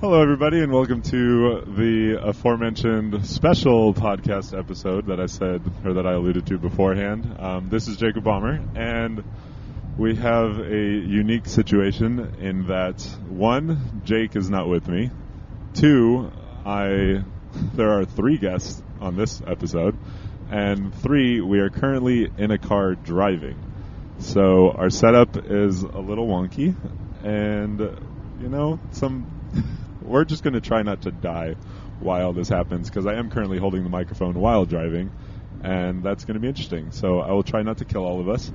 Hello, everybody, and welcome to the aforementioned special podcast episode that I said or that I alluded to beforehand. Um, this is Jacob Bomber, and we have a unique situation in that one, Jake is not with me. Two, I there are three guests on this episode, and three, we are currently in a car driving. So our setup is a little wonky, and you know some. We're just going to try not to die while this happens because I am currently holding the microphone while driving, and that's going to be interesting. So I will try not to kill all of us.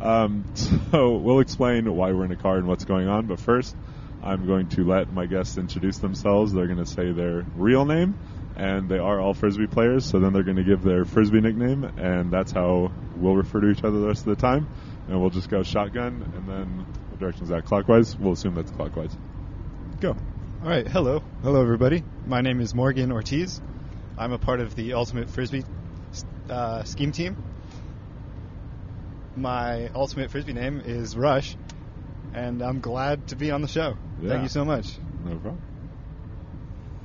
Um, so we'll explain why we're in a car and what's going on. But first, I'm going to let my guests introduce themselves. They're going to say their real name, and they are all frisbee players. So then they're going to give their frisbee nickname, and that's how we'll refer to each other the rest of the time. And we'll just go shotgun, and then what direction is that? Clockwise. We'll assume that's clockwise. Go. All right, hello. Hello, everybody. My name is Morgan Ortiz. I'm a part of the Ultimate Frisbee uh, scheme team. My Ultimate Frisbee name is Rush, and I'm glad to be on the show. Yeah. Thank you so much. No problem.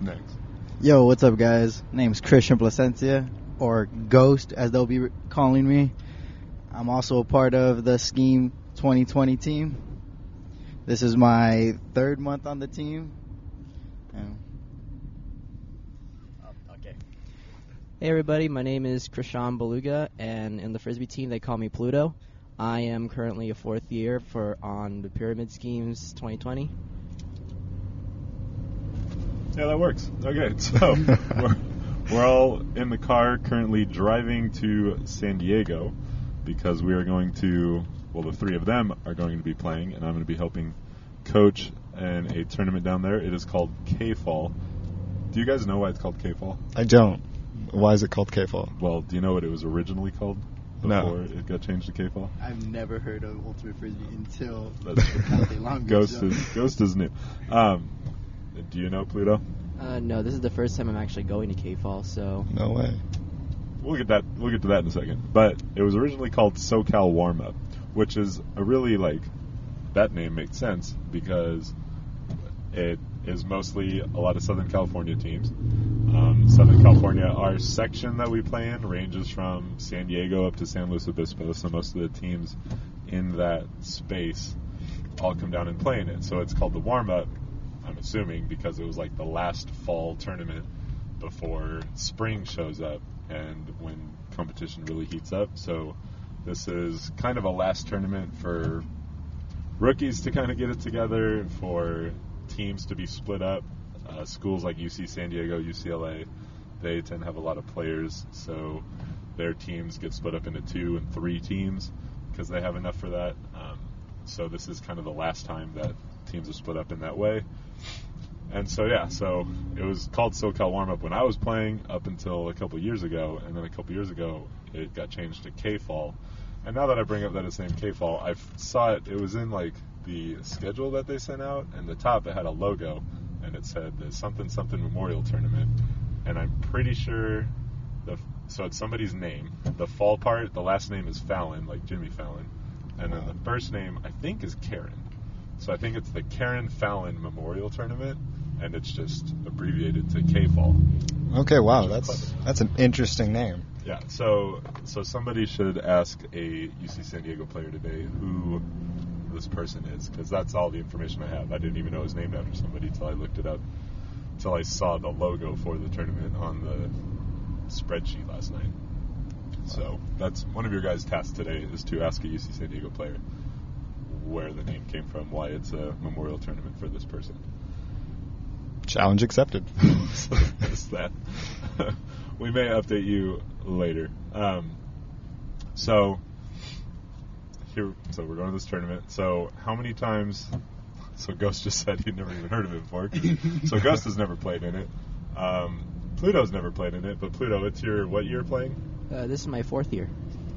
Next. Yo, what's up, guys? Name's Christian Placencia, or Ghost, as they'll be calling me. I'm also a part of the Scheme 2020 team. This is my third month on the team. And Okay. Hey everybody, my name is Krishan Beluga, and in the frisbee team they call me Pluto. I am currently a fourth year for on the Pyramid Schemes 2020. Yeah, that works. Okay, so we're, we're all in the car currently driving to San Diego because we are going to, well, the three of them are going to be playing, and I'm going to be helping coach in a tournament down there. It is called K Fall. Do you guys know why it's called K Fall? I don't. Why is it called K-Fall? Well, do you know what it was originally called No. before it got changed to K Fall? I've never heard of Ultimate Frisbee until That's not that long. Ghost is Ghost is new. Um, do you know Pluto? Uh, no, this is the first time I'm actually going to K-Fall, so No way. We'll get that. We'll get to that in a second. But it was originally called SoCal Warm Up, which is a really like that name makes sense because it is mostly a lot of Southern California teams. Um, Southern California, our section that we play in ranges from San Diego up to San Luis Obispo. So most of the teams in that space all come down and play in it. So it's called the warm up. I'm assuming because it was like the last fall tournament before spring shows up and when competition really heats up. So this is kind of a last tournament for rookies to kind of get it together, for teams to be split up. Uh, schools like UC San Diego, UCLA, they tend to have a lot of players, so their teams get split up into two and three teams because they have enough for that. Um, so this is kind of the last time that teams are split up in that way. And so yeah, so it was called SoCal Warm Up when I was playing up until a couple years ago, and then a couple years ago it got changed to K Fall. And now that I bring up that it's named K Fall, I saw it. It was in like the schedule that they sent out, and the top it had a logo, and it said the something something Memorial Tournament. And I'm pretty sure the so it's somebody's name. The fall part, the last name is Fallon, like Jimmy Fallon, and then the first name I think is Karen. So I think it's the Karen Fallon Memorial Tournament, and it's just abbreviated to K Fall. Okay, wow, that's clever. that's an interesting name. Yeah. So so somebody should ask a UC San Diego player today who this person is, because that's all the information I have. I didn't even know it was named after somebody until I looked it up, until I saw the logo for the tournament on the spreadsheet last night. So that's one of your guys' tasks today is to ask a UC San Diego player where the name came from, why it's a memorial tournament for this person. Challenge accepted. there's that. we may update you later. Um, so here, so we're going to this tournament. So how many times? So Ghost just said he'd never even heard of it before. so Ghost has never played in it. Um, Pluto's never played in it, but Pluto, it's your what year playing? uh, this is my fourth year.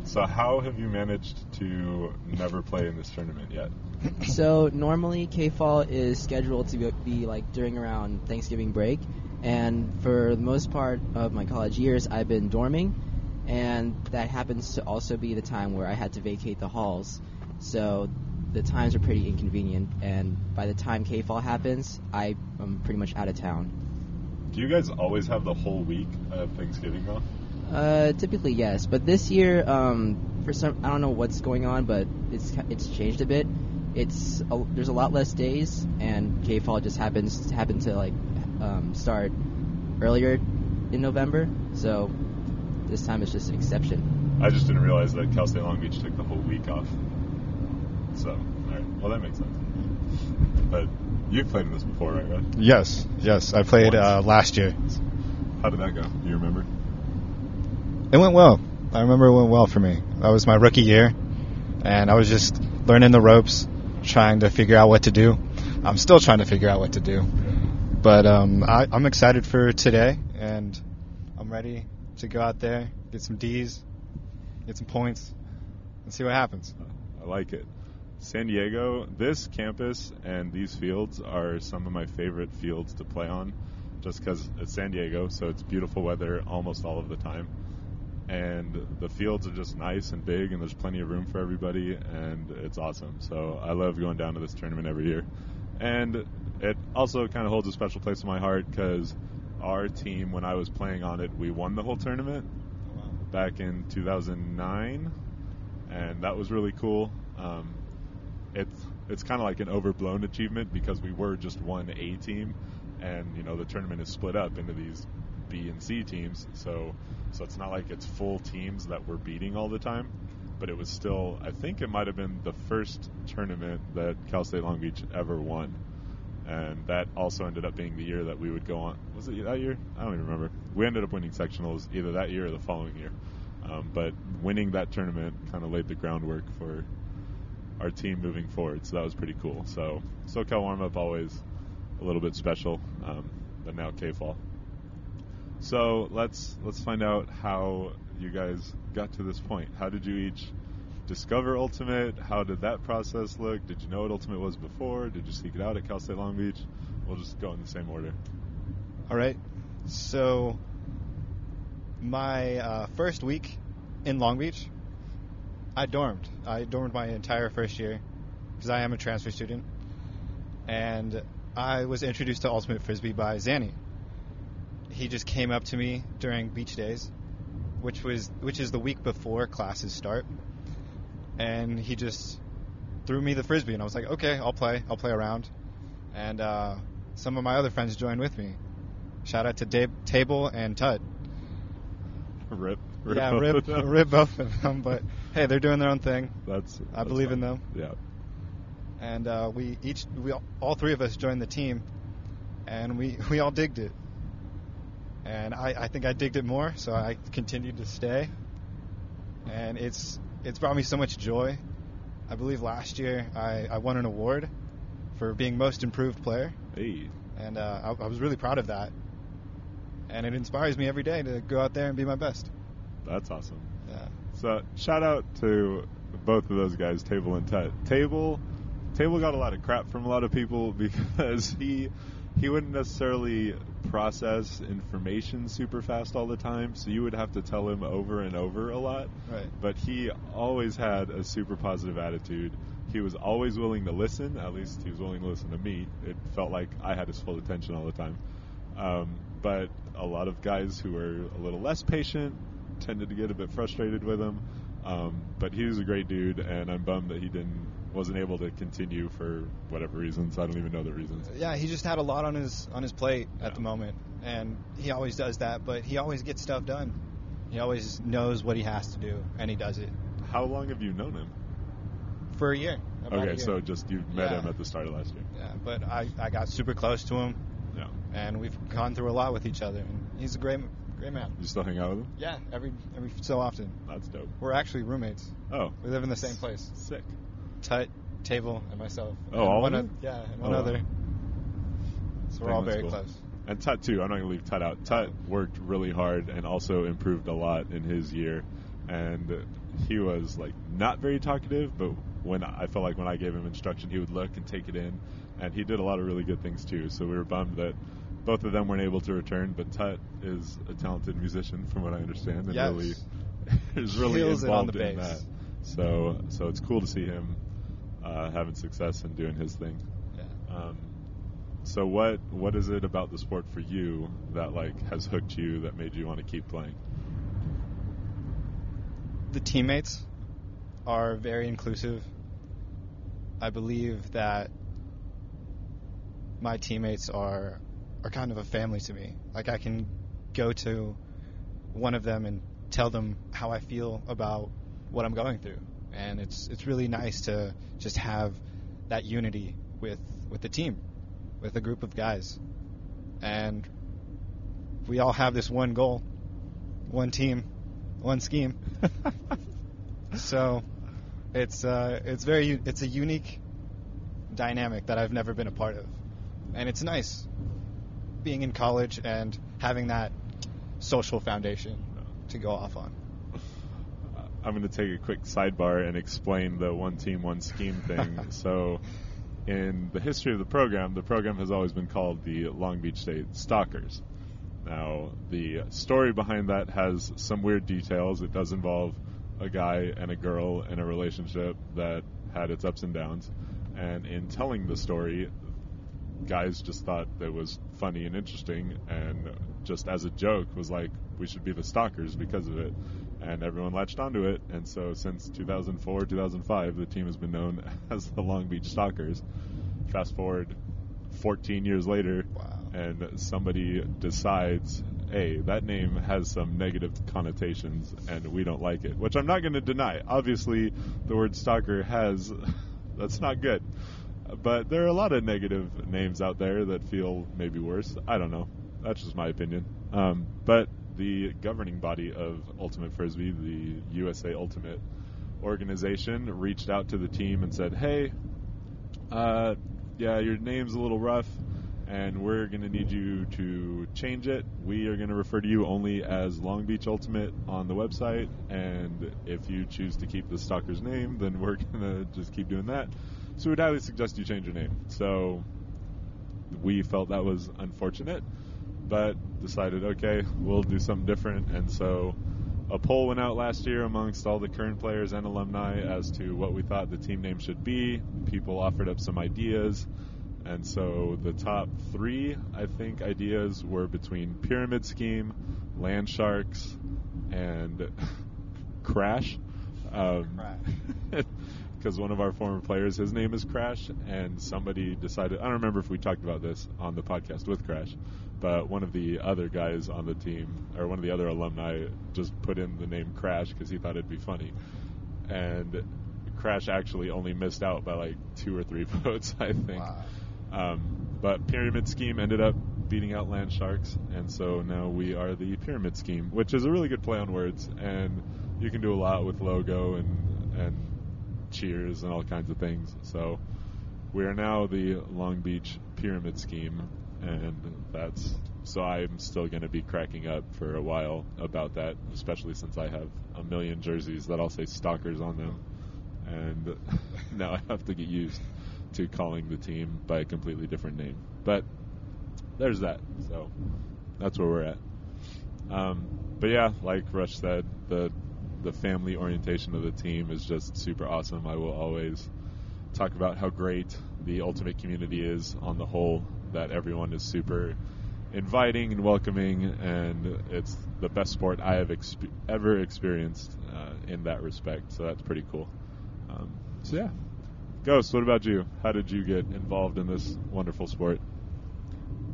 So how have you managed to never play in this tournament yet? So normally K-Fall is scheduled to be like during around Thanksgiving break, and for the most part of my college years, I've been dorming, and that happens to also be the time where I had to vacate the halls. So the times are pretty inconvenient, and by the time K fall happens, I am pretty much out of town. Do you guys always have the whole week of Thanksgiving off? Uh, typically yes, but this year, um, for some, I don't know what's going on, but it's it's changed a bit. It's a, there's a lot less days, and K fall just happens happen to like um, start earlier in November, so this time it's just an exception. I just didn't realize that Cal State Long Beach took the whole week off. So, all right. Well, that makes sense. But you've played in this before, right? Rod? Yes, yes. I played uh, last year. How did that go? Do you remember? It went well. I remember it went well for me. That was my rookie year, and I was just learning the ropes, trying to figure out what to do. I'm still trying to figure out what to do, but um, I, I'm excited for today, and I'm ready to go out there, get some D's, get some points, and see what happens. I like it. San Diego, this campus and these fields are some of my favorite fields to play on just because it's San Diego, so it's beautiful weather almost all of the time. And the fields are just nice and big, and there's plenty of room for everybody, and it's awesome. So I love going down to this tournament every year. And it also kind of holds a special place in my heart because our team, when I was playing on it, we won the whole tournament back in 2009, and that was really cool. Um, it's it's kind of like an overblown achievement because we were just one A team, and you know the tournament is split up into these B and C teams. So so it's not like it's full teams that we're beating all the time, but it was still I think it might have been the first tournament that Cal State Long Beach ever won. And that also ended up being the year that we would go on. Was it that year? I don't even remember. We ended up winning sectionals either that year or the following year. Um, but winning that tournament kind of laid the groundwork for our team moving forward. So that was pretty cool. So SoCal warm up always a little bit special, um, but now K fall. So let's let's find out how you guys got to this point. How did you each discover Ultimate? How did that process look? Did you know what Ultimate was before? Did you seek it out at Cal State Long Beach? We'll just go in the same order. All right. So my uh, first week in Long Beach, I dormed. I dormed my entire first year because I am a transfer student, and I was introduced to Ultimate Frisbee by Zanny. He just came up to me during beach days, which was which is the week before classes start, and he just threw me the frisbee, and I was like, okay, I'll play, I'll play around, and uh, some of my other friends joined with me. Shout out to Dave, Table and Tut. Rip. rip yeah, rip, rip both of them. But hey, they're doing their own thing, That's. I that's believe in them. Yeah. and uh, we each, we all, all three of us joined the team, and we we all digged it. And I, I think I digged it more, so I continued to stay. And it's it's brought me so much joy. I believe last year I, I won an award for being most improved player, Hey. and uh, I, I was really proud of that. And it inspires me every day to go out there and be my best. That's awesome. Yeah. So shout out to both of those guys, Table and Tut. Table, Table got a lot of crap from a lot of people because he he wouldn't necessarily process information super fast all the time, so you would have to tell him over and over a lot. Right. But he always had a super positive attitude. He was always willing to listen. At least he was willing to listen to me. It felt like I had his full attention all the time. Um, but a lot of guys who were a little less patient tended to get a bit frustrated with him. Um, but he was a great dude, and I'm bummed that he didn't wasn't able to continue for whatever reasons. I don't even know the reasons. Yeah, he just had a lot on his on his plate Yeah. at the moment, and he always does that. But he always gets stuff done. He always knows what he has to do, and he does it How long have you known him? for a year. about a Okay, year. so just you met Yeah. him at the start of last year. yeah, but I I got super close to him, Yeah. and we've gone through a lot with each other, and he's a great great man. You still hang out with him? Yeah, every every so often. That's dope. We're actually roommates. Oh, We live in the same place. sick. Tut, Table, and myself. Oh, and all one of you? Yeah, and oh, one Oh, other. So we're all very cool. close. And Tut too. I'm not gonna leave Tut out. Tut worked really hard and also improved a lot in his year. And he was like not very talkative, but when I felt like when I gave him instruction, he would look and take it in. And he did a lot of really good things too. So we were bummed that both of them weren't able to return. But Tut is a talented musician, from what I understand, and Yes. really is really on involved the in bass. that. So so it's cool to see him uh, having success and doing his thing. Yeah. Um, so what what is it about the sport for you that like has hooked you that made you want to keep playing? the teammates are very inclusive. I believe that my teammates are are kind of a family to me. Like I can go to one of them and tell them how I feel about what I'm going through. And it's it's really nice to just have that unity with with the team, with a group of guys. And we all have this one goal, one team, one scheme. so it's uh, it's very it's a unique dynamic that I've never been a part of, and it's nice being in college and having that social foundation to go off on. I'm going to take a quick sidebar and explain the one team, one scheme thing. so, in the history of the program, the program has always been called the Long Beach State Stalkers. Now, the story behind that has some weird details. It does involve a guy and a girl in a relationship that had its ups and downs. And in telling the story, guys just thought that was funny and interesting, and just as a joke was like, we should be the stalkers because of it. And everyone latched onto it, and so since 2004, 2005, the team has been known as the Long Beach Stalkers. Fast forward 14 years later, Wow. and somebody decides, hey, that name has some negative connotations, and we don't like it, which I'm not going to deny. Obviously, the word stalker has, that's not good. But there are a lot of negative names out there that feel maybe worse. I don't know. That's just my opinion. Um, but the governing body of Ultimate Frisbee, the USA Ultimate organization, reached out to the team and said, hey, uh, yeah, your name's a little rough, and we're going to need you to change it. We are going to refer to you only as Long Beach Ultimate on the website, and if you choose to keep the stalker's name, then we're going to just keep doing that. So we'd highly suggest you change your name. So we felt that was unfortunate, but decided, okay, we'll do something different, and so a poll went out last year amongst all the current players and alumni as to what we thought the team name should be. People offered up some ideas, and so the top three, I think, ideas were between Pyramid Scheme, Land Sharks, and Crash. Um, Because one of our former players, his name is Crash, and somebody decided. I don't remember if we talked about this on the podcast with Crash, but one of the other guys on the team, or one of the other alumni, just put in the name Crash because he thought it'd be funny. And Crash actually only missed out by like two or three votes, I think. Wow. Um, but Pyramid Scheme ended up beating out Land Sharks, and so now we are the Pyramid Scheme, which is a really good play on words, and you can do a lot with logo and and cheers and all kinds of things. So we are now the Long Beach Pyramid Scheme, and that's so I'm still going to be cracking up for a while about that, especially since I have a million jerseys that all say stalkers on them, and now I have to get used to calling the team by a completely different name. But there's that. So that's where we're at. Um, but yeah, like Rush said, the the family orientation of the team is just super awesome. I will always talk about how great the ultimate community is on the whole. That everyone is super inviting and welcoming, and it's the best sport I have exp- ever experienced uh, in that respect. So that's pretty cool. Um, so yeah, Ghost, what about you? How did you get involved in this wonderful sport?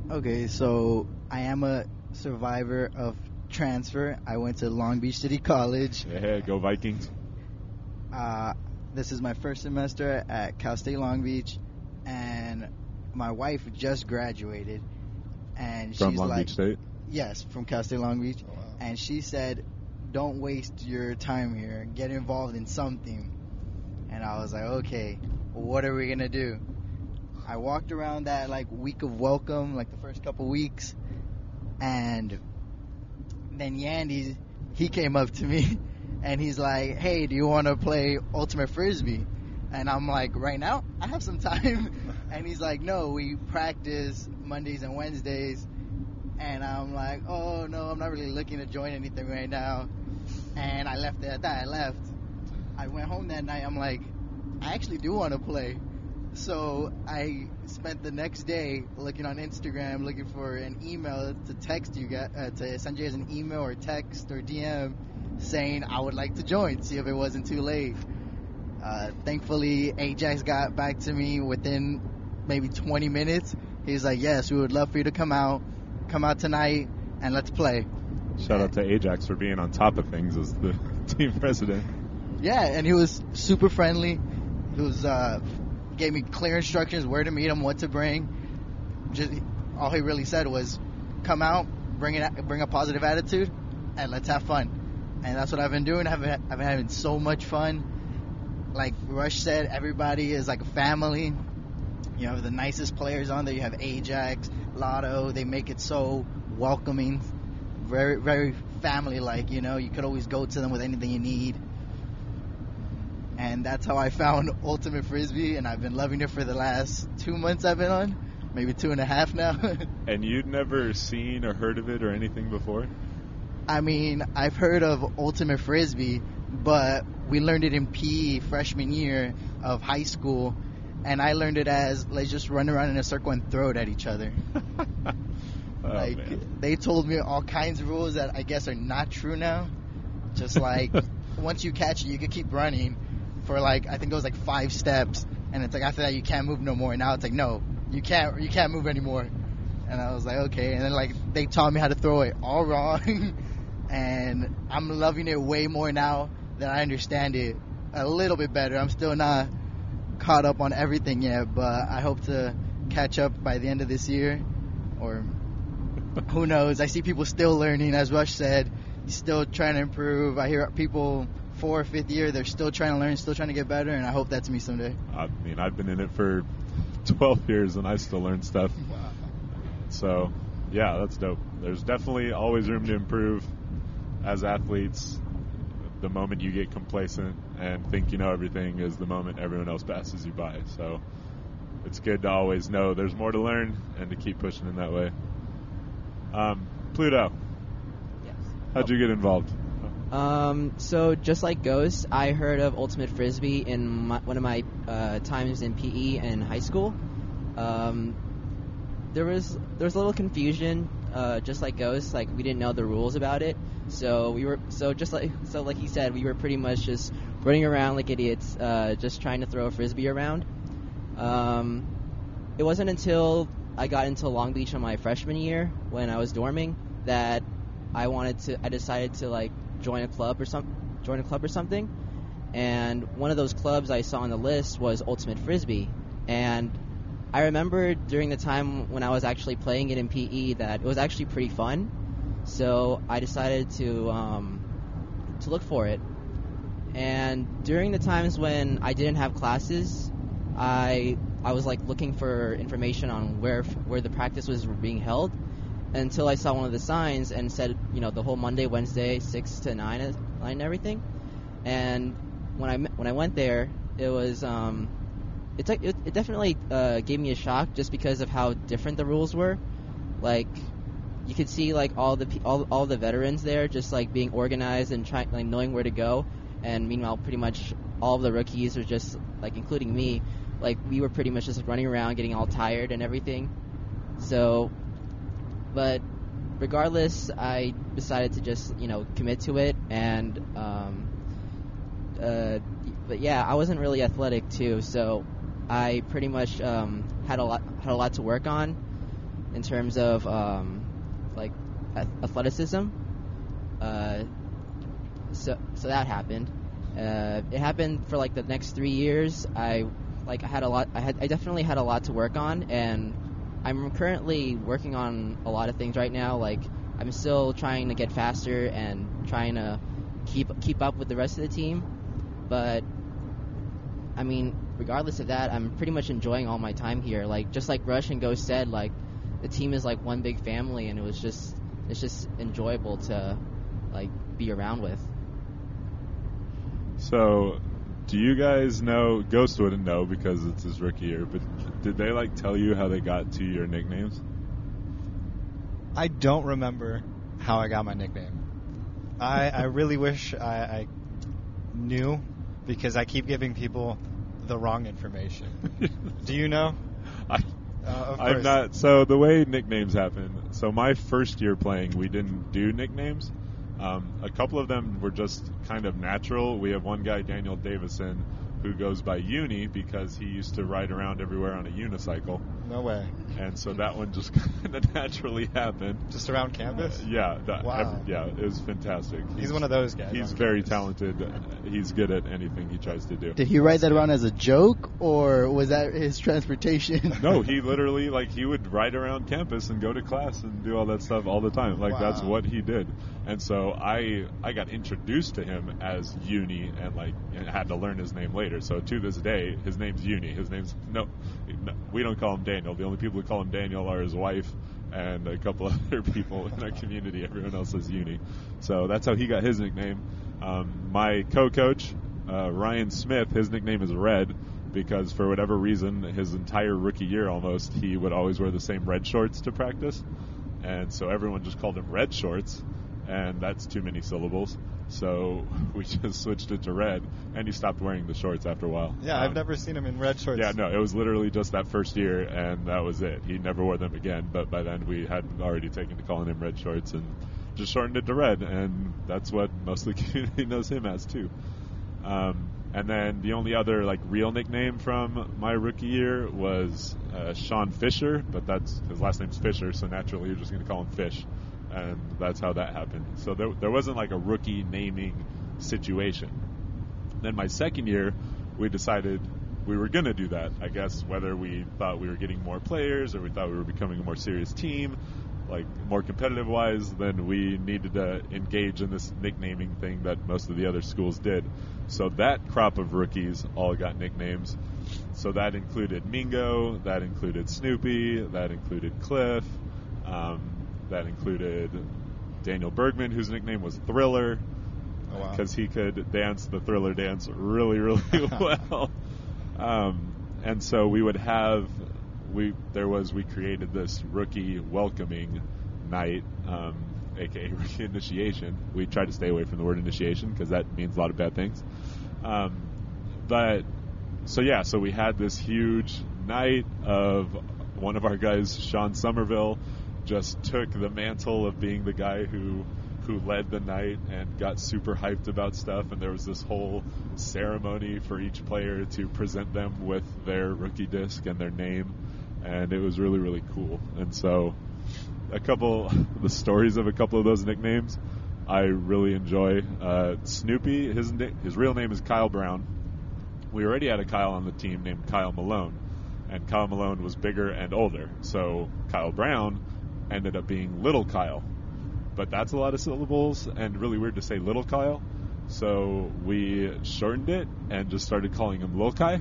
Okay, so I am a survivor of transfer. I went to Long Beach City College. Yeah, go Vikings. Uh, this is my first semester at Cal State Long Beach, and my wife just graduated, and From she's Long like, Beach State. yes, from Cal State Long Beach, Oh, wow. and she said, "Don't waste your time here. Get involved in something." And I was like, "Okay, what are we gonna do?" I walked around that like week of welcome, like the first couple weeks, and then Yandy, he came up to me, and he's like, "Hey, do you want to play Ultimate Frisbee?" And I'm like, "Right now, I have some time." and he's like, "No, we practice Mondays and Wednesdays." And I'm like, "Oh no, I'm not really looking to join anything right now." And I left it at that. I left. I went home that night. I'm like, I actually do want to play. So I spent the next day looking on Instagram, looking for an email to text you guys, uh, to send you guys an email or text or DM saying I would like to join, see if it wasn't too late. Uh, thankfully, Ajax got back to me within maybe 20 minutes. He's like, "Yes, we would love for you to come out, come out tonight, and let's play." Shout out to Ajax for being on top of things as the team president. Yeah, and he was super friendly. He was uh, gave me clear instructions where to meet him, what to bring. Just all he really said was, "Come out, bring it, bring a positive attitude, and let's have fun." And that's what I've been doing. I've been, I've been having so much fun. Like Rush said, everybody is like a family. You have the nicest players on there. You have Ajax, Lotto. They make it so welcoming, very very family like. You know, you could always go to them with anything you need and that's how I found Ultimate Frisbee, and I've been loving it for the last two months I've been on, maybe two and a half now. and you'd never seen or heard of it or anything before? I mean, I've heard of Ultimate Frisbee, but we learned it in PE freshman year of high school, and I learned it as let's just run around in a circle and throw it at each other. oh, like man. they told me all kinds of rules that I guess are not true now. Just like once you catch it, you can keep running for like I think it was like five steps, and it's like after that you can't move no more. And now it's like no, you can't you can't move anymore. And I was like okay, and then like they taught me how to throw it all wrong, and I'm loving it way more now that I understand it a little bit better. I'm still not caught up on everything yet, but I hope to catch up by the end of this year, or who knows? I see people still learning, as Rush said, still trying to improve. I hear people four or fifth year, they're still trying to learn, still trying to get better, and I hope that's me someday. I mean, I've been in it for 12 years and I still learn stuff. So, yeah, that's dope. There's definitely always room to improve as athletes. The moment you get complacent and think you know everything is the moment everyone else passes you by. So, it's good to always know there's more to learn and to keep pushing in that way. Um, Pluto, Yes. how'd you get involved? Um, so just like Ghost, I heard of Ultimate Frisbee in my, one of my uh, times in PE in high school. Um, there was there was a little confusion, uh, just like Ghost. Like we didn't know the rules about it, so we were so just like so like he said, we were pretty much just running around like idiots, uh, just trying to throw a frisbee around. Um, it wasn't until I got into Long Beach on my freshman year when I was dorming that I wanted to. I decided to like join a club or some join a club or something. And one of those clubs I saw on the list was Ultimate Frisbee. And I remember during the time when I was actually playing it in PE that it was actually pretty fun. So I decided to um, to look for it. And during the times when I didn't have classes, I I was like looking for information on where where the practice was being held until I saw one of the signs and said, you know, the whole Monday, Wednesday, six to nine, uh, nine and everything. And when I when I went there, it was um, it it, it definitely uh, gave me a shock just because of how different the rules were. Like you could see like all the all all the veterans there just like being organized and trying like knowing where to go, and meanwhile, pretty much all the rookies were just like including me, like we were pretty much just running around getting all tired and everything. So but regardless, I decided to just you know commit to it, and um, uh, but yeah, I wasn't really athletic too, so I pretty much um, had a lot had a lot to work on in terms of um, like athleticism. Uh, so so that happened. Uh, it happened for like the next three years. I like I had a lot. I had I definitely had a lot to work on, and I'm currently working on a lot of things right now. Like I'm still trying to get faster and trying to keep keep up with the rest of the team. But I mean, regardless of that, I'm pretty much enjoying all my time here. Like just like Rush and Ghost said, like the team is like one big family, and it was just it's just enjoyable to like be around with. So, do you guys know? Ghost wouldn't know because it's his rookie year, but did they like tell you how they got to your nicknames? I don't remember how I got my nickname. I, I really wish I, I knew because I keep giving people the the wrong information. Do you know? I, Uh, I'm not. So the way nicknames happen. So my first year playing, we didn't do nicknames. Um, a couple of them were just kind of natural. We have one guy, Daniel Davison, who goes by Uni because he used to ride around everywhere on a unicycle, No way. And so that one just kind of naturally happened. Just around uh, campus? Yeah, that, Wow. yeah, it was fantastic. He's one of those guys. He's very campus. talented. He's good at anything he tries to do. Did he ride that around as a joke, or was that his transportation? No, he literally like he would ride around campus and go to class and do all that stuff all the time. Like that's what he did. And so I I got introduced to him as Uni and like and had to learn his name later. So to this day, his name's Uni. His name's no, no we don't call him Daniel. The only people who call him Daniel are his wife and a couple other people in our community. Everyone else is Uni. So that's how he got his nickname. Um, my co-coach uh, Ryan Smith, his nickname is Red because for whatever reason, his entire rookie year almost, he would always wear the same red shorts to practice, and so everyone just called him Red Shorts, and that's too many syllables. So we just switched it to red, and he stopped wearing the shorts after a while. Yeah, I've Um, never seen him in red shorts. Yeah, no, it was literally just that first year, and that was it. He never wore them again, but by then we had already taken to calling him Red Shorts and just shortened it to Red, and that's what most of the community knows him as too. Um, and then the only other like real nickname from my rookie year was uh, Sean Fisher, but that's his last name's Fisher, so naturally you're just going to call him Fish, and that's how that happened. So there, there wasn't like a rookie naming situation. Then my second year, we decided we were going to do that. I guess whether we thought we were getting more players or we thought we were becoming a more serious team, like more competitive wise, then we needed to engage in this nicknaming thing that most of the other schools did. So that crop of rookies all got nicknames. So that included Mingo, that included Snoopy, that included Cliff, um, that included Daniel Bergman, whose nickname was Thriller Oh, wow. because he could dance the thriller dance really, really well. Um, and so we would have we there was we created this rookie welcoming night, um, aka rookie initiation. We tried to stay away from the word initiation because that means a lot of bad things. Um, but so yeah, so we had this huge night of one of our guys, Sean Somerville, just took the mantle of being the guy who who led the night and got super hyped about stuff. And there was this whole ceremony for each player to present them with their rookie disc and their name. And it was really really cool. And so a couple the stories of a couple of those nicknames I really enjoy. Uh, Snoopy his his real name is Kyle Brown. We already had a Kyle on the team named Kyle Malone, and Kyle Malone was bigger and older. So Kyle Brown ended up being Little Kyle. But that's a lot of syllables and really weird to say Little Kyle. So we shortened it and just started calling him Lil Kai.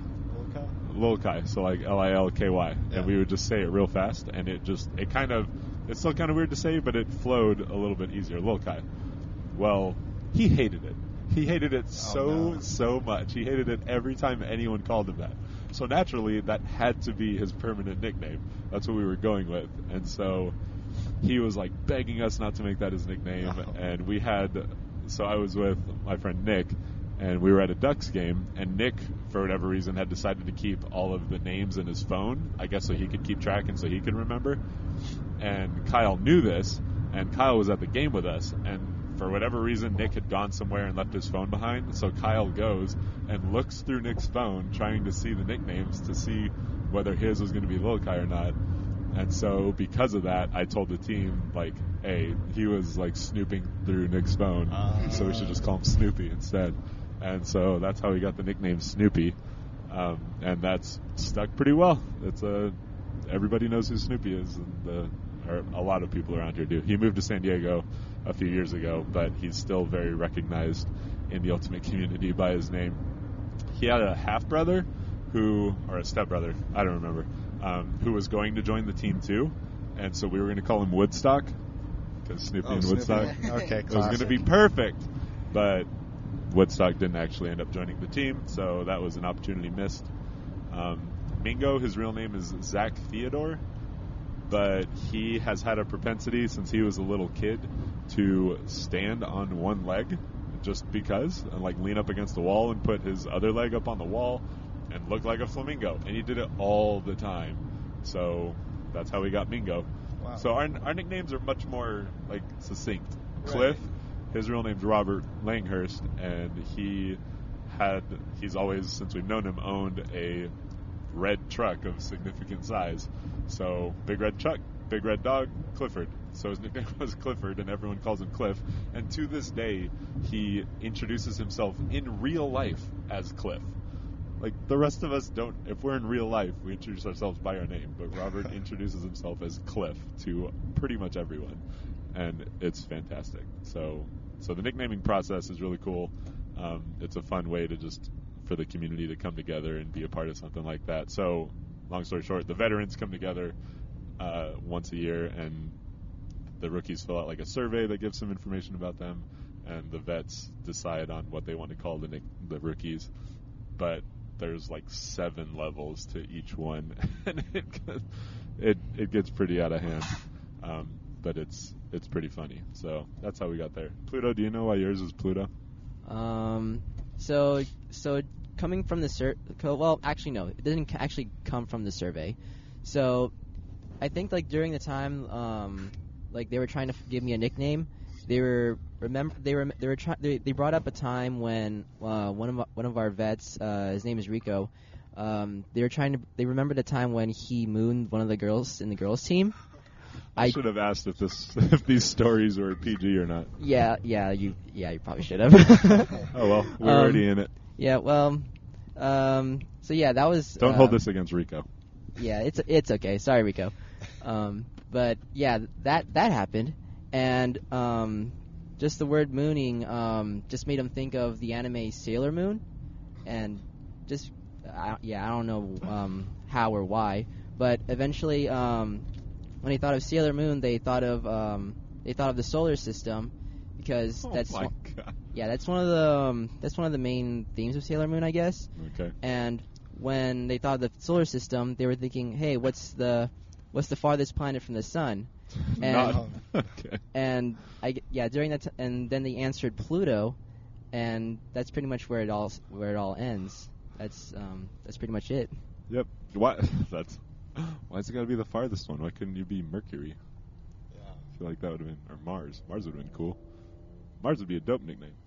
Lil Kai, so like L I L K Y, Yeah. and we would just say it real fast, and it just it kind of it's still kind of weird to say, but it flowed a little bit easier. Lil Kai. Well, he hated it. He hated it oh, so Oh, no. so much. He hated it every time anyone called him that. So naturally, that had to be his permanent nickname. That's what we were going with, and so he was like begging us not to make that his nickname, and we had. So I was with my friend Nick, and we were at a Ducks game, and Nick, for whatever reason, had decided to keep all of the names in his phone, I guess so he could keep track and so he could remember. And Kyle knew this, and Kyle was at the game with us, and for whatever reason, Nick had gone somewhere and left his phone behind, so Kyle goes and looks through Nick's phone, trying to see the nicknames to see whether his was going to be Lil Kai or not. And so, because of that, I told the team, like, hey, he was like snooping through Nick's phone, Ah. so we should just call him Snoopy instead. And so that's how he got the nickname Snoopy, um, and that's stuck pretty well. It's a everybody knows who Snoopy is, and the, or a lot of people around here do. He moved to San Diego a few years ago, but he's still very recognized in the Ultimate community by his name. He had a half brother who, or a step brother, I don't remember, um, who was going to join the team too, and so we were going to call him Woodstock because Snoopy Oh, and Snoopy. Woodstock. Okay, It was going to be perfect, but Woodstock didn't actually end up joining the team, so that was an opportunity missed. Um, Mingo, his real name is Zach Theodore, but he has had a propensity since he was a little kid to stand on one leg just because and like lean up against the wall and put his other leg up on the wall and look like a flamingo, and he did it all the time. So that's how we got Mingo. Wow. So our our nicknames are much more like succinct. Right. Cliff, his real name's Robert Langhurst, and he had he's always since we've known him owned a red truck of significant size. So big red truck, big red dog, Clifford. So his nickname was Clifford, and everyone calls him Cliff. And to this day, he introduces himself in real life as Cliff. Like the rest of us don't. If we're in real life, we introduce ourselves by our name. But Robert introduces himself as Cliff to pretty much everyone, and it's fantastic. So, so the nicknaming process is really cool. Um, it's a fun way to just for the community to come together and be a part of something like that. So, long story short, the veterans come together uh, once a year, and the rookies fill out like a survey that gives some information about them, and the vets decide on what they want to call the the rookies. But there's like seven levels to each one, and it it it gets pretty out of hand. Um, but it's it's pretty funny. So that's how we got there. Pluto, do you know why yours is Pluto? Um, so so coming from the sur- well, actually no, it didn't actually come from the survey. So I think like during the time, um, like they were trying to give me a nickname. They were remember they were they were trying they, they brought up a time when uh, one of our- one of our vets, uh, his name is Rico. Um, they were trying to they remembered a time when he mooned one of the girls in the girls team. I, I- should have asked if this if these stories were PG or not. Yeah, yeah, you yeah you probably should have. Oh well, we're Um, already in it. Yeah, well, um, so yeah, that was. Don't hold uh, this against Rico. Yeah, it's it's okay. Sorry, Rico. Um, but yeah, that that happened, and um, just the word mooning um, just made him think of the anime Sailor Moon, and just I, yeah, I don't know um, how or why, but eventually, um, when they thought of Sailor Moon, they thought of um, they thought of the solar system because that's oh my one- god. yeah, that's one of the um, that's one of the main themes of Sailor Moon, I guess. Okay. And when they thought of the solar system, they were thinking, "Hey, what's the what's the farthest planet from the sun?" And Not, okay. and I g- yeah during that t- and then they answered Pluto, and that's pretty much where it all where it all ends. That's um that's pretty much it. Yep. Why? That's. Why's it got to be the farthest one? Why couldn't you be Mercury? Yeah. I feel like that would have been, or Mars. Mars would have been cool. Mars would be a dope nickname.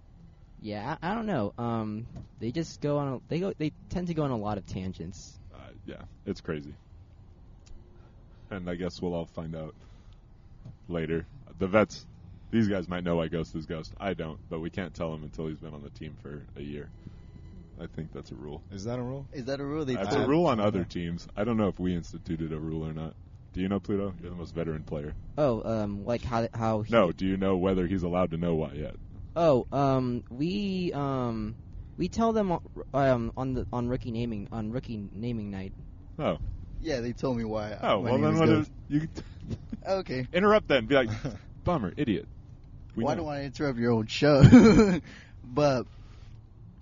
Yeah, I, I don't know. Um, they just go on. A, they go. They tend to go on a lot of tangents. Uh, yeah, it's crazy. And I guess we'll all find out later. The vets, these guys might know why Ghost is Ghost. I don't, but we can't tell him until he's been on the team for a year. I think that's a rule. Is that a rule? Is that a rule? They That's I- a rule on other teams. I don't know if we instituted a rule or not. Do you know Pluto? You're the most veteran player. Oh, um, like how how he, No, do you know whether he's allowed to know why yet? Oh, um, we um, we tell them on- um on the on rookie naming on rookie naming night. Oh, Yeah, they told me why. oh, well then is what Ghost. you Okay. interrupt then? Be like, bummer, idiot. We Why know. do I interrupt your own show? but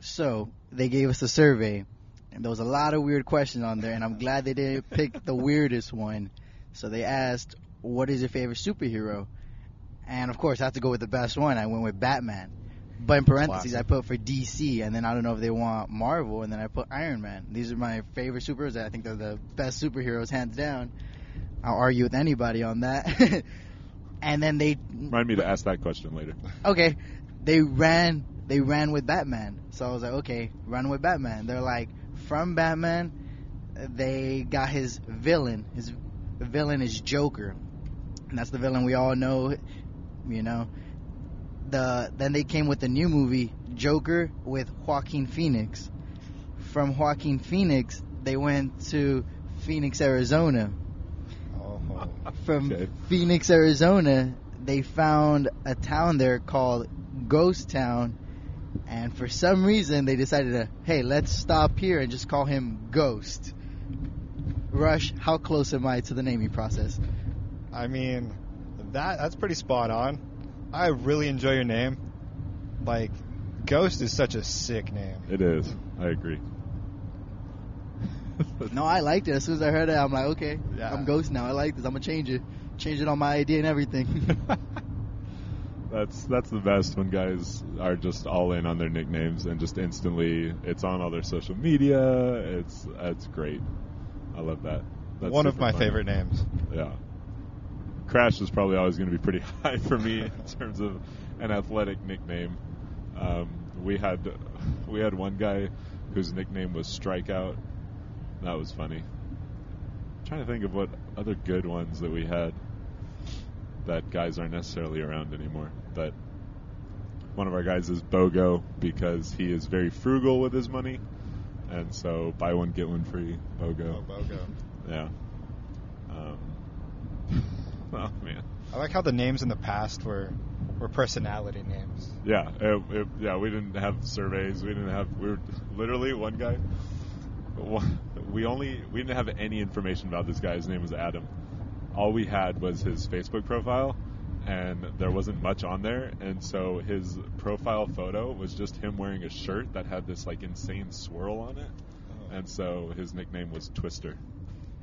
so they gave us a survey, and there was a lot of weird questions on there, and I'm glad they didn't pick the weirdest one. So they asked, "What is your favorite superhero?" And of course, I have to go with the best one. I went with Batman. But in parentheses, Classic. I put for DC, and then I don't know if they want Marvel, and then I put Iron Man. These are my favorite superheroes. I think they're the best superheroes, hands down. I'll argue with anybody on that. and then they Remind me to ask that question later. okay, they ran they ran with Batman. So I was like, okay, run with Batman. They're like from Batman, they got his villain. His villain is Joker, and that's the villain we all know. You know, the then they came with the new movie Joker with Joaquin Phoenix. From Joaquin Phoenix, they went to Phoenix, Arizona Oh. from Okay. Phoenix, Arizona, they found a town there called Ghost Town, and for some reason they decided to, hey, let's stop here and just call him Ghost. Rush, how close am I to the naming process? I mean, that that's pretty spot on. I really enjoy your name. Like, Ghost is such a sick name. It is. I agree. No, I liked it. As soon as I heard it, I'm like, okay, Yeah. I'm Ghost now. I like this. I'm gonna change it, change it on my ID and everything. That's that's the best when guys are just all in on their nicknames and just instantly it's on all their social media. It's it's great. I love that. That's One of my fun. favorite names. Yeah. Crash is probably always going to be pretty high for me in terms of an athletic nickname. Um, we had we had one guy whose nickname was Strikeout. That was funny. I'm trying to think of what other good ones that we had that guys aren't necessarily around anymore. But one of our guys is Bogo because he is very frugal with his money, and so buy one get one free. Bogo. Oh, Bogo. Yeah. Um, oh man. I like how the names in the past were were personality names. Yeah. It, it, yeah. We didn't have surveys. We didn't have. We were literally one guy. one- We only we didn't have any information about this guy. His name was Adam. All we had was his Facebook profile, and there wasn't much on there. And so his profile photo was just him wearing a shirt that had this like insane swirl on it. And so his nickname was Twister.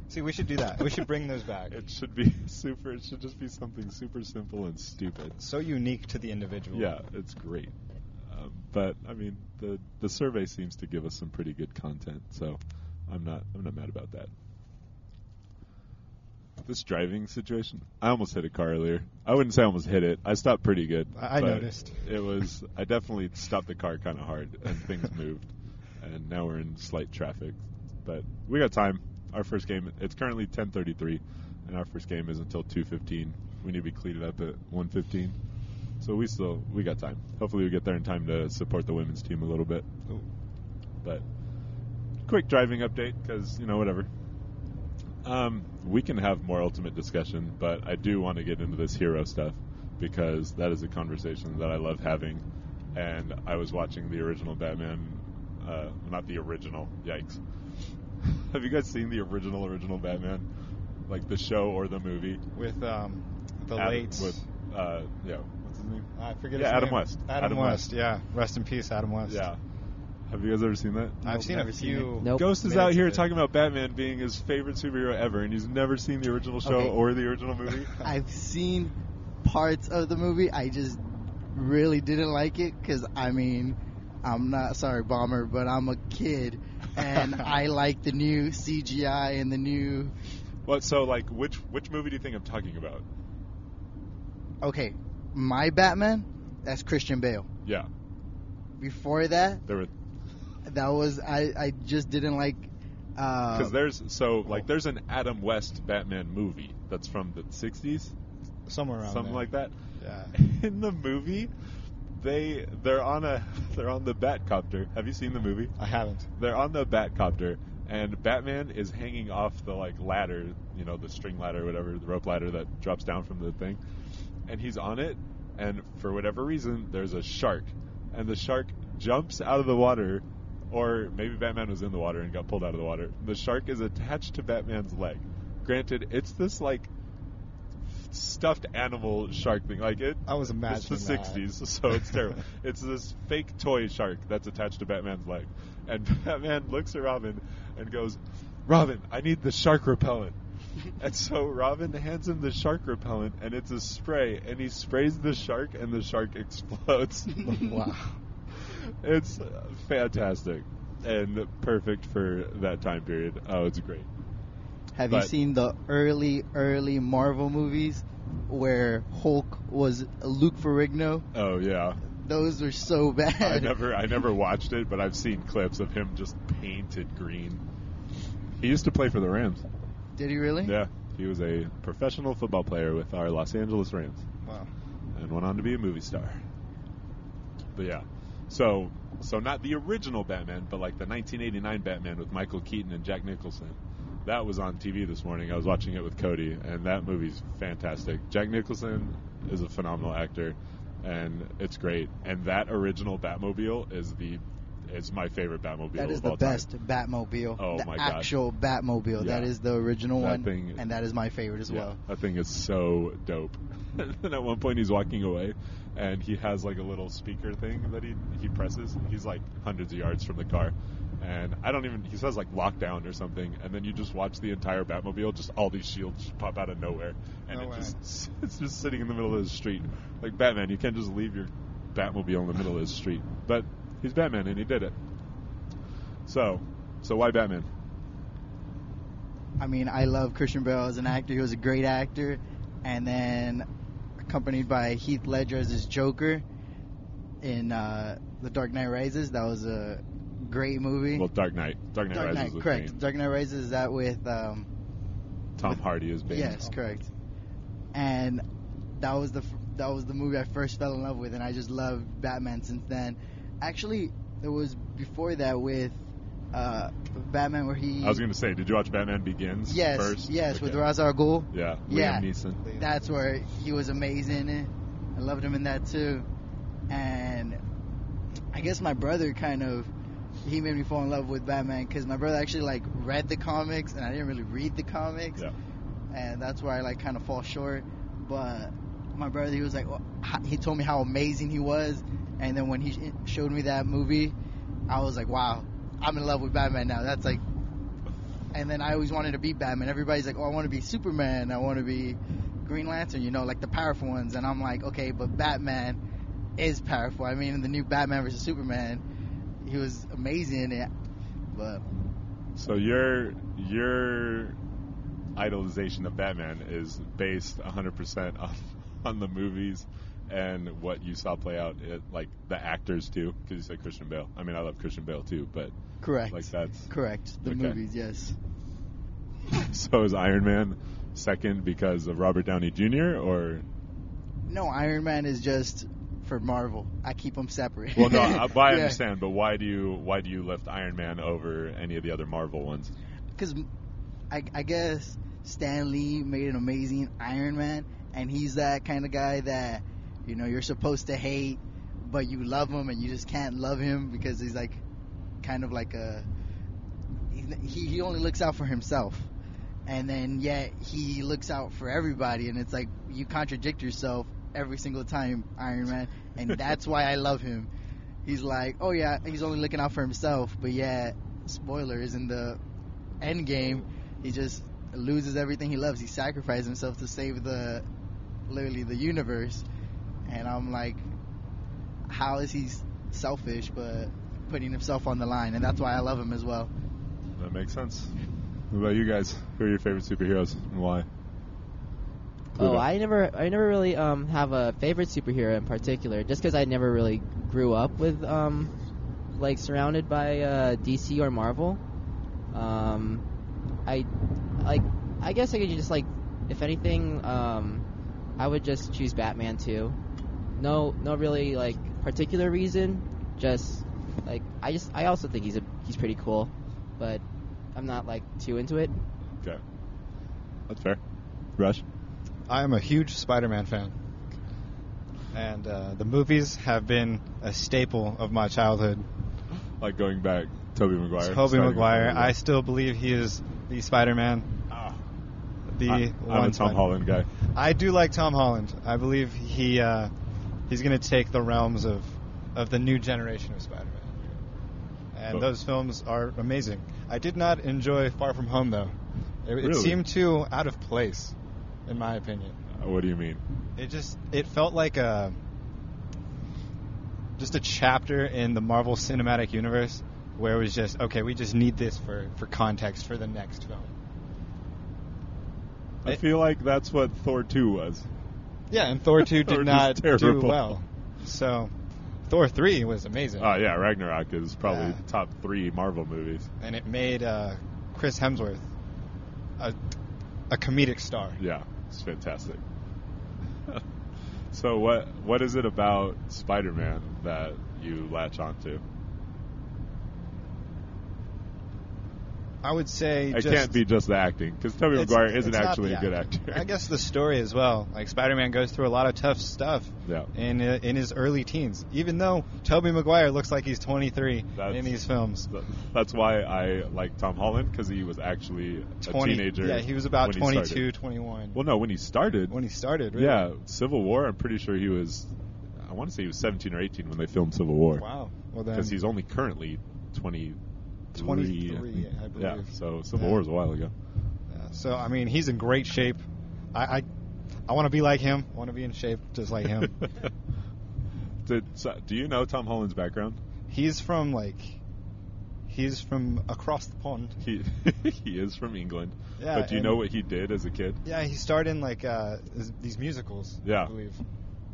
See, we should do that. We should bring those back. It should be super. It should just be something super simple and stupid. so unique to the individual. Yeah, it's great. Um, but I mean, the the survey seems to give us some pretty good content, so I'm not I'm not mad about that. This driving situation, I almost hit a car earlier. I wouldn't say I almost hit it. I stopped pretty good. I- I noticed. It was I definitely stopped the car kind of hard, and things moved, and now we're in slight traffic. But we got time. Our first game. It's currently 10:33, and our first game is until 2:15. We need to be cleated up at 1:15. So we still we got time. Hopefully we get there in time to support the women's team a little bit. Ooh. But quick driving update because you know whatever. Um, we can have more ultimate discussion, but I do want to get into this hero stuff because that is a conversation that I love having. And I was watching the original Batman, uh, not the original. Yikes! have you guys seen the original original Batman, like the show or the movie? With um, the Adam- late. with uh, yeah, what's his name? I forget. Yeah, his Adam name. West. Adam, West. Adam West. West. Yeah. Rest in peace, Adam West. Yeah. Have you guys ever seen that? I've Nope, seen a never seen few. it. Nope. Ghost is minutes out here talking about Batman being his favorite superhero ever, and he's never seen the original show Okay. or the original movie. I've seen parts of the movie. I just really didn't like it because I mean, I'm not sorry, bomber, but I'm a kid, and I like the new CGI and the new. What? So, like, which which movie do you think I'm talking about? Okay, my Batman, that's Christian Bale. Yeah, Before that, there were that was I. I just didn't like. Uh, because there's so like there's an Adam West Batman movie that's from the '60s, Somewhere around something there. like that. Yeah. In the movie, they they're on a they're on the Batcopter. Have you seen the movie? I haven't. they're on the Batcopter, and Batman is hanging off the like ladder, you know, the string ladder, whatever, the rope ladder that drops down from the thing, and he's on it, and for whatever reason, there's a shark, and the shark jumps out of the water, or maybe Batman was in the water and got pulled out of the water. The shark is attached to Batman's leg. Granted, it's this like stuffed animal shark thing, like it. I was imagining. It's the that. '60s, so it's terrible. it's this fake toy shark that's attached to Batman's leg, and Batman looks at Robin and goes, "Robin, I need the shark repellent." and so Robin hands him the shark repellent, and it's a spray, and he sprays the shark, and the shark explodes. Wow. It's fantastic and perfect for that time period. Oh, it's great. have you seen the early, early Marvel movies where Hulk was Lou Ferrigno? Oh yeah. Those were so bad. I never I never watched it, but I've seen clips of him just painted green. He used to play for the Rams. Did he really? Yeah, he was a professional football player with our Los Angeles Rams, Wow. and went on to be a movie star. But yeah, so so not the original Batman, but like the 1989 Batman with Michael Keaton and Jack Nicholson. That was on TV this morning. I was watching it with Cody, and that movie's fantastic. Jack Nicholson is a phenomenal actor, and it's great. And that original Batmobile is the is my favorite Batmobile. That is of the all time. best Batmobile. Oh the my God. actual Batmobile. That Yeah. is the original That one, thing- and that is my favorite as Yeah, well. That thing is so dope. and at one point he's walking away and he has like a little speaker thing that he he presses. He's like hundreds of yards from the car. and I don't even. He says like lockdown or something, and then you just watch the entire Batmobile, just all these shields just pop out of nowhere, and No it way. just it's just sitting in the middle of the street. Like Batman, you can't just leave your Batmobile in the middle of the street, but he's Batman and he did it. So, so why Batman? I mean, I love Christian Bale as an actor. He was a great actor, and then accompanied by Heath Ledger as his Joker in uh, The Dark Knight Rises. That was a great movie. Well, Dark Knight. Dark Knight Dark Rises Knight, correct. main. Dark Knight Rises is that with um, Tom Hardy as Bane. Yes, correct. And that was the that was the movie I first fell in love with, and I just loved Batman since then. Actually, it was before that with uh, Batman where he. I was going to say, did you watch Batman Begins yes, first? yes, with Okay. Ra's al Ghul. Yeah, Yeah. Liam Neeson. That's where he was amazing. I loved him in that too. And I guess my brother kind of he made me fall in love with Batman because my brother actually like read the comics and I didn't really read the comics, Yeah. and that's where I like kind of fall short. But my brother, he was like, well, he told me how amazing he was, and then when he showed me that movie, I was like, wow, I'm in love with Batman now. That's like and then I always wanted to be Batman. Everybody's like, "Oh, I want to be Superman. I want to be Green Lantern." You know, like the powerful ones. And I'm like, "Okay, but Batman is powerful. I mean, in the new Batman versus Superman, he was amazing in it." But So your your idolization of Batman is based 100% on on the movies and what you saw play out, it, like the actors too, because you said Christian Bale. I mean, I love Christian Bale too, but correct, like that's correct. The Okay. movies, yes. so is Iron Man second because of Robert Downey Jr. or No, Iron Man is just for Marvel. I keep them separate. well, no, I, but I Yeah. understand, but why do you why do you lift Iron Man over any of the other Marvel ones? because I, I guess Stan Lee made an amazing Iron Man, and he's that kind of guy that you know you're supposed to hate, but you love him, and you just can't love him because he's like kind of like a he he only looks out for himself, and then yet he looks out for everybody, and it's like you contradict yourself every single time, Iron Man, and that's why I love him. He's like, oh yeah, he's only looking out for himself, but yeah, spoilers in the end game, he just loses everything he loves. He sacrifices himself to save the literally the universe, and I'm like, how is he selfish but putting himself on the line? And that's why I love him as well. That makes sense. What about you guys? Who are your favorite superheroes and why? Oh, I never, I never really um have a favorite superhero in particular, just because I never really grew up with um like surrounded by uh, DC or Marvel. Um, I like, I guess I could just like, if anything, um, I would just choose Batman too. No, no really like particular reason, just like I just, I also think he's a he's pretty cool, but I'm not like too into it. Okay. That's fair. Rush. I am a huge Spider-Man fan, and uh, the movies have been a staple of my childhood. Like going back, Tobey Maguire. Tobey starting Maguire, I still believe he is the Spider-Man. Ah. The I, I'm one a Tom Spider- Holland guy. I do like Tom Holland. I believe he uh, he's going to take the realms of of the new generation of Spider-Man. And those films are amazing. I did not enjoy Far From Home though. It, it seemed too out of place, in my opinion. Uh, What do you mean? It just it felt like a just a chapter in the Marvel Cinematic Universe where it was just okay, we just need this for for context for the next film. I It- feel like that's what Thor 2 was. Yeah, and Thor 2 did 2's not do well. So Thor 3 was amazing. Oh yeah, Ragnarok is probably Yeah. top three Marvel movies. And it made uh, Chris Hemsworth a a comedic star. Yeah, it's fantastic. so what what is it about Spider-Man that you latch onto? I would say It just, can't be just the acting because Tobey Maguire isn't actually a good actor. I guess the story as well. Like Spider-Man goes through a lot of tough stuff Yeah. in uh, in his early teens. Even though Tobey Maguire looks like he's 23 That's- in these films. That's why I like Tom Holland because he was actually a 20 teenager. Yeah, he was about 22, 21 Well, no, when he started. when he started. Really. yeah, Civil War. I'm pretty sure he was. I want to say he was 17 or 18 when they filmed Civil War. Wow. Well then. Because he's only currently 20, 23. 23, I believe. Yeah, so Civil Yeah. War was a while ago. Yeah, so I mean, he's in great shape. I I, I want to be like him. I want to be in shape just like him. Did, so, do you know Tom Holland's background? he's from like, he's from across the pond. He he is from England. Yeah, but do you know what he did as a kid? Yeah, he starred in like uh, these musicals. Yeah. I believe.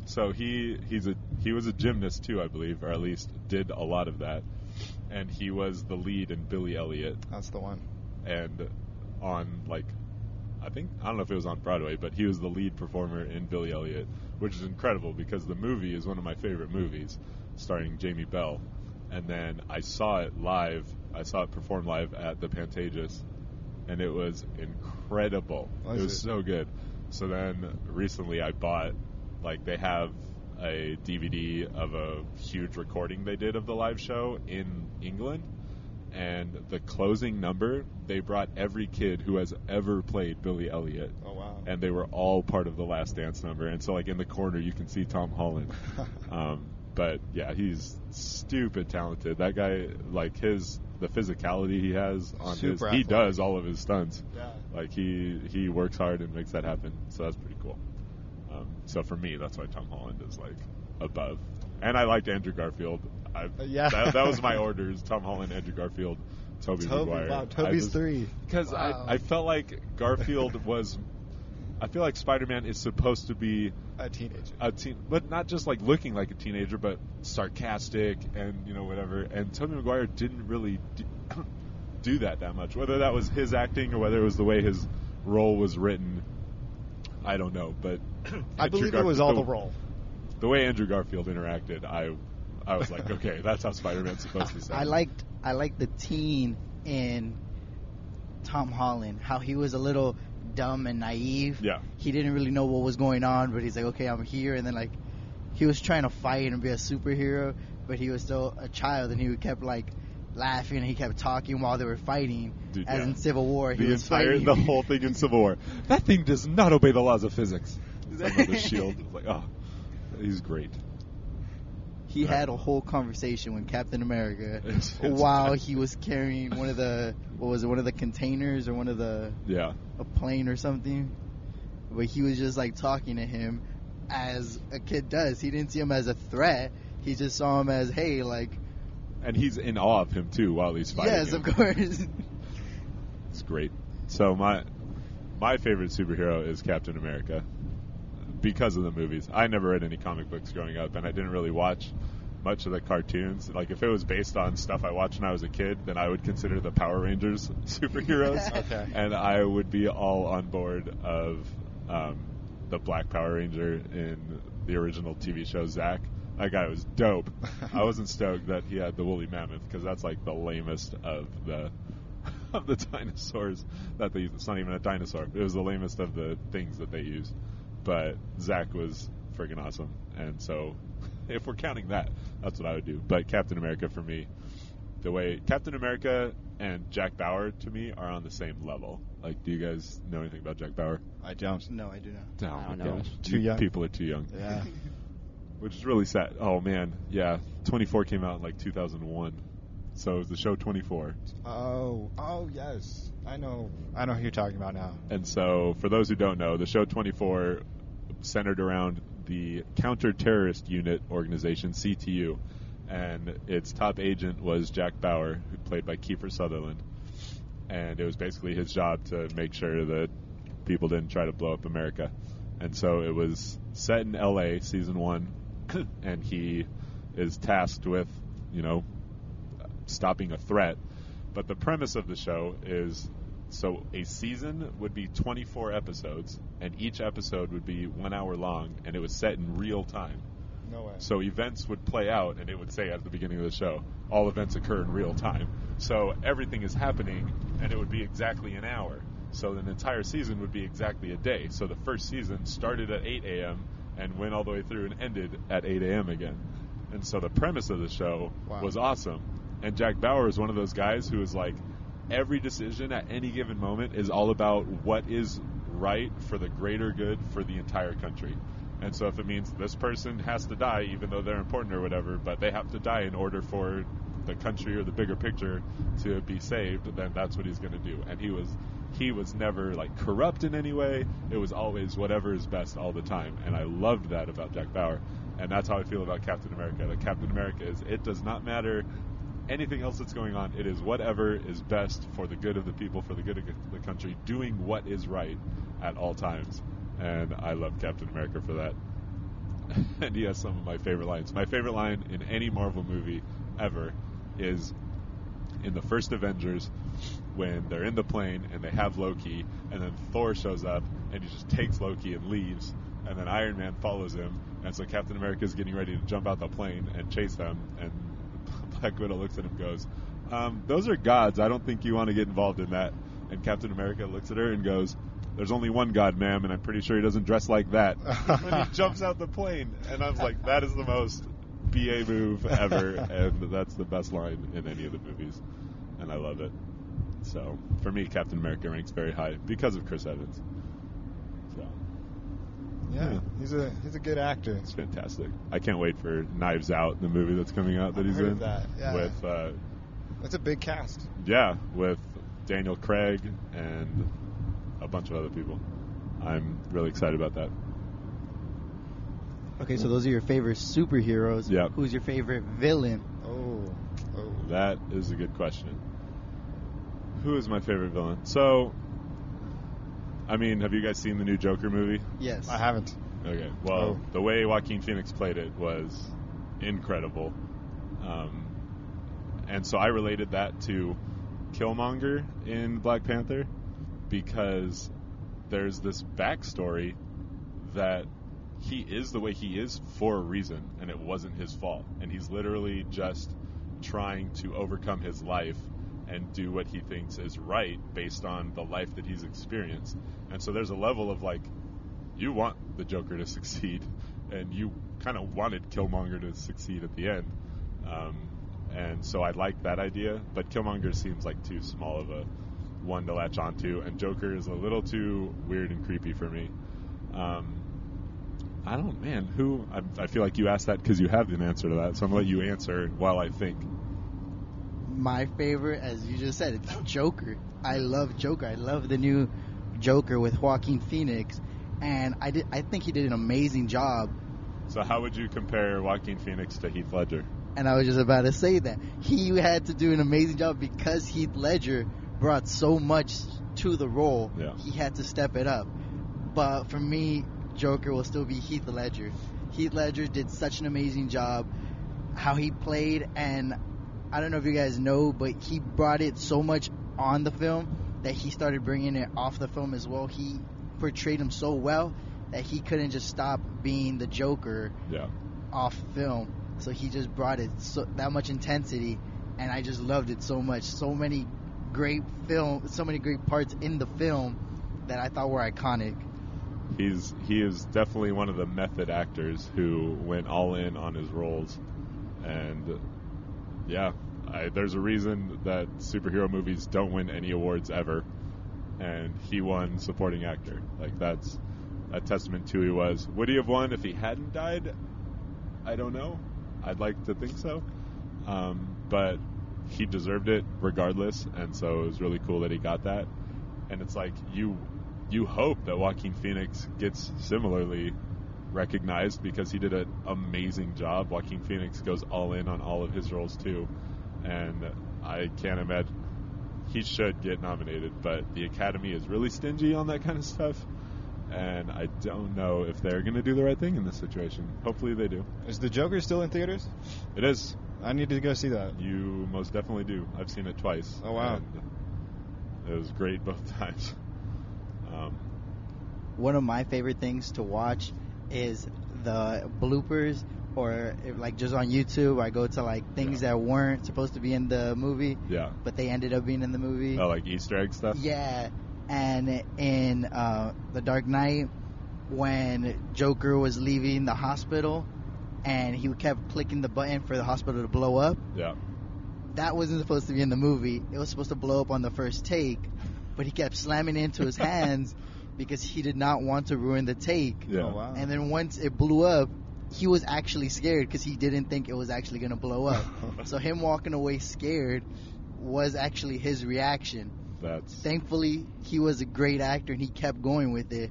So he he's a he was a gymnast too, I believe, or at least did a lot of that. And he was the lead in Billy Elliot That's the one. and on like I think I don't know if it was on Broadway, but he was the lead performer in Billy Elliot, which is incredible because the movie is one of my favorite movies, starring Jamie Bell. And then I saw it live. I saw it performed live at the Pantages, and it was incredible. Was it was it? so good. So then recently I bought like they have a DVD of a huge recording they did of the live show in England. And the closing number they brought every kid who has ever played Billy Elliot. Oh wow. and they were all part of the last dance number. And so like in the corner you can see Tom Holland. Um, but yeah he's stupid talented. That guy like his the physicality he has on his Super he does all of his stunts. Yeah. like he he works hard and makes that happen. So that's pretty cool so for me that's why Tom Holland is like above and I liked Andrew Garfield I, Uh, yeah. that, that was my orders Tom Holland Andrew Garfield Tobey, Tobey, Maguire wow, I Tobey's just- three. because Wow. I, I felt like Garfield was. I feel like Spider Man is supposed to be A teenager. a teen, but not just like looking like a teenager, but sarcastic and you know whatever. And Tobey Maguire didn't really do, do that that much. Whether that was his acting or whether it was the way his role was written, I don't know. But I Andrew believe it was all the Garfield- role. The way Andrew Garfield interacted, I, I was like, okay, that's how Spider Man's supposed to sound. I liked I liked the teen in Tom Holland, how he was a little dumb and naive. Yeah. He didn't really know what was going on, but he's like, okay, I'm here, and then like he was trying to fight and be a superhero, but he was still a child, and he kept like laughing and he kept talking while they were fighting. Dude, As yeah. in Civil War, he the was entire fighting. the whole thing in Civil War. That thing does not obey the laws of physics. The shield. It's like, oh, he's great. he had a whole conversation with Captain America It's- it's while bad. he was carrying one of the what was it, one of the containers or one of the Yeah, a plane or something. But he was just like talking to him as a kid does. He didn't see him as a threat. He just saw him as, hey, like, and he's in awe of him too while he's fighting. yes, him. of course. It's great. So my my favorite superhero is Captain America because of the movies. I never read any comic books growing up, and I didn't really watch much of the cartoons. Like if it was based on stuff I watched when I was a kid, then I would consider the Power Rangers superheroes, Okay. and I would be all on board of um, the Black Power Ranger in the original TV show Zack. That guy was dope. I wasn't stoked that he had the woolly mammoth because that's like the lamest of the of the dinosaurs that they use. It's not even a dinosaur. It was the lamest of the things that they used. But Zack was friggin' awesome, and so if we're counting that, that's what I would do. But Captain America for me, the way Captain America and Jack Bauer to me are on the same level. Like, do you guys know anything about Jack Bauer? I don't. no, I do not. Oh I don't know. gosh, Too You young. People are too young. Yeah. Which is really sad. Oh man, yeah. 24 came out in like 2001, so it was the show 24. Oh, oh yes. I know. I know who you're talking about now. And so, for those who don't know, the show 24 centered around the counter-terrorist unit organization CTU, and its top agent was Jack Bauer, who played by Kiefer Sutherland. And it was basically his job to make sure that people didn't try to blow up America. And so it was set in LA, season one, and he is tasked with, you know, stopping a threat. But the premise of the show is so a season would be 24 episodes, and each episode would be one hour long, and it was set in real time. No way. So events would play out, and it would say at the beginning of the show, all events occur in real time. So everything is happening, and it would be exactly an hour. So an entire season would be exactly a day. So the first season started at 8 a.m. and went all the way through and ended at 8 a.m. again. And so the premise of the show Wow. was awesome. And Jack Bauer is one of those guys who is like, every decision at any given moment is all about what is right for the greater good for the entire country. And so if it means this person has to die, even though they're important or whatever, but they have to die in order for the country or the bigger picture to be saved, then that's what he's going to do. And he was he was never like corrupt in any way. It was always whatever is best all the time, and I loved that about Jack Bauer. And that's how I feel about Captain America. That Captain America is it does not matter anything else that's going on. It is whatever is best for the good of the people, for the good of the country, doing what is right at all times. And I love Captain America for that. and he has some of my favorite lines. My favorite line in any Marvel movie ever is in the first Avengers when they're in the plane and they have Loki, and then Thor shows up and he just takes Loki and leaves, and then Iron Man follows him, and so Captain America is getting ready to jump out the plane and chase them, and Black Widow looks at him and goes, um, "Those are gods. I don't think you want to get involved in that." And Captain America looks at her and goes, "There's only one God, ma'am, and I'm pretty sure he doesn't dress like that." and he jumps out the plane, and I was like, "That is the most BA move ever," and that's the best line in any of the movies, and I love it. So for me, Captain America ranks very high because of Chris Evans. So Yeah, Yeah. he's a he's a good actor. it's fantastic. I can't wait for Knives Out, the movie that's coming out that I've he's heard in of that, yeah. with. Uh, That's a big cast. Yeah, with Daniel Craig and a bunch of other people. I'm really excited about that. Okay, so those are your favorite superheroes. Yep. Who's your favorite villain? Oh, oh. That is a good question. Who is my favorite villain? So, I mean, have you guys seen the new Joker movie? Yes. I haven't. Okay. Well, Oh. the way Joaquin Phoenix played it was incredible. Um, and so I related that to Killmonger in Black Panther because there's this backstory that he is the way he is for a reason, and it wasn't his fault. And he's literally just trying to overcome his life and do what he thinks is right based on the life that he's experienced. And so there's a level of like, you want the Joker to succeed, and you kind of wanted Killmonger to succeed at the end. Um, and so I like that idea, but Killmonger seems like too small of a one to latch onto, and Joker is a little too weird and creepy for me. Um, I don't, man. Who? I, I feel like you asked that because you have an answer to that, so I'm gonna let you answer while I think. My favorite, as you just said, it's Joker. I love Joker. I love the new Joker with Joaquin Phoenix, and I did. I think he did an amazing job. So how would you compare Joaquin Phoenix to Heath Ledger? And I was just about to say that he had to do an amazing job because Heath Ledger brought so much to the role. Yeah. He had to step it up. But for me, Joker will still be Heath Ledger. Heath Ledger did such an amazing job. How he played, and I don't know if you guys know, but he brought it so much on the film that he started bringing it off the film as well. He portrayed him so well that he couldn't just stop being the Joker Yeah. off film. So he just brought it so that much intensity, and I just loved it so much. So many great film, so many great parts in the film that I thought were iconic. He's he is definitely one of the method actors who went all in on his roles, and yeah, I, there's a reason that superhero movies don't win any awards ever, and he won supporting actor. Like that's a testament to who he was. Would he have won if he hadn't died? I don't know. I'd like to think so, um, but he deserved it regardless, and so it was really cool that he got that. And it's like you you hope that Joaquin Phoenix gets similarly recognized because he did an amazing job. Joaquin Phoenix goes all in on all of his roles too, and I can't imagine he should get nominated, but the Academy is really stingy on that kind of stuff, and I don't know if they're going to do the right thing in this situation. Hopefully they do. Is the Joker still in theaters? It is. I need to go see that. You most definitely do. I've seen it twice. Oh, wow. and it was great both times. Um, One of my favorite things to watch is the bloopers, or if, like just on YouTube. I go to like things Yeah. that weren't supposed to be in the movie, yeah. but they ended up being in the movie. Oh, like Easter egg stuff. Yeah, and in uh, the Dark Knight, when Joker was leaving the hospital, and he kept clicking the button for the hospital to blow up. Yeah. That wasn't supposed to be in the movie. It was supposed to blow up on the first take, but he kept slamming it into his hands because he did not want to ruin the take. Yeah. Oh, wow. And then once it blew up, he was actually scared because he didn't think it was actually gonna blow up. so him walking away scared was actually his reaction. That's Thankfully, he was a great actor and he kept going with it.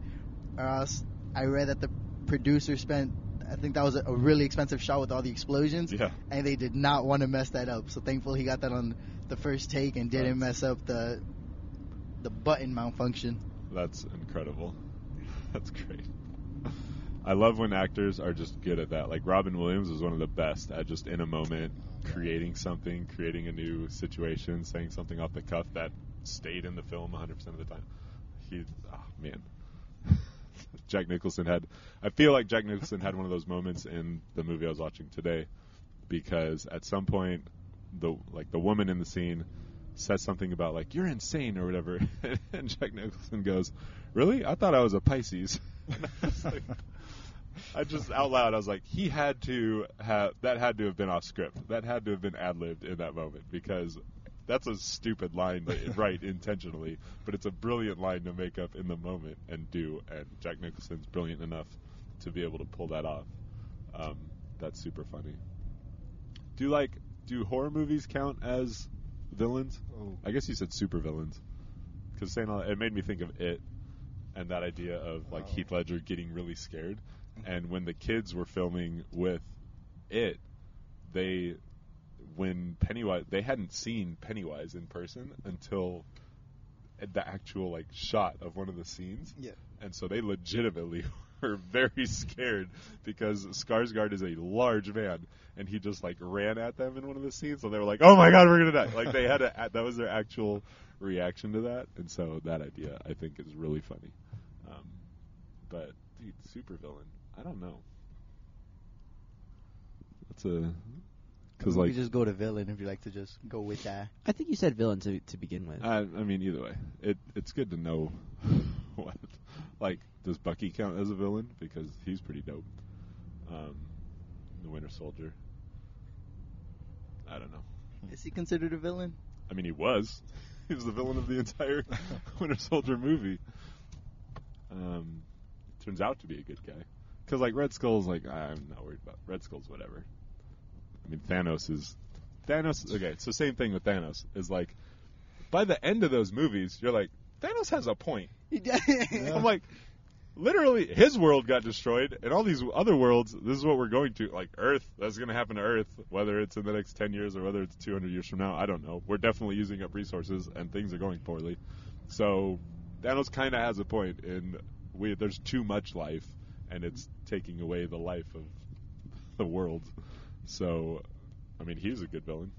Or else, I read that the producer spent, I think that was a, a really expensive shot with all the explosions, yeah. and they did not want to mess that up. So thankfully, he got that on the first take and didn't That's- mess up the the button malfunction. That's incredible. That's great. I love when actors are just good at that. Like Robin Williams was one of the best at just in a moment creating something, creating a new situation, saying something off the cuff that stayed in the film 100% of the time. He, oh man. Jack Nicholson had, I feel like Jack Nicholson had one of those moments in the movie I was watching today because at some point, the like the woman in the scene says something about like you're insane or whatever, and Jack Nicholson goes, "Really? I thought I was a Pisces." I, was like, I just out loud, I was like, he had to have that had to have been off script. That had to have been ad libbed in that moment because that's a stupid line to write intentionally, but it's a brilliant line to make up in the moment and do. And Jack Nicholson's brilliant enough to be able to pull that off. Um, that's super funny. Do like do horror movies count as villains? Oh. I guess you said super villains because saying all that, it made me think of it and that idea of like Oh. Heath Ledger getting really scared. Mm-hmm. And when the kids were filming with it, they when Pennywise they hadn't seen Pennywise in person until the actual like shot of one of the scenes. Yeah. And so they legitimately were very scared because Skarsgård is a large man and he just like ran at them in one of the scenes. and they were like, "Oh my god, we're gonna die!" Like they had a that was their actual reaction to that. And so that idea I think is really funny. Um, but dude, super villain. I don't know. That's a because we like could just go to villain if you like to just go with that. I think you said villain to to begin with. I, I mean, either way, it it's good to know what. Like, does Bucky count as a villain because he's pretty dope? Um, the Winter Soldier. I don't know. Is he considered a villain? I mean, he was. He was the villain of the entire Winter Soldier movie. Um, turns out to be a good guy. Because like Red Skull's like I'm not worried about Red Skull's whatever. I mean Thanos is Thanos. Okay, so same thing with Thanos is like by the end of those movies you're like Thanos has a point. I'm like literally his world got destroyed and all these other worlds this is what we're going to like earth that's going to happen to earth whether it's in the next 10 years or whether it's 200 years from now i don't know. We're definitely using up resources and things are going poorly. So thanos kind of has a point in we there's too much life and it's taking away the life of the world. So i mean he's a good villain.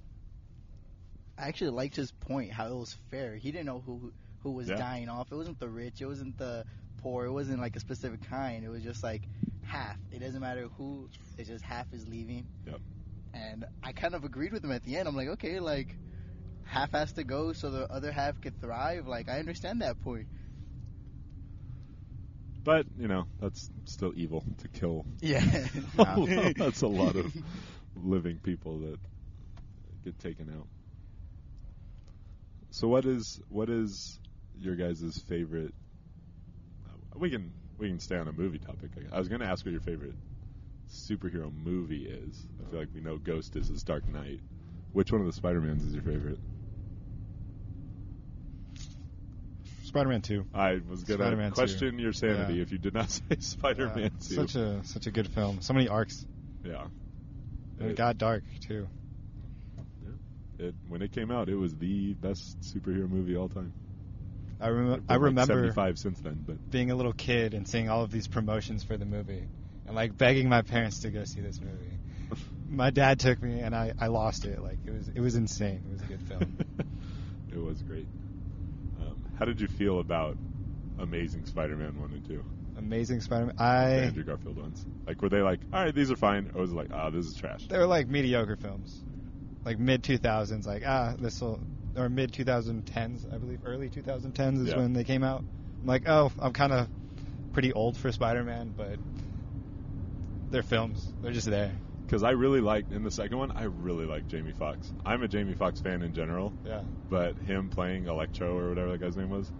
I actually liked his point, how it was fair. He didn't know who who was Yeah. dying off. It wasn't the rich. It wasn't the poor. It wasn't like a specific kind. It was just like half. It doesn't matter who. It's just half is leaving. Yep. And I kind of agreed with him at the end. I'm like, okay, like half has to go so the other half could thrive. Like I understand that point. but you know that's still evil to kill Yeah. that's a lot of living people that get taken out. So what is what is your guys' favorite? uh, We can we can stay on a movie topic. I was going to ask what your favorite superhero movie is. I feel like we know Ghost is his Dark Knight. Which one of the Spider Mans is your favorite? Spider-Man Two. I was going to Spider-Man 2. question your sanity Yeah. if you did not say Spider Man Yeah, 2. Such a such a good film. So many arcs. yeah. And It- it got dark too. It, when it came out, it was the best superhero movie all time. I remember. I've I been, like, remember 75 since then, but being a little kid and seeing all of these promotions for the movie, and like begging my parents to go see this movie. My dad took me, and I, I lost it. Like it was it was insane. It was a good film. it was great. Um, how did you feel about Amazing Spider-Man one and two, Amazing Spider-Man. the I Andrew Garfield ones? Like, were they like, all right, these are fine, or was it like, ah, this is trash? they were like mediocre films, like mid two thousands. Like ah, this will or mid two thousand tens, I believe, early two thousand tens is Yeah. when they came out. I'm like, oh, I'm kind of pretty old for Spider-Man, but they're films. They're just there. Because I really liked in the second one, I really liked Jamie Foxx. I'm a Jamie Foxx fan in general, Yeah. but him playing Electro or whatever that guy's name was,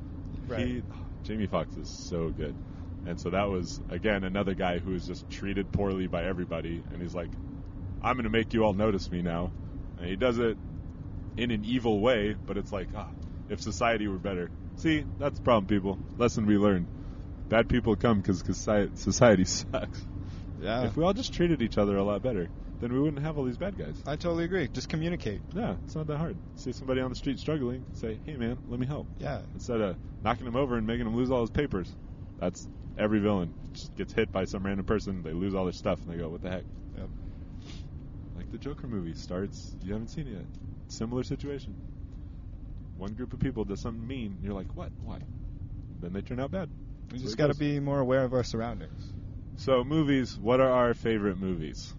Right. he, Jamie Foxx is so good. And so that was again another guy who was just treated poorly by everybody, and he's like, "I'm going to make you all notice me now," and he does it in an evil way, but it's like, ah, if society were better. See, that's the problem, people. Lesson we learned: bad people come because society sucks. Yeah. If we all just treated each other a lot better, then we wouldn't have all these bad guys. I totally agree. Just communicate. Yeah, it's not that hard. See somebody on the street struggling, say, "Hey, man, let me help." Yeah. Instead of knocking him over and making him lose all his papers. That's every villain just gets hit by some random person. They lose all their stuff, and they go, "What the heck?" Yep. Like the Joker movie starts. You haven't seen it yet. Similar situation. One group of people does something mean. And you're like, "What? Why?" Then they turn out bad. We just got to be more aware of our surroundings. So movies. What are our favorite movies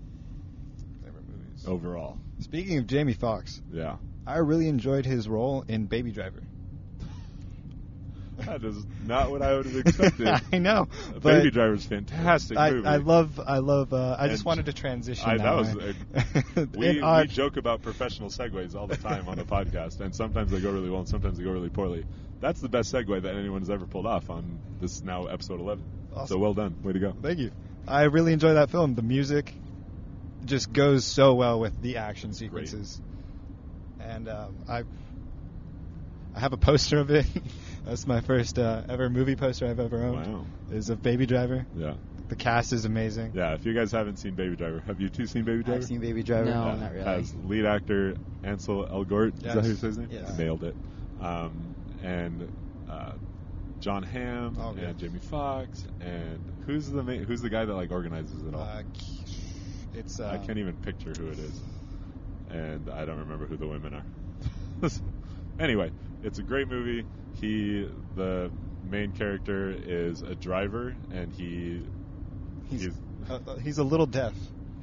Favorite movies. overall? Speaking of Jamie Foxx, Yeah. I really enjoyed his role in Baby Driver. That is not what I would have expected. I know, Baby Driver's a fantastic I, movie. I love, I love. Uh, I just wanted to transition. I, that was a, we, our- we joke about professional segues all the time on the podcast, and sometimes they go really well, and sometimes they go really poorly. That's the best segue that anyone has ever pulled off on this now episode 11. So well done, way to go. Thank you. I really enjoy that film. The music just goes so well with the action sequences, and um, I I have a poster of it. That's my first uh, ever movie poster I've ever owned. Wow. Is of Baby Driver. Yeah, The cast is amazing. yeah. If you guys haven't seen Baby Driver, have you two seen Baby Driver? I've seen Baby Driver. No. Yeah, not really. Has lead actor Ansel Elgort. Is Yes. that who says his name? Yes. Nailed it. Um, and uh, Jon Hamm Oh, and yes. Jamie Foxx and who's the ma- who's the guy that like organizes it all? Uh, it's uh, I can't even picture who it is, and I don't remember who the women are. anyway, it's a great movie. He, the main character, is a driver, and he, He's he's uh, uh, he's a little deaf.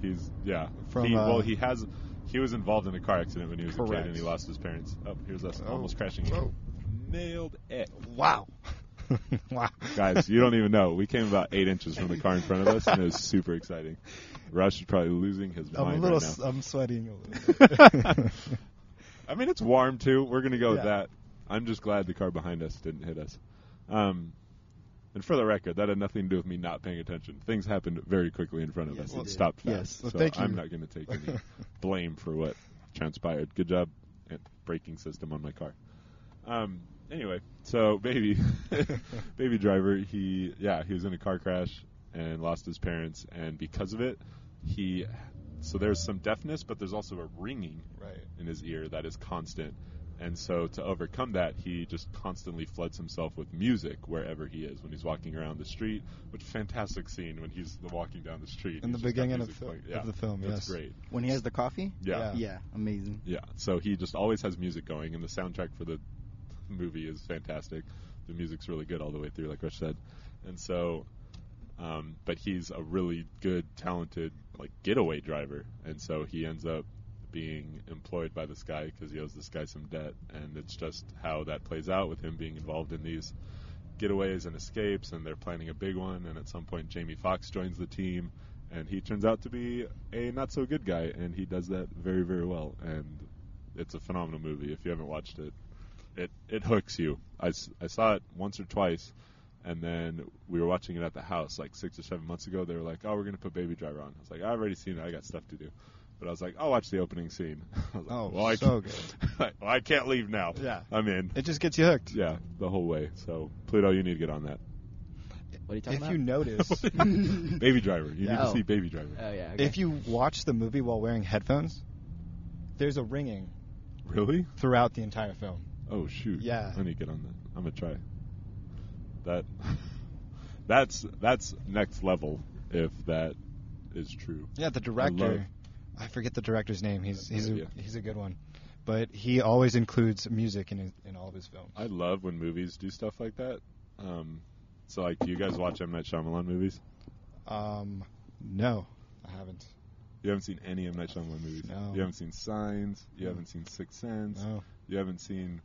he's yeah. From, he, uh, well, he has he was involved in a car accident when he was a kid, and he lost his parents. Oh, here's us Oh. almost crashing. Whoa. Nailed it. Wow. wow. Guys, you don't even know. We came about eight inches from the car in front of us, and it was super exciting. Rush is probably losing his I'm a little. right now. I'm sweating a little. I mean, it's warm too. We're gonna go with Yeah. that. I'm just glad the car behind us didn't hit us. Um, and for the record, that had nothing to do with me not paying attention. Things happened very quickly in front of Yes, us. it It did. stopped fast. Yes. Well, so thank I'm you. not going to take any blame for what transpired. Good job at braking system on my car. Um, anyway, so baby, baby driver, he yeah he was in a car crash and lost his parents, and because of it, he so there's some deafness, but there's also a ringing right. in his ear that is constant. And so to overcome that, he just constantly floods himself with music wherever he is when he's walking around the street. Which fantastic scene when he's walking down the street. In the He's just got beginning of music the- playing. of yeah, the film, That's yes. great. When he has the coffee? Yeah. Yeah. Yeah, amazing. Yeah. So he just always has music going, and the soundtrack for the movie is fantastic. The music's really good all the way through, like Rush said. And so, um, but he's a really good, talented, like getaway driver, and so he ends up being employed by this guy because he owes this guy some debt, and it's just how that plays out with him being involved in these getaways and escapes, and they're planning a big one. And at some point, Jamie Foxx joins the team, and he turns out to be a not so good guy, and he does that very, very well. And it's a phenomenal movie. If you haven't watched it, it it hooks you. I, I saw it once or twice, and then we were watching it at the house like six or seven months ago. They were like, "Oh, we're gonna put Baby Driver on." I was like, "I've already seen it. I got stuff to do." But I was like, "I'll watch the opening scene." I was like, Oh, well, I so can't- well, I can't leave now. Yeah. I'm in. It just gets you hooked. Yeah, the whole way. So Pluto, you need to get on that. What are you talking about? If about? you notice, Baby Driver. You need Yeah. to Oh. see Baby Driver. Oh yeah. Okay. if you watch the movie while wearing headphones, there's a ringing Really? throughout the entire film. Oh shoot. Yeah. I need to get on that. I'm gonna try. That that's that's next level if that is true. Yeah, the director. I, forget the director's name. He's he's a, he's a good one, but he always includes music in his, in all of his films. I love when movies do stuff like that. Um, so like, do you guys watch M Night Shyamalan movies? Um, no, I haven't. You haven't seen any M Night Shyamalan movies. No. You haven't seen Signs. You No. haven't seen Sixth Sense. No, You haven't seen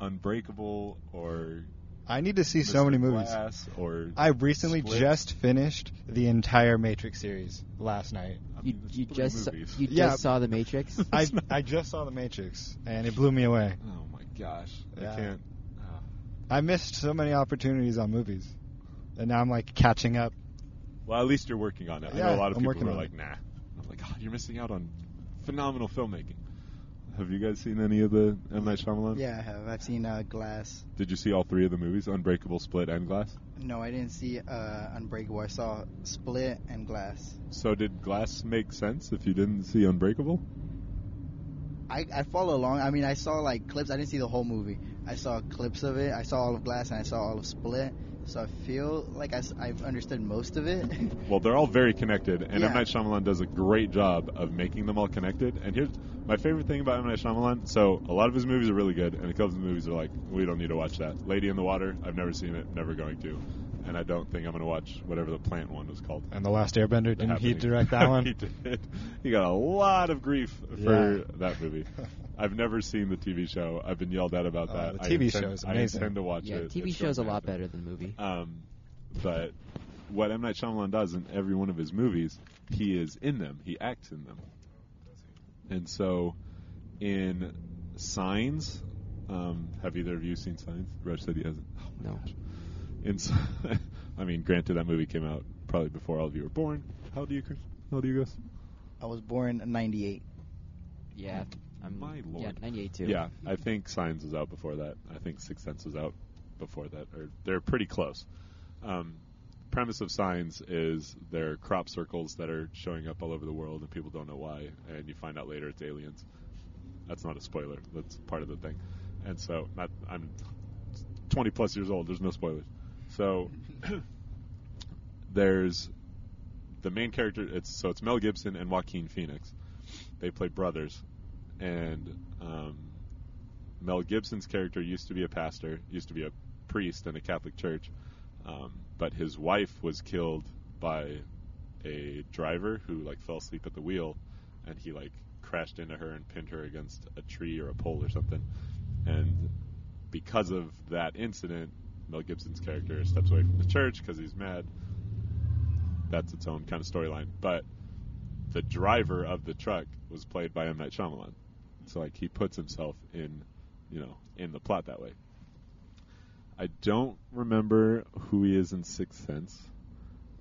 Unbreakable or I need to see so many movies. Glass or I recently Split. just finished the entire Matrix series last night. I you mean, there's you just movies. you Yeah. just saw the Matrix. I I just saw the Matrix and it blew me away. Oh my gosh! Yeah. I can't. I missed so many opportunities on movies. and now I'm like catching up. Well, at least you're working on it. I Yeah, know a lot of I'm people working are on like, it. nah. I'm like, oh, you're missing out on phenomenal filmmaking. Have you guys seen any of the M Night Shyamalan? Yeah, I have. I've seen uh, Glass. Did you see all three of the movies? Unbreakable, Split, and Glass. No, I didn't see uh, Unbreakable. I saw Split and Glass. So did Glass make sense if you didn't see Unbreakable? I, I follow along. I mean, I saw like clips. I didn't see the whole movie. I saw clips of it. I saw all of Glass and I saw all of Split. So I feel like I, have understood most of it. Well, they're all very connected, and Yeah. M Night Shyamalan does a great job of making them all connected. And here's my favorite thing about M Night Shyamalan. So a lot of his movies are really good, and a couple of movies are like, we don't need to watch that. Lady in the Water, I've never seen it, never going to, and I don't think I'm going to watch whatever the plant one was called. And the Last Airbender, The didn't he direct that one? he did. He got a lot of grief for Yeah. that movie. I've never seen the TV show. I've been yelled at about Oh, that. the TV intend- show is I amazing. intend to watch it. Yeah, it. TV It's show's a lot happen. better than the movie. Um, but what M Night Shyamalan does in every one of his movies, he is in them. He acts in them. And so, in Signs, um, have either of you seen Signs? Rush said he hasn't. Oh my No. gosh. In, S- I mean, granted, that movie came out probably before all of you were born. How old are you, Chris? How old are you guys? I was born in '98. yeah, I'm, My lord. Yeah, 98 too. Yeah, I think Signs was out before that. I think Sixth Sense was out before that, or they're pretty close. Um, premise of Signs is there are crop circles that are showing up all over the world, and people don't know why, and you find out later it's aliens. That's not a spoiler. That's part of the thing. And so, not, I'm 20 plus years old. There's no spoilers. So, there's the main character. It's so it's Mel Gibson and Joaquin Phoenix. They play brothers, and um, Mel Gibson's character used to be a pastor, used to be a priest in a Catholic church, um, but his wife was killed by a driver who like fell asleep at the wheel, and he like crashed into her and pinned her against a tree or a pole or something, and because of that incident, Mel Gibson's character steps away from the church because he's mad. That's its own kind of storyline, but the driver of the truck was played by M Night Shyamalan. So like he puts himself in, you know, in the plot that way. I don't remember who he is in Sixth Sense.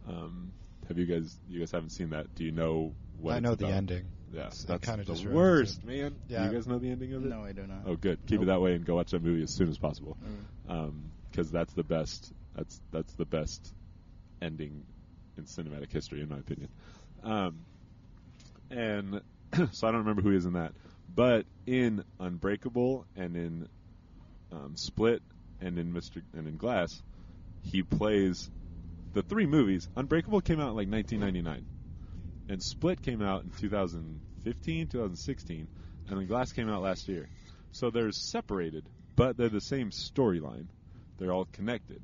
Um, have you guys? You guys haven't seen that? Do you know what? I know the about? ending. Yeah, It that's kinda the just worst, it. man. Yeah. You guys know the ending of it? No, I do not. Oh, good. Keep it that way and go watch that movie as soon as possible, Mm. Because that's the best. That's that's the best ending in cinematic history, in my opinion. Um, and so I don't remember who he is in that, but in Unbreakable and in um, Split and in Mr. and in Glass, he plays the three movies. Unbreakable came out in like 1999, and Split came out in 2015, 2016, and then Glass came out last year. So they're separated, but they're the same storyline. They're all connected.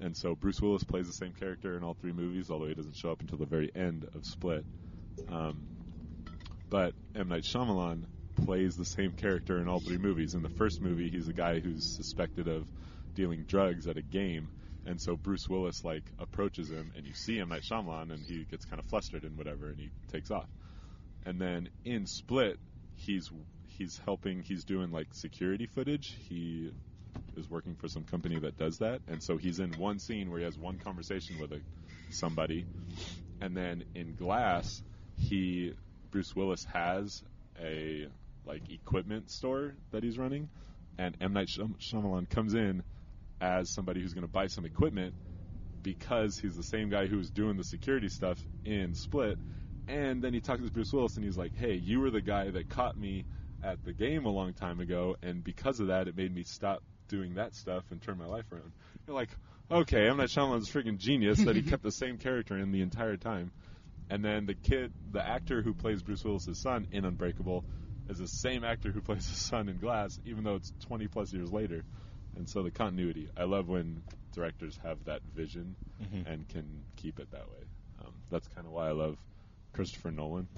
And so Bruce Willis plays the same character in all three movies, although he doesn't show up until the very end of Split. Um, but M. Night Shyamalan plays the same character in all three movies. In the first movie, he's a guy who's suspected of dealing drugs at a game, and so Bruce Willis like approaches him, and you see M. Night Shyamalan, and he gets kind of flustered and whatever, and he takes off. And then in Split, he's he's helping. He's doing like security footage. He is working for some company that does that, and so he's in one scene where he has one conversation with a, somebody, and then in Glass, he Bruce Willis has a like equipment store that he's running, and M. Night Shyam- Shyamalan comes in as somebody who's going to buy some equipment because he's the same guy who's doing the security stuff in Split, and then he talks to Bruce Willis and he's like, "Hey, you were the guy that caught me at the game a long time ago, and because of that, it made me stop doing that stuff and turn my life around." You're like, "Okay, M Night Shyamalan's freaking genius that he kept the same character in the entire time." And then the kid, the actor who plays Bruce Willis's son in Unbreakable, is the same actor who plays his son in Glass, even though it's 20 plus years later. And so the continuity, I love when directors have that vision Mhm. and can keep it that way. Um, that's kind of why I love Christopher Nolan,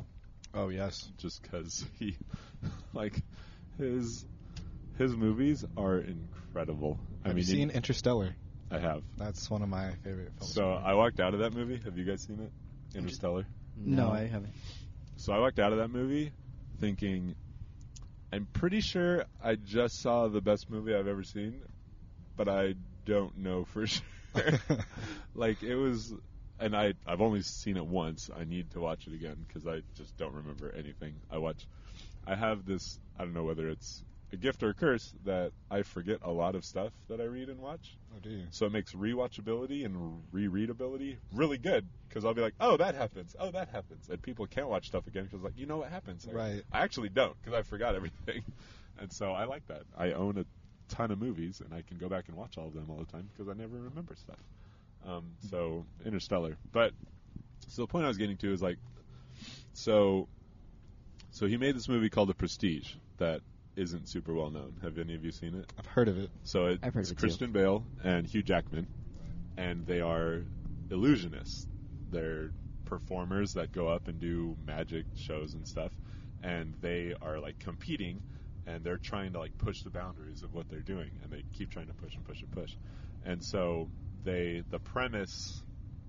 Oh yes. just because he, like, his his movies are incredible. I Have mean, you seen Interstellar? I have. That's one of my favorite films. So I walked out of that movie. Have you guys seen it? Interstellar. No, I haven't. So I walked out of that movie thinking, I'm pretty sure I just saw the best movie I've ever seen, but I don't know for sure. like it was, and I I've only seen it once. I need to watch it again because I just don't remember anything. I watch. I have this. I don't know whether it's a gift or a curse that I forget a lot of stuff that I read and watch. Oh, do you? So it makes rewatchability and rereadability really good because I'll be like, oh, that happens. Oh, that happens. And people can't watch stuff again because like, you know what happens. Like, Right. I actually don't because I forgot everything. and so I like that. I own a ton of movies and I can go back and watch all of them all the time because I never remember stuff. Um, so Interstellar. But so the point I was getting to is like, so so he made this movie called The Prestige that isn't super well known. Have any of you seen it? I've heard of it. So it, I've heard it's of it too. Christian Bale and Hugh Jackman, and they are illusionists. They're performers that go up and do magic shows and stuff, and they are like competing, and they're trying to like push the boundaries of what they're doing, and they keep trying to push and push and push, and so they the premise,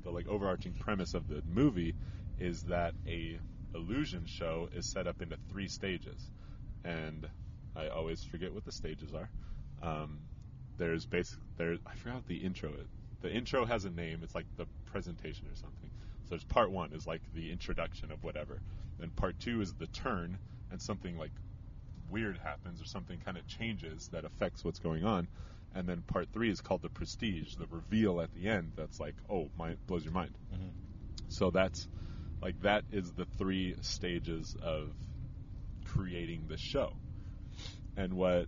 the like overarching premise of the movie, is that a illusion show is set up into three stages, and I always forget what the stages are. Um, there's basic there. I forgot what the intro is. The intro has a name. It's like the presentation or something. So there's part one is like the introduction of whatever. Then part two is the turn, and something like weird happens or something kind of changes that affects what's going on. And then part three is called the prestige, the reveal at the end. That's like, oh, my blows your mind. So that's like that is the three stages of creating the show. And what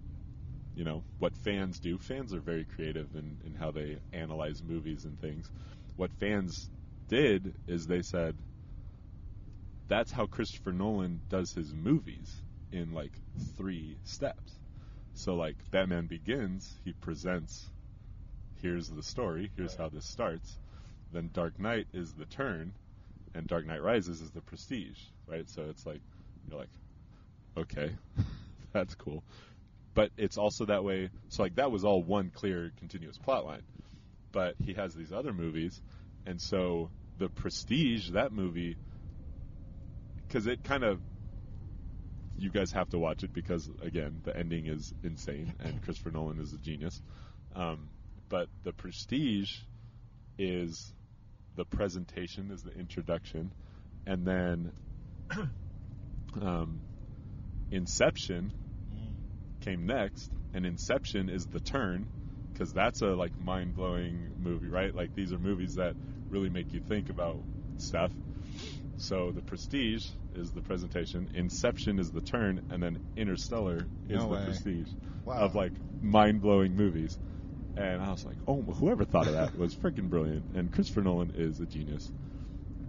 you know, what fans do, fans are very creative in, in how they analyze movies and things. What fans did is they said that's how Christopher Nolan does his movies in like three steps. So like Batman Begins, he presents here's the story, here's how this starts. Then Dark Knight is the turn, and Dark Knight Rises is the prestige, right? So it's like you're like, okay, that's cool. But it's also that way. So like that was all one clear, continuous plot line. But he has these other movies, and so the prestige that movie, because it kind of. You guys have to watch it because again, the ending is insane, and Christopher Nolan is a genius. Um, but the prestige is the presentation, is the introduction, and then um, Inception came next, and Inception is the turn because that's a like mind blowing movie, right? Like these are movies that really make you think about stuff. So the Prestige is the presentation, Inception is the turn, and then Interstellar is No the way. Prestige Wow. of like mind blowing movies. And I was like, oh, whoever thought of that was freaking brilliant. And Christopher Nolan is a genius.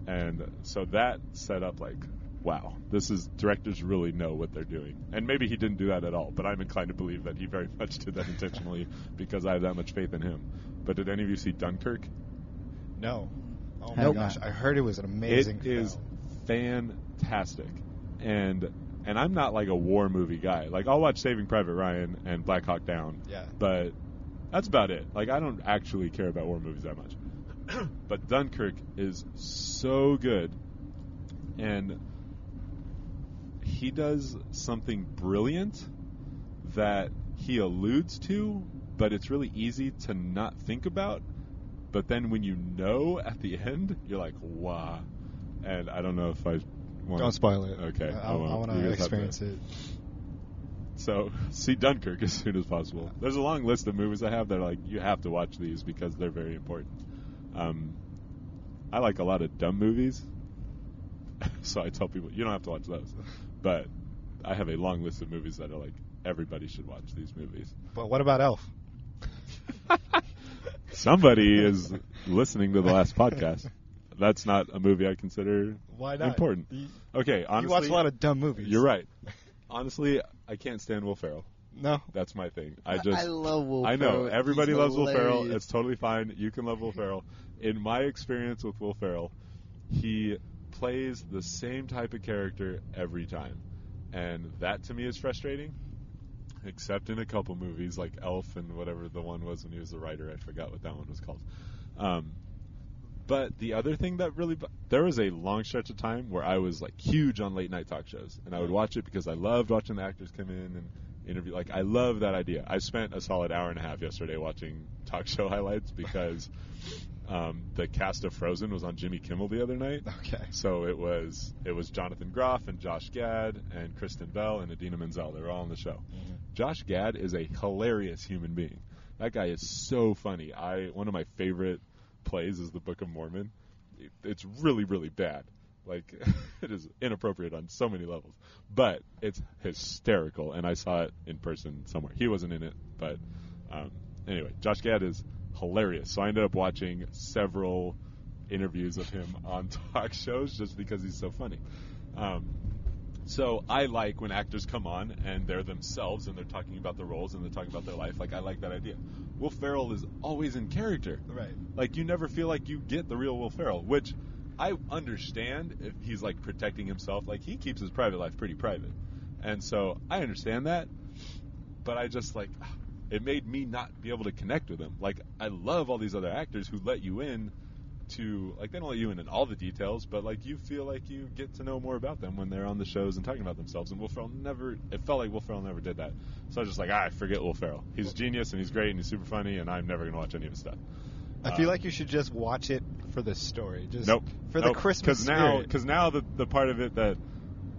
And so that set up like, wow, this is directors really know what they're doing. And maybe he didn't do that at all, but I'm inclined to believe that he very much did that intentionally because I have that much faith in him. But did any of you see Dunkirk? No. Oh my Nope. gosh, I heard it was an amazing It is film. fantastic, and and I'm not like a war movie guy. Like I'll watch Saving Private Ryan and Black Hawk Down, Yeah. but that's about it. Like I don't actually care about war movies that much. but Dunkirk is so good, and he does something brilliant that he alludes to, but it's really easy to not think about. But then when you know at the end, you're like, wow. And I don't know if I want Don't spoil it. Okay, I, I I, want to to- experience it. So see Dunkirk as soon as possible. There's a long list of movies I have that are like you have to watch these because they're very important. Um, I like a lot of dumb movies, so I tell people you don't have to watch those. But I have a long list of movies that are like everybody should watch these movies. But what about Elf? Somebody is listening to the last podcast. That's not a movie I consider Why not? important. You, Okay, honestly, you watch a lot of dumb movies. You're right. Honestly, I can't stand Will Ferrell. No. That's my thing. I just I love Will I know Ferrell. everybody He's loves Will Ferrell. It's totally fine. You can love Will Ferrell. In my experience with Will Ferrell, he plays the same type of character every time, and that to me is frustrating. Except in a couple movies like Elf and whatever the one was when he was the writer. I forgot what that one was called. Um, but the other thing that really there was a long stretch of time where I was like huge on late night talk shows, and I would watch it because I loved watching the actors come in and interview. Like I love that idea. I spent a solid hour and a half yesterday watching talk show highlights because um, the cast of Frozen was on Jimmy Kimmel the other night. Okay. So it was it was Jonathan Groff and Josh Gad and Kristen Bell and Idina Menzel. They were all on the show. Josh Gad is a hilarious human being. That guy is so funny. I one of my favorite plays is the Book of Mormon. It's really really bad. Like it is inappropriate on so many levels, but it's hysterical. And I saw it in person somewhere. He wasn't in it, but um, anyway, Josh Gad is hilarious. So I ended up watching several interviews of him on talk shows just because he's so funny. Um, so I like when actors come on and they're themselves and they're talking about the roles and they're talking about their life. Like I like that idea. Will Ferrell is always in character. Right. Like you never feel like you get the real Will Ferrell, which I understand if he's like protecting himself. Like he keeps his private life pretty private, and so I understand that. But I just like it made me not be able to connect with them. Like I love all these other actors who let you in to like they don't let you in in all the details, but like you feel like you get to know more about them when they're on the shows and talking about themselves. And Will Ferrell never. It felt like Will Ferrell never did that. So I was just like, ah, forget Will Ferrell. He's a genius and he's great and he's super funny, and I'm never gonna watch any of his stuff. I feel Um, like you should just watch it for the story. Just Nope. For nope. the Christmas Cause now, because now the the part of it that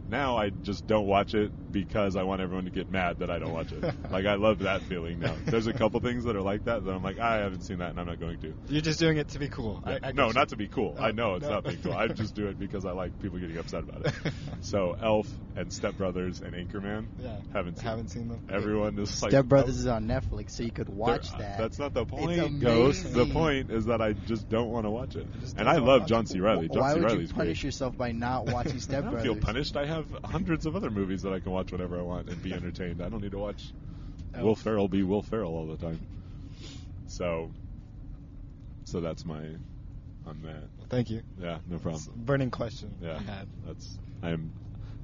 now I just don't watch it because I want everyone to get mad that I don't watch it. like I love that feeling now. There's a couple things that are like that that I'm like I haven't seen that and I'm not going to. You're just doing it to be cool. I, I no, not to be cool. Oh, I know it's no. not being cool. I just do it because I like people getting upset about it. So Elf and Step Brothers and Anchorman. Yeah. Haven't seen. Haven't seen them. Everyone is like Step Brothers oh. is on Netflix, so you could watch There- that. That's not the point, It's Ghost. The point is that I just don't want to watch it. just And I wanna love watch John it. C. Reilly. John Why C. would you punish great. yourself by not watching Step I don't feel punished. I have hundreds of other movies that I can watch whenever I want and be entertained. I don't need to watch Elf. Will Ferrell be Will Ferrell all the time. So, so that's my on that. Thank you. Yeah, no problem. It's burning question Yeah, I had. that's I am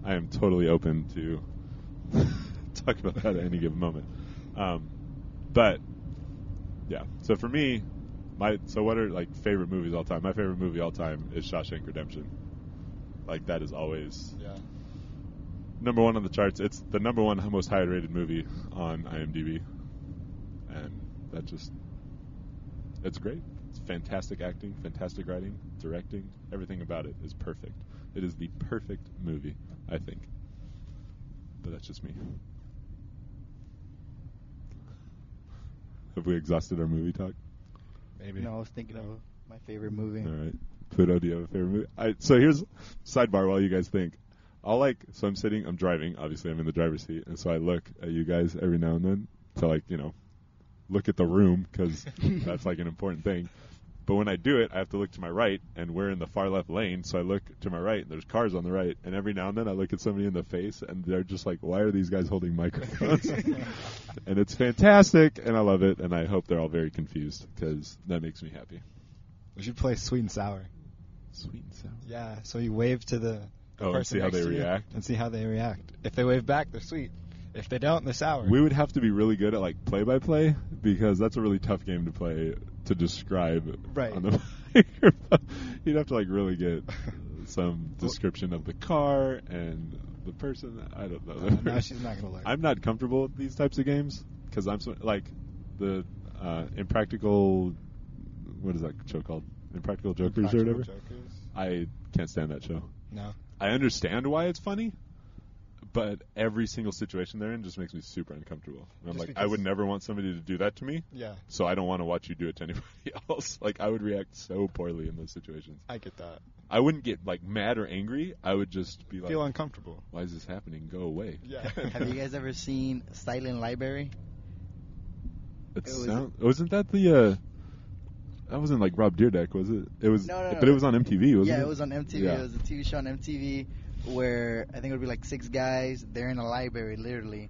I am totally open to talk about that at any given moment. Um, but yeah, so for me, my so what are like favorite movies all time? My favorite movie all time is Shawshank Redemption. Like that is always Yeah. Number one on the charts. It's the number one most highly rated movie on IMDb, and that just it's great. It's fantastic acting, fantastic writing, directing. Everything about it is perfect. It is the perfect movie, I think. But that's just me. Have we exhausted our movie talk? Maybe. No, I was thinking of my favorite movie. All right. Pluto, do you have a favorite movie? I, so here's sidebar while you guys think. I'll like so I'm sitting, I'm driving. Obviously, I'm in the driver's seat, and so I look at you guys every now and then to like you know look at the room because that's like an important thing. But when I do it, I have to look to my right, and we're in the far left lane. So I look to my right, and there's cars on the right. And every now and then, I look at somebody in the face, and they're just like, "Why are these guys holding microphones?" and it's fantastic, and I love it. And I hope they're all very confused because that makes me happy. We should play sweet and sour. Sweet and sour. Yeah. So you wave to the, the Oh, and person see how they to you react? and see how they react. If they wave back, they're sweet. If they don't, they're sour. We would have to be really good at like play by play because that's a really tough game to play to describe Right. on the microphone. You'd have to like really get some description of the car and the person. I don't know. Uh, no, she's not gonna learn. I'm not comfortable with these types of games because I'm so, like the uh, impractical. What is that show called? Impractical Jokers or whatever. Jokers. I can't stand that show. No. I understand why it's funny, but every single situation they're in just makes me super uncomfortable. And I'm Just like, I would never want somebody to do that to me, Yeah. so I don't want to watch you do it to anybody else. Like, I would react so poorly in those situations. I get that. I wouldn't get like mad or angry. I would just be like, Feel uncomfortable. why is this happening? Go away. Yeah. Have you guys ever seen Silent Library? It It was- sound, wasn't that the? uh That wasn't like Rob Dyrdek, was it? It was, No, no, but no. it was on MTV, wasn't yeah, it? Yeah, it was on MTV. Yeah. It was a TV show on MTV where I think it would be like six guys. They're in a library, literally,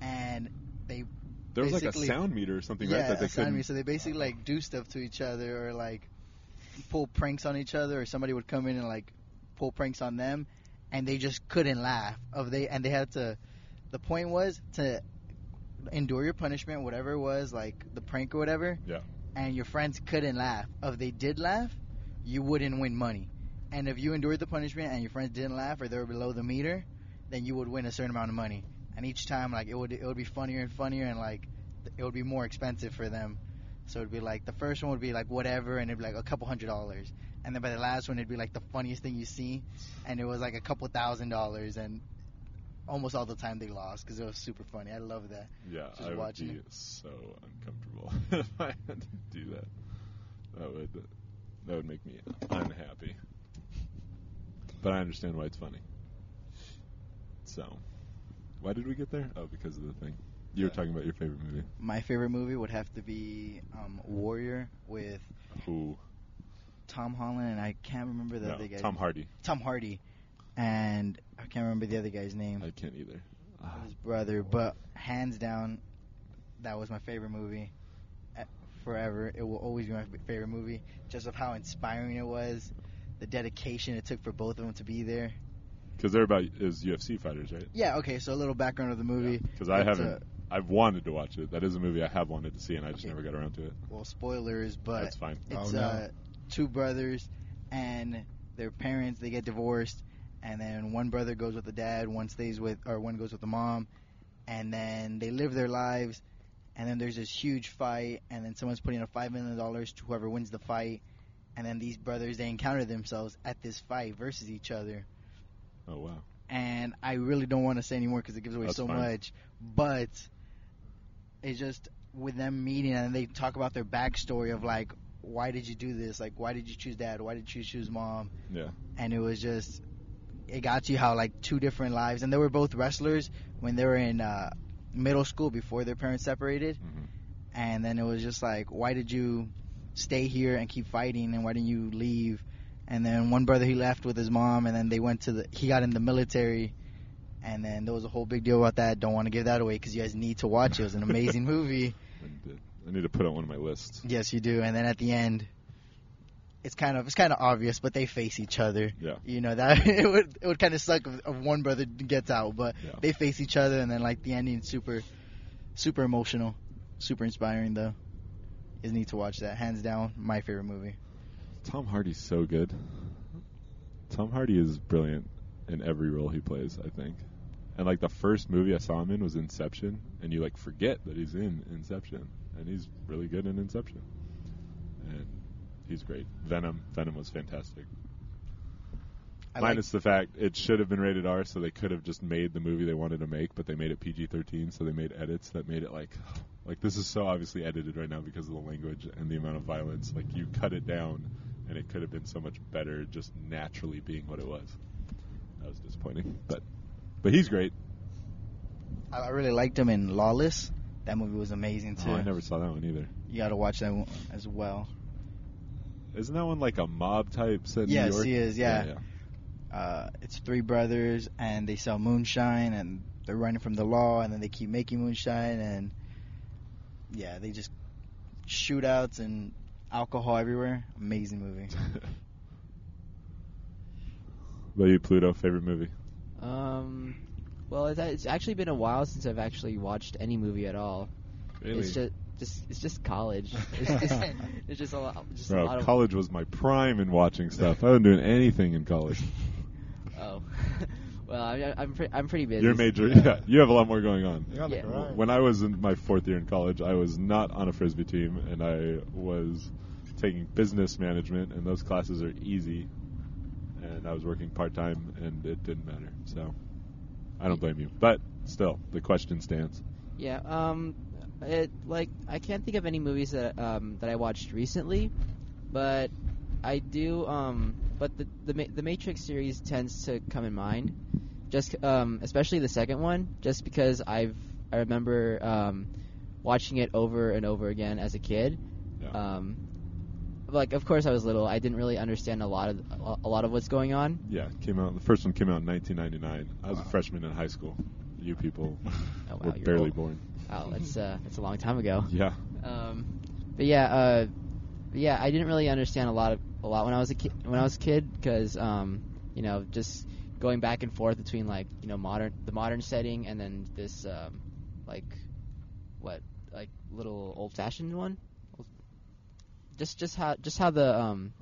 and they There was like a sound meter or something, yeah, right? That they a sound meter. So they basically like do stuff to each other or like pull pranks on each other, or somebody would come in and like pull pranks on them, and they just couldn't laugh. Of they and they had to. The point was to endure your punishment, whatever it was, like the prank or whatever. Yeah. And your friends couldn't laugh. If they did laugh, you wouldn't win money. And if you endured the punishment and your friends didn't laugh or they were below the meter, then you would win a certain amount of money. and each time like it would it would be funnier and funnier, and like it would be more expensive for them. So it'd be like the first one would be like whatever, and it'd be like a couple hundred dollars, and then by the last one it'd be like the funniest thing you see, and it was like a couple thousand dollars, and almost all the time they lost because it was super funny. I love that. Yeah, Just I would watching be it. so uncomfortable if I had to do that. That would that would make me unhappy. But I understand why it's funny. So, why did we get there? Oh, because of the thing. You were talking about your favorite movie. My favorite movie would have to be um, Warrior with Who? Tom Holland and I can't remember the No, other guy. Tom Hardy. Tom Hardy, and I can't remember the other guy's name. I can't either. Ah, his brother, but hands down, that was my favorite movie eh, forever. It will always be my favorite movie, just of how inspiring it was, the dedication it took for both of them to be there. Because they're about is UFC fighters, right? Yeah, okay, so a little background of the movie. Because I haven't. uh, I've wanted to watch it. That is a movie I have wanted to see, and I just Okay. never got around to it. well, spoilers, but That's fine. it's Oh, no. uh, two brothers and their parents. They get divorced, and then one brother goes with the dad, one stays with, or one goes with the mom, and then they live their lives. And then there's this huge fight, and then someone's putting a five million dollars to whoever wins the fight. And then these brothers they encounter themselves at this fight versus each other. Oh wow. And I really don't want to say anymore because it gives away That's so fine. much. But it's just with them meeting and they talk about their backstory of like, why did you do this? Like, why did you choose dad? Why did you choose mom? Yeah. And it was just, it got you how like two different lives. And they were both wrestlers when they were in uh, middle school before their parents separated. hmm And then it was just like, why did you stay here and keep fighting? And why didn't you leave? And then one brother he left with his mom, and then they went to the. He got in the military, and then there was a whole big deal about that. Don't want to give that away because you guys need to watch it. It was an amazing movie. I need, to, I need to put it on one of my lists. Yes, you do. And then at the end, it's kind of it's kind of obvious, but they face each other. Yeah. You know that it would it would kind of suck if, if one brother gets out, but Yeah. they face each other, and then like the ending, super, super emotional, super inspiring though. You need to watch that. Hands down, my favorite movie. Tom Hardy's so good. Tom Hardy is brilliant in every role he plays, I think. And like the first movie I saw him in was Inception, and you like forget that he's in Inception, and he's really good in Inception. And he's great. Venom, Venom was fantastic. I Minus the fact it should have been rated R, so they could have just made the movie they wanted to make, but they made it PG-13, so they made edits that made it like, like this is so obviously edited right now because of the language and the amount of violence. Like you cut it down, and it could have been so much better just naturally being what it was. That was disappointing, but but he's great. I, I really liked him in Lawless. That movie was amazing too. Oh, I never saw that one either. You got to watch that one as well. Isn't that one like a mob type set in Yes, New York? he is, yeah. yeah. Uh, it's three brothers, and they sell moonshine, and they're running from the law, and then they keep making moonshine, and yeah, they just shootouts and alcohol everywhere. Amazing movie. But you, Pluto, favorite movie? Um, well, it's, it's actually been a while since I've actually watched any movie at all. Really? It's just, just it's just college. It's just, it's just a lot, just a Bro, lot of college was my prime in watching stuff. I wasn't doing anything in college. Oh, well, I, I'm pre- I'm pretty busy. You're major. Yeah, you have a lot more going on. On Yeah. grind. When I was in my fourth year in college, I was not on a frisbee team, and I was taking business management, and those classes are easy. And I was working part time, and it didn't matter. So I don't blame you, but still, the question stands. Yeah. Um, it like I can't think of any movies that um that I watched recently, but I do um but the the Ma- the Matrix series tends to come in mind, just um especially the second one, just because I've I remember um watching it over and over again as a kid. Yeah. Um, like of course I was little, I didn't really understand a lot of a lot of what's going on. yeah, came out. The first one came out in 1999. I was a freshman in high school. You people Oh, wow, were barely old. born. Wow, that's uh that's a long time ago. Yeah. Um, but yeah, uh, but yeah, I didn't really understand a lot of a lot when I was a kid. When I was a kid, because um, you know, just going back and forth between like you know modern the modern setting and then this um, like what like little old fashioned one. Just just how just how the um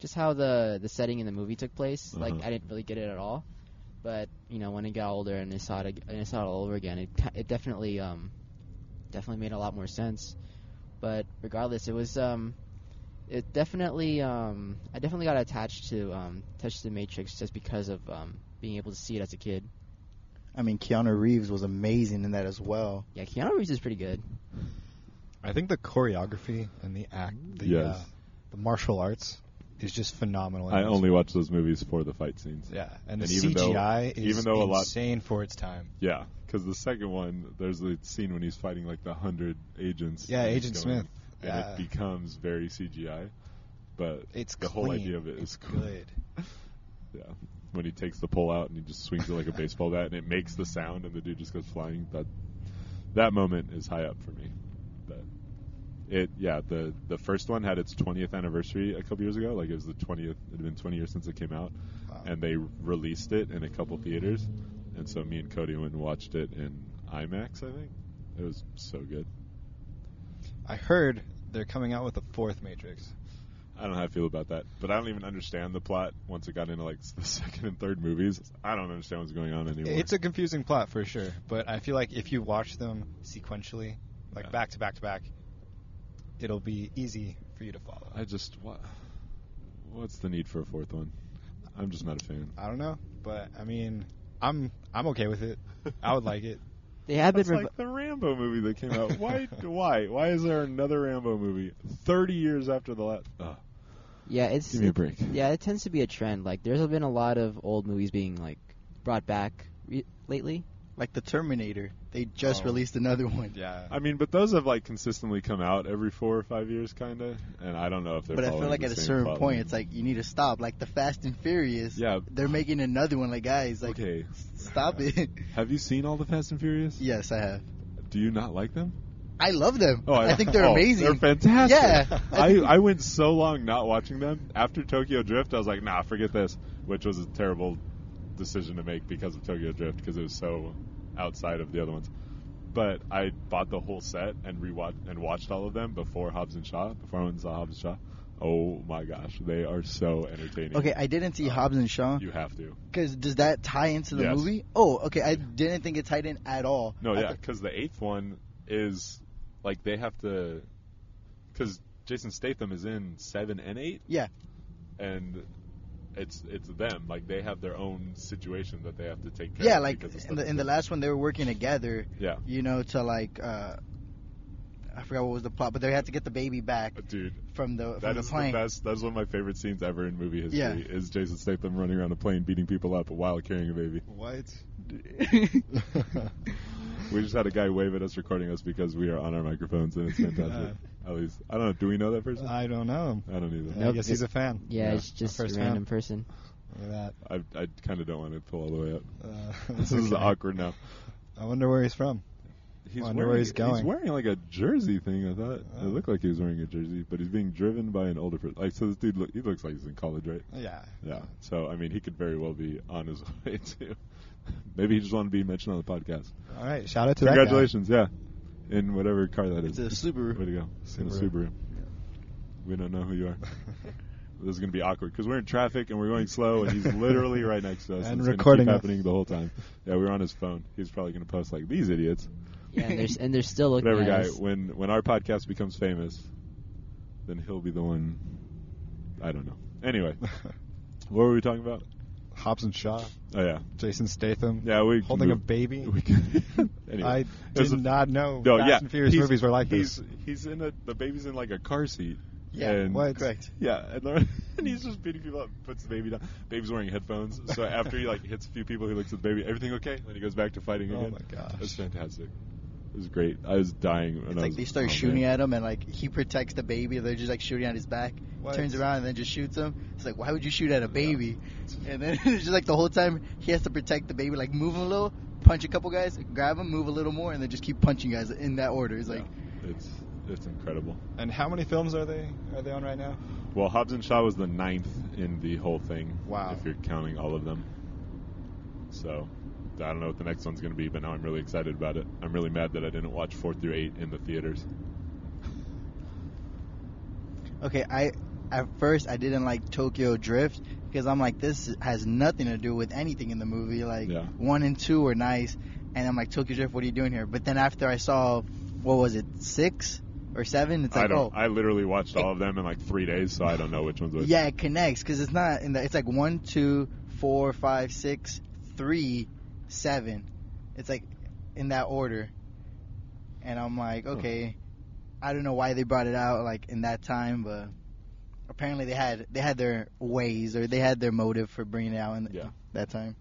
just how the the setting in the movie took place. Like Uh-huh. I didn't really get it at all. But you know, when I got older and I saw it, and I saw it all over again, it it definitely um definitely made a lot more sense. But regardless, it was um it definitely um I definitely got attached to um touch the Matrix just because of um being able to see it as a kid. I mean, Keanu Reeves was amazing in that as well. Yeah, Keanu Reeves is pretty good. I think the choreography and the act, the, Yes. uh, the martial arts, is just phenomenal. I only movies. watch those movies for the fight scenes. Yeah, and, And the even though- CGI is even though a lot- insane for its time. Yeah, because the second one, there's the scene when he's fighting like the hundred agents. Yeah, Agent Smith. and Yeah. it becomes very CGI. But It's the whole idea of it is cool. Good. Yeah, when he takes the pole out and he just swings it like a baseball bat, and it makes the sound, and the dude just goes flying. That that moment is high up for me. But it, yeah, the the first one had its 20th anniversary a couple years ago. Like it was the 20th. It had been 20 years since it came out, Wow. and they released it in a couple theaters. And so me and Cody went and watched it in IMAX. I think it was so good. I heard they're coming out with a fourth Matrix. I don't know how I feel about that, but I don't even understand the plot once it got into like the second and third movies. I don't understand what's going on anymore. It's a confusing plot for sure, but I feel like if you watch them sequentially, like Yeah. back to back to back, it'll be easy for you to follow. I just what? What's the need for a fourth one? I'm just not a fan. I don't know, but I mean, I'm I'm okay with it. I would like it. They have been It's rev- like the Rambo movie that came out. Why? why? Why is there another Rambo movie 30 years after the last? Ugh. yeah, it's Give me a break. Yeah, it tends to be a trend. Like, there's been a lot of old movies being like brought back re- lately. Like the Terminator, they just Oh. released another one. Yeah. I mean, but those have like consistently come out every four or five years, kind of. And I don't know if they're. But I feel like at a certain plot point, it's like you need to stop. Like the Fast and Furious. Yeah. They're making another one. Like guys, like okay. stop it. Have you seen all the Fast and Furious? yes, I have. Do you not like them? I love them. Oh, I, think they're oh, amazing. They're fantastic. Yeah. I, I went so long not watching them. After Tokyo Drift, I was like, nah, forget this, which was a terrible decision to make because of Tokyo Drift because it was so outside of the other ones. But I bought the whole set and rewatched and watched all of them before Hobbs and Shaw. Before I went and saw Hobbs and Shaw. Oh my gosh, they are so entertaining. Okay, I didn't see Hobbs and Shaw You have to. because does that tie into the Yes. movie? Oh, okay. I didn't think it tied in at all. No, I yeah, because the eighth one is like they have to, because Jason Statham is in seven and eight. Yeah. and it's it's them like they have their own situation that they have to take care of yeah, of like because in the in the last one they were working together. yeah You know, to like uh I forgot what was the plot, but they had to get the baby back dude from the from that the is plane. best that's one of my favorite scenes ever in movie history Yeah. is Jason Statham running around a plane beating people up while carrying a baby What? we just had a guy wave at us recording us because we are on our microphones and it's fantastic at least I don't know do we know that person I don't know. Him. I don't either I Nope. guess he's a fan. Yeah, Yeah, it's just a first random fan. person. Look at I I kind of don't want to pull all the way up that. Uh, this is okay. awkward now I wonder where he's from. He's Wonder wearing, where he's going. He's wearing like a jersey thing. I thought Oh. it looked like he was wearing a jersey, but he's being driven by an older person. Like so, this dude look, he looks like he's in college, right? Yeah. Yeah. So I mean, he could very well be on his way to. Maybe he just wanted to be mentioned on the podcast. All right. Shout out to that. Congratulations, yeah, in whatever car that is. It's a Subaru. Way to go, in a Subaru. Subaru. We don't know who you are. This is going to be awkward because we're in traffic and we're going slow, and he's literally right next to us. And it's gonna recording keep happening the whole time. Yeah, we were on his phone. He's probably going to post like these idiots. Yeah, and there's and they're still looking Whatever, at guy. us. When when our podcast becomes famous, then he'll be the one. I don't know. Anyway, what were we talking about? Hobbs and Shaw. Oh yeah, Jason Statham. yeah. We Holding a baby. We anyway, I did a- not know No, Fast yeah, and Furious movies were like he's, this. He's in a the baby's in like a car seat. Yeah, and, What? Correct. Yeah, and, and he's just beating people up, puts the baby down. Baby's wearing headphones, so after he like hits a few people, he looks at the baby. Everything okay? Then he goes back to fighting oh, again. Oh my gosh. Was fantastic. It was great. I was dying. When It's I like was, they start oh, shooting man. at him, and like he protects the baby. They're just like shooting at his back. What? Turns around and then just shoots him. It's like, why would you shoot at a baby? And then it's just like the whole time he has to protect the baby, like move him a little, punch a couple guys, grab him, move a little more, and then just keep punching guys in that order. It's like, Yeah, it's it's incredible. And how many films are they are they on right now? Well, Hobbs and Shaw was the ninth in the whole thing. Wow. If you're counting all of them. So, I don't know what the next one's going to be, but now I'm really excited about it. I'm really mad that I didn't watch four through eight in the theaters. okay, I at first I didn't like Tokyo Drift because I'm like, this has nothing to do with anything in the movie. Like Yeah. one and two were nice, and I'm like, Tokyo Drift, what are you doing here? But then after I saw, what was it, six or seven? It's I like, don't. oh, I literally watched all of them in like three days, so I don't know which one's which. yeah, it connects because it's not in the. It's like one, two, four, five, six, three, seven. It's like in that order, and I'm like, hmm. okay, I don't know why they brought it out like in that time, but apparently they had they had their ways or they had their motive for bringing it out in Yeah. that time.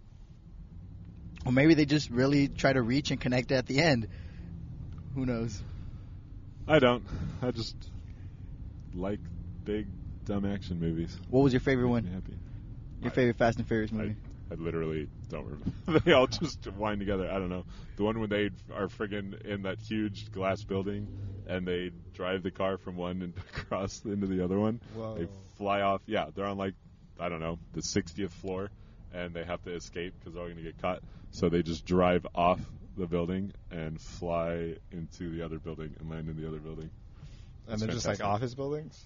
Or maybe they just really try to reach and connect at the end. Who knows? I don't. I just like big dumb action movies. What was your favorite one? happy. Your I- favorite Fast and Furious I, movie? I literally don't remember. they all just wind together. I don't know. The one when they are friggin' in that huge glass building and they drive the car from one and across into the other one. Whoa. They fly off. Yeah, they're on like I don't know the 60th floor, and they have to escape because they're all gonna get caught. So they just drive off the building and fly into the other building and land in the other building. and That's they're just like fantastic. office buildings.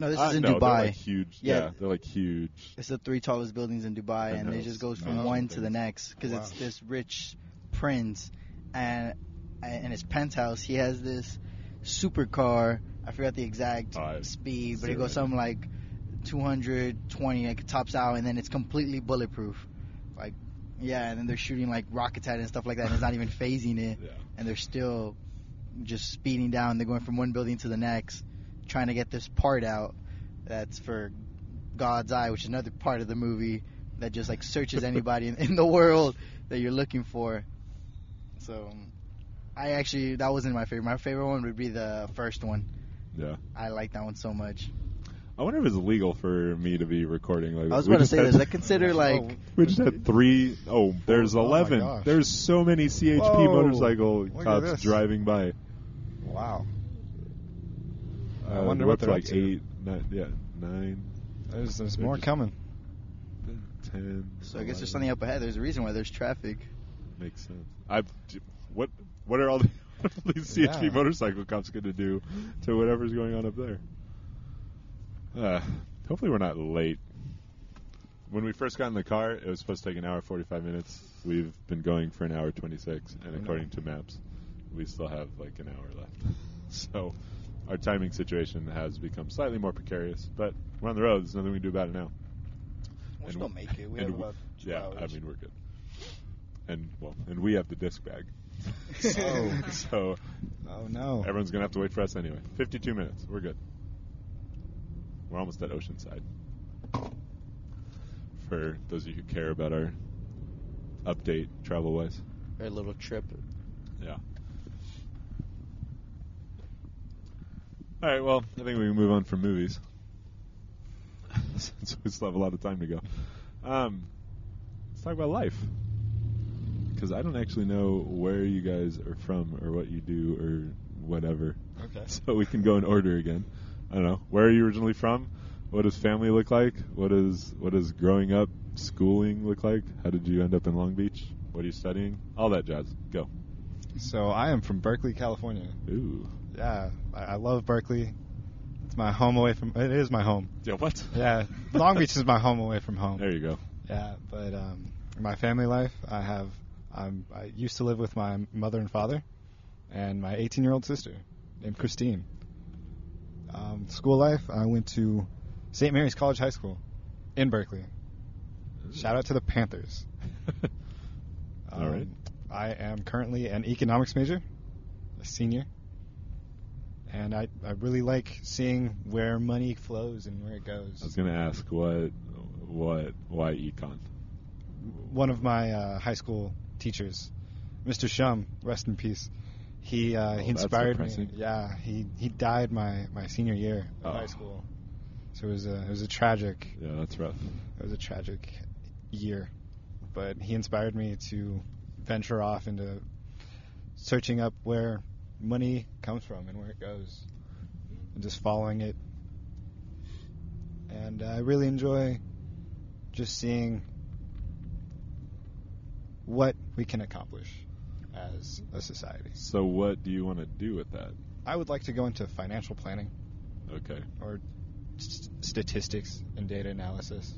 No, this Uh, is in no, They're Dubai. like huge. Yeah. Yeah. they're like huge. It's the three tallest buildings in Dubai, and it just goes from one to the next because it's this rich prince, and in his penthouse he has this supercar. I forgot the exact Uh, speed, but it goes something like 220, like it tops out, and then it's completely bulletproof. Like, yeah, and then they're shooting like rockets at it and stuff like that, and it's not even phasing it, Yeah. and they're still just speeding down. They're going from one building to the next, trying to get this part out that's for God's Eye, which is another part of the movie that just like searches anybody in, in the world that you're looking for. So, I actually that wasn't my favorite. My favorite one would be the first one. Yeah. I like that one so much. I wonder if it's legal for me to be recording like I was going to say had- this. I consider oh, like Oh, We just had three oh there's Oh my 11. gosh. There's so many CHP Whoa. motorcycle cops driving by. Wow. I Uh, wonder we're what they're like up to. eight, nine, yeah, nine, There's there's more just- coming. ten. so. I guess there's something up ahead. There's a reason why there's traffic. Makes sense. I what what are all the, these CHP Yeah. motorcycle cops going to do to whatever's going on up there? Uh, hopefully we're not late. When we first got in the car, it was supposed to take an hour forty five minutes. We've been going for an hour twenty six, and according to maps, we still have like an hour left. so our timing situation has become slightly more precarious, but we're on the road. There's nothing we can do about it now. We'll And still we- make it. We have we- about two yeah, hours. I mean we're good. And well, and we have the disc bag. Oh. so Oh no. everyone's gonna have to wait for us anyway. Fifty-two minutes. We're good. We're almost at Oceanside. For those of you who care about our update travel-wise, Our little trip. yeah. All right. Well, I think we can move on from movies since we still have a lot of time to go. Um, let's talk about life because I don't actually know where you guys are from or what you do or whatever. Okay. So we can go in order again. I don't know. Where are you originally from? What does family look like? What is what does growing up, schooling look like? How did you end up in Long Beach? What are you studying? All that jazz. Go. So I am from Berkeley, California. Ooh. Yeah, I, I love Berkeley. It's my home away from. It is my home. Yeah. What? Yeah, Long Beach is my home away from home. There you go. Yeah, but um, my family life, I have. I'm, I used to live with my mother and father, and my 18 year old sister named Christine. Um, school life, I went to St. Mary's College High School in Berkeley. Shout out to the Panthers. All right. Um, I am currently an economics major, a senior, and I, I really like seeing where money flows and where it goes. I was gonna ask what what why econ? one of my uh, high school teachers, Mr. Shum, rest in peace. He uh, Oh, he inspired me. Yeah, he he died my, my senior year of Oh. high school. So it was a it was a tragic Yeah, that's rough. it was a tragic year, but he inspired me to venture off into searching up where money comes from and where it goes, and just following it. And I really enjoy just seeing what we can accomplish as a society. So what do you want to do with that? I would like to go into financial planning Okay. or s- statistics and data analysis.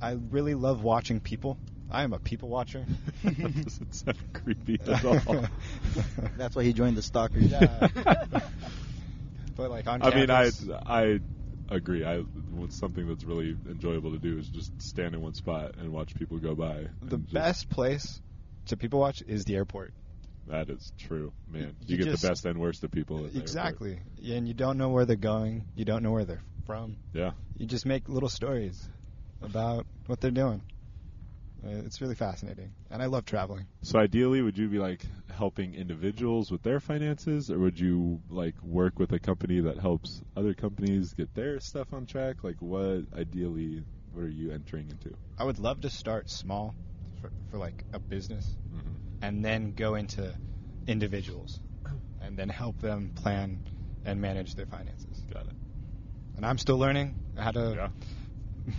I really love watching people. I am a people watcher. that doesn't sound creepy at all. That's why he joined the stalkers. Yeah. but like on I mean, I I agree. I what's something that's really enjoyable to do is just stand in one spot and watch people go by. the just- best place to people watch is the airport. That is true, man. You You, get just- the best and worst of people. At the Exactly. And you don't know where they're going. You don't know where they're from. Yeah. You just make little stories about what they're doing. Uh, It's really fascinating, and I love traveling. So ideally, would you be like helping individuals with their finances, or would you like work with a company that helps other companies get their stuff on track? Like, what ideally, what are you entering into? I would love to start small for, for like a business, Mm-hmm. and then go into individuals, and then help them plan and manage their finances. Got it. And I'm still learning how to Yeah.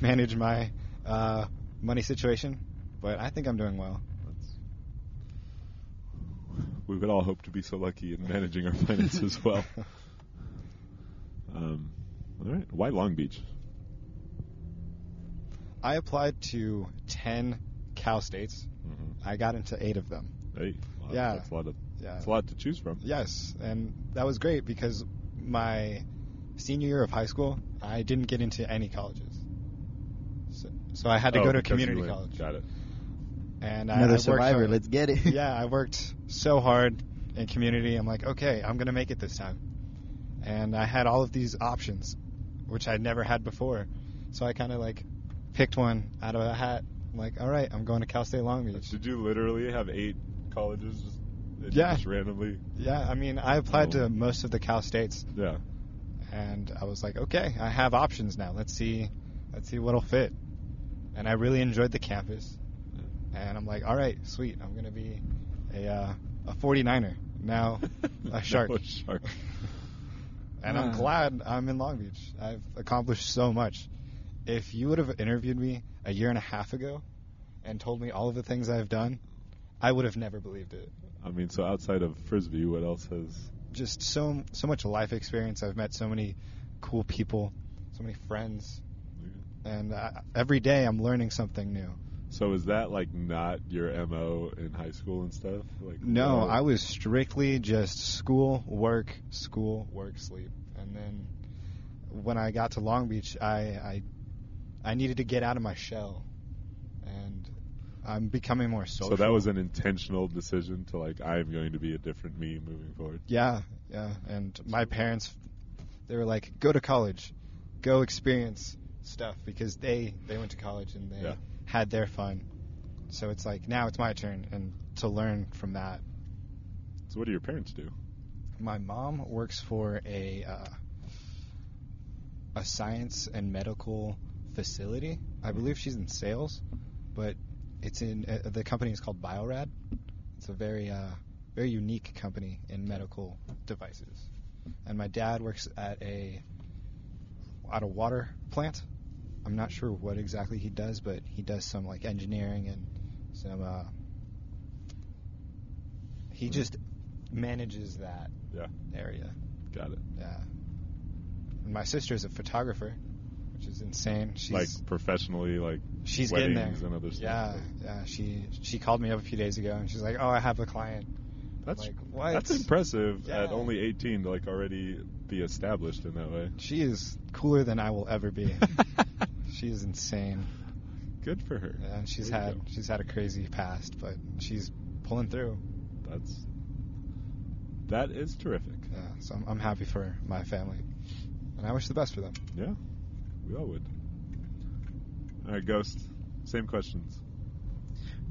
manage my uh, money situation, but I think I'm doing well. That's, we would all hope to be so lucky in managing our finances well. Um, all right. Why Long Beach? I applied to 10 Cal States. Mm-hmm. I got into eight of them. Eight? wow, Yeah. that's a lot of Yeah. that's a lot to choose from. Yes, and that was great because my senior year of high school, I didn't get into any colleges. So, so I had to Oh, go to community college. Got it. And I, I Another survivor. hard. Let's get it. yeah, I worked so hard in community. I'm like, okay, I'm gonna make it this time. And I had all of these options, which I'd never had before. So I kind of like picked one out of a hat. I'm like, all right, I'm going to Cal State Long Beach. Did you literally have eight colleges? Just, Yeah. Just randomly. Yeah, I mean, I applied Oh. to most of the Cal States, Yeah. and I was like, okay, I have options now. Let's see, let's see what'll fit. And I really enjoyed the campus, and I'm like, all right, sweet, I'm gonna be a uh, a 49er now, a shark. A shark. and I'm Ah. glad I'm in Long Beach. I've accomplished so much. If you would have interviewed me a year and a half ago and told me all of the things I've done, I would have never believed it. I mean, so outside of frisbee, what else has? just so so much life experience. I've met so many cool people, so many friends, and uh, every day I'm learning something new. So is that like not your mo in high school and stuff? Like No, I was strictly just school, work, school, work, sleep, and then when I got to Long Beach, I I, I needed to get out of my shell, and I'm becoming more social. So that was an intentional decision to like I am going to be a different me moving forward. Yeah, yeah. And my parents, they were like, "Go to college, go experience stuff," because they they went to college and they Yeah. Had their fun. So it's like now it's my turn and to learn from that. So what do your parents do? My mom works for a uh, a science and medical facility. I believe she's in sales, but it's in uh, the company is called Bio-Rad. It's a very uh, very unique company in medical devices. And my dad works at a at a water plant. I'm not sure what exactly he does, but he does some like engineering and some. Uh, he just manages that Yeah, area. got it. Yeah. And my sister's a photographer, which is insane. She's like professionally, like she's getting there. and other stuff. Yeah, yeah. She she called me up a few days ago and she's like, "Oh, I have a client." That's like what? that's impressive Yeah. at only 18 to like already be established in that way. She is cooler than I will ever be. she is insane. Good for her. Yeah, she's There had she's had a crazy past, but she's pulling through. That's that is terrific. Yeah, so I'm, I'm happy for my family, and I wish the best for them. Yeah, we all would. All right, Ghost. Same questions.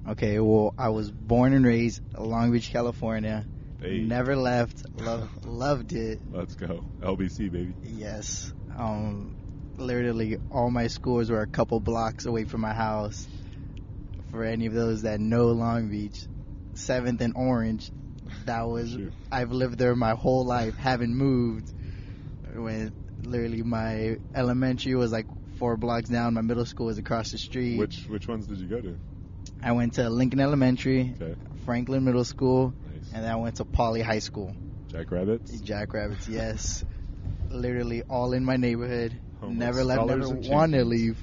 Okay, well, I was born and raised in Long Beach, California. Hey. Never left. Loved loved it. Let's go. LBC, baby. Yes. Um, literally all my schools were a couple blocks away from my house. For any of those that know Long Beach, Seventh and Orange, that was. Shoot. I've lived there my whole life, haven't moved. When literally my elementary was like four blocks down, my middle school was across the street. Which which ones did you go to? I went to Lincoln Elementary, Okay. Franklin Middle School, Nice. and then I went to Poly High School. Jackrabbits. Jackrabbits, yes. Literally all in my neighborhood. Homeless never left, never wanted to leave.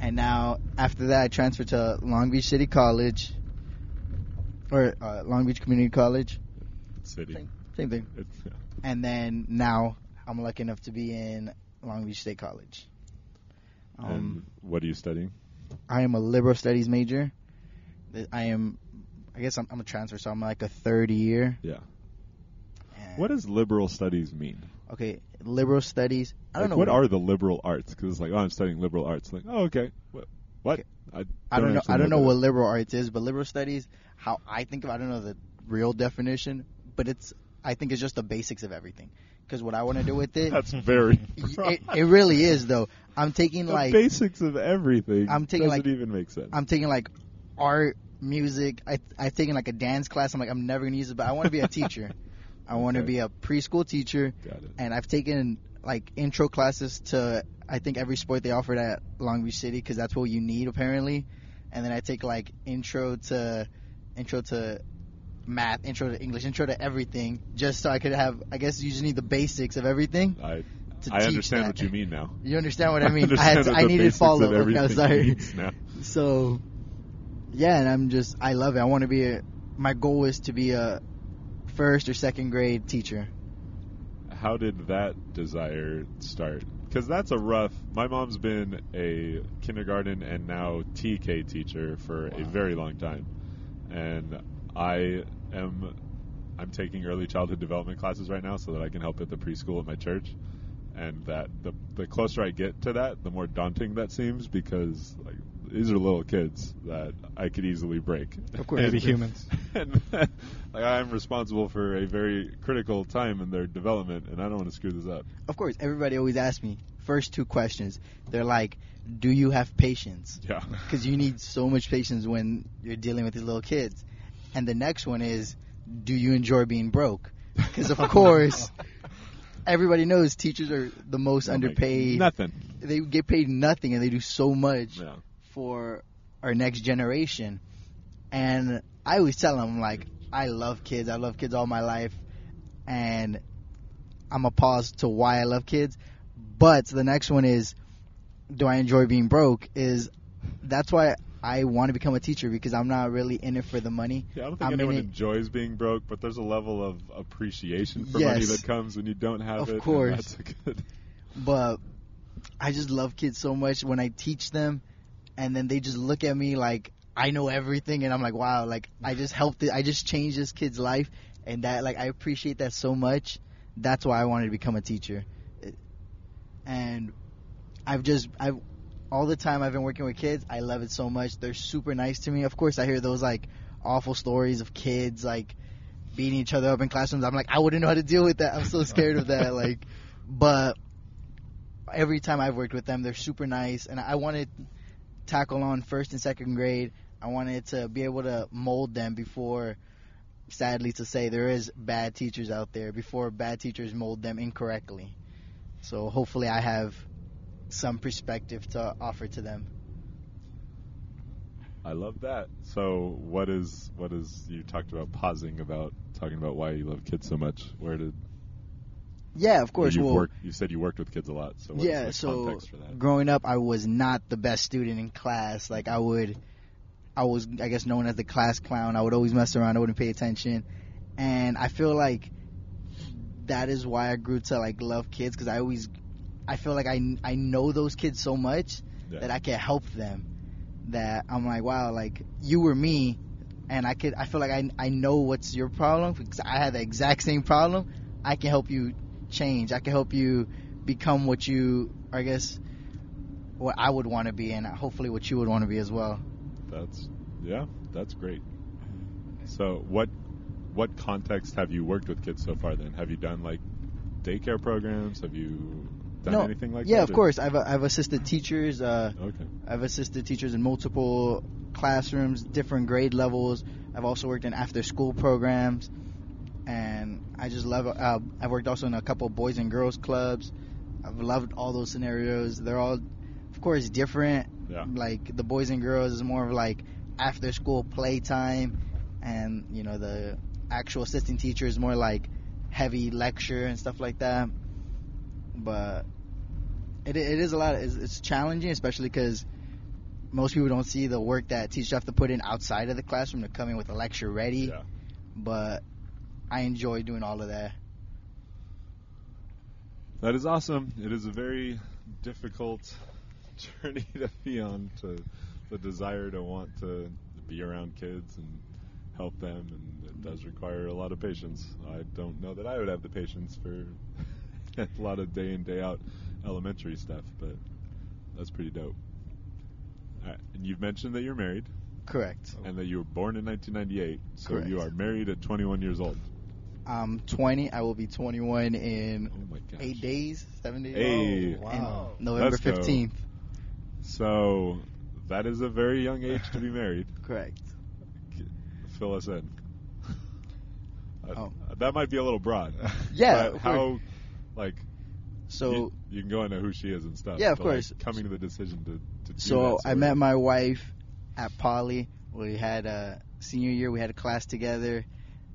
and now after that I transferred to Long Beach City College or uh, Long Beach Community College. City. Same, same thing. Yeah. And then now I'm lucky enough to be in Long Beach State College. Um, and what are you studying? I am a liberal studies major. I am, I guess I'm, I'm a transfer, so I'm like a third year. Yeah. And- What does liberal studies mean? Okay, liberal studies. I don't Like, know what are the liberal arts? Because it's like, oh, I'm studying liberal arts. Like, oh, okay. What? what? Okay. I, I don't know. I don't know what liberal arts is, but liberal studies, how I think of, it, I don't know the real definition, but it's. I think it's just the basics of everything. Because what I want to do with it, That's very. it, it really is though. I'm taking the like basics of everything. I'm taking, doesn't like- even make sense. I'm taking like art, music. I I've taken like a dance class. I'm like I'm never gonna use it, but I want to be a teacher. I want to Okay. be a preschool teacher, Got it. and I've taken like intro classes to I think every sport they offered at Long Beach City because that's what you need apparently. And then I take like intro to intro to math, intro to English, intro to everything, just so I could have. I guess you just need the basics of everything. I To I teach understand that. what you mean now. You understand what I mean? I understand had I needed follow. of up. No, everything sorry. now. So, yeah, and I'm just I love it. I want to be a. My goal is to be a first or second grade teacher. How did that desire start? Because that's a rough. My mom's been a kindergarten and now TK teacher for a very long time, and I am. I'm taking early childhood development classes right now so that I can help at the preschool at my church, and that the the closer I get to that, the more daunting that seems because like these are little kids that I could easily break. Of course. And- humans. and like I'm responsible for a very critical time in their development, and I don't want to screw this up. Of course, everybody always asks me first two questions. They're like, "Do you have patience?" Yeah. Because you need so much patience when you're dealing with these little kids. And the next one is, "Do you enjoy being broke?" Because of course, everybody knows teachers are the most underpaid. Nothing. They get paid nothing, and they do so much. Yeah. For our next generation. And I always tell them like I love kids. I love kids all my life, and I'm a pause to why I love kids. But the next one is, do I enjoy being broke? Is that's why I want to become a teacher because I'm not really in it for the money. Yeah, I don't think I'm anyone enjoys being broke, but there's a level of appreciation for money that comes when you don't have Of it. Of course. that's a good. but I just love kids so much when I teach them, and then they just look at me like I know everything, and I'm like, wow, like I just helped it, I just changed this kid's life, and that like I appreciate that so much. That's why I wanted to become a teacher, and I've just I've all the time I've been working with kids, I love it so much. They're super nice to me. Of course, I hear those like awful stories of kids like beating each other up in classrooms. I'm like, I wouldn't know how to deal with that. I'm so scared of that. Like, but every time I've worked with them, they're super nice, and I wanted tackle on first and second grade. I wanted to be able to mold them before, sadly to say, there is bad teachers out there. Before bad teachers mold them incorrectly. So hopefully, I have some perspective to offer to them. I love that. So, what is what is you talked about pausing about talking about why you love kids so much? Where did Yeah, of course. you well, work? You said you worked with kids a lot. So, yeah, so context for that? growing up, I was not the best student in class. Like I would, I was, I guess, known as the class clown. I would always mess around. I wouldn't pay attention, and I feel like that is why I grew to like love kids because I always, I feel like I I know those kids so much Yeah. that I can help them. That I'm like, wow, like you were me, and I could. I feel like I I know what's your problem because I had the exact same problem. I can help you change. I can help you become what you, I guess, what I would want to be, and hopefully what you would want to be as well. That's yeah, that's great. So, what what context have you worked with kids so far? Then, have you done like daycare programs? Have you done no, anything like yeah, that? Yeah, of or- course. I've I've assisted teachers. Uh, Okay. I've assisted teachers in multiple classrooms, different grade levels. I've also worked in after school programs, I just love. Uh, I've worked also in a couple boys and girls clubs. I've loved all those scenarios. They're all, of course, different. Yeah. Like the boys and girls is more of like after school playtime, and you know the actual assistant teacher is more like heavy lecture and stuff like that. But it, it is a lot. It's, it's challenging, especially because most people don't see the work that teachers have to put in outside of the classroom to come in with a lecture ready. Yeah. But I enjoy doing all of that. That is awesome. It is a very difficult journey to be on to the desire to want to be around kids and help them and it does require a lot of patience. I don't know that I would have the patience for a lot of day in day out elementary stuff, but that's pretty dope. All right. And you've mentioned that you're married Correct. and that you were born in 1998. So Correct. you are married at 21 years old. I'm 20. I will be 21 in Oh my gosh. eight days, seven days. Hey. Oh, wow. November Let's go. 15th. So that is a very young age to be married. Correct. Fill us in. Uh, Oh. That might be a little broad. Yeah, But of how, like, So you, you can go into who she is and stuff. Yeah, of but, like, course. coming to the decision to, to do So that I met my wife at Poly. We had a senior year. We had a class together,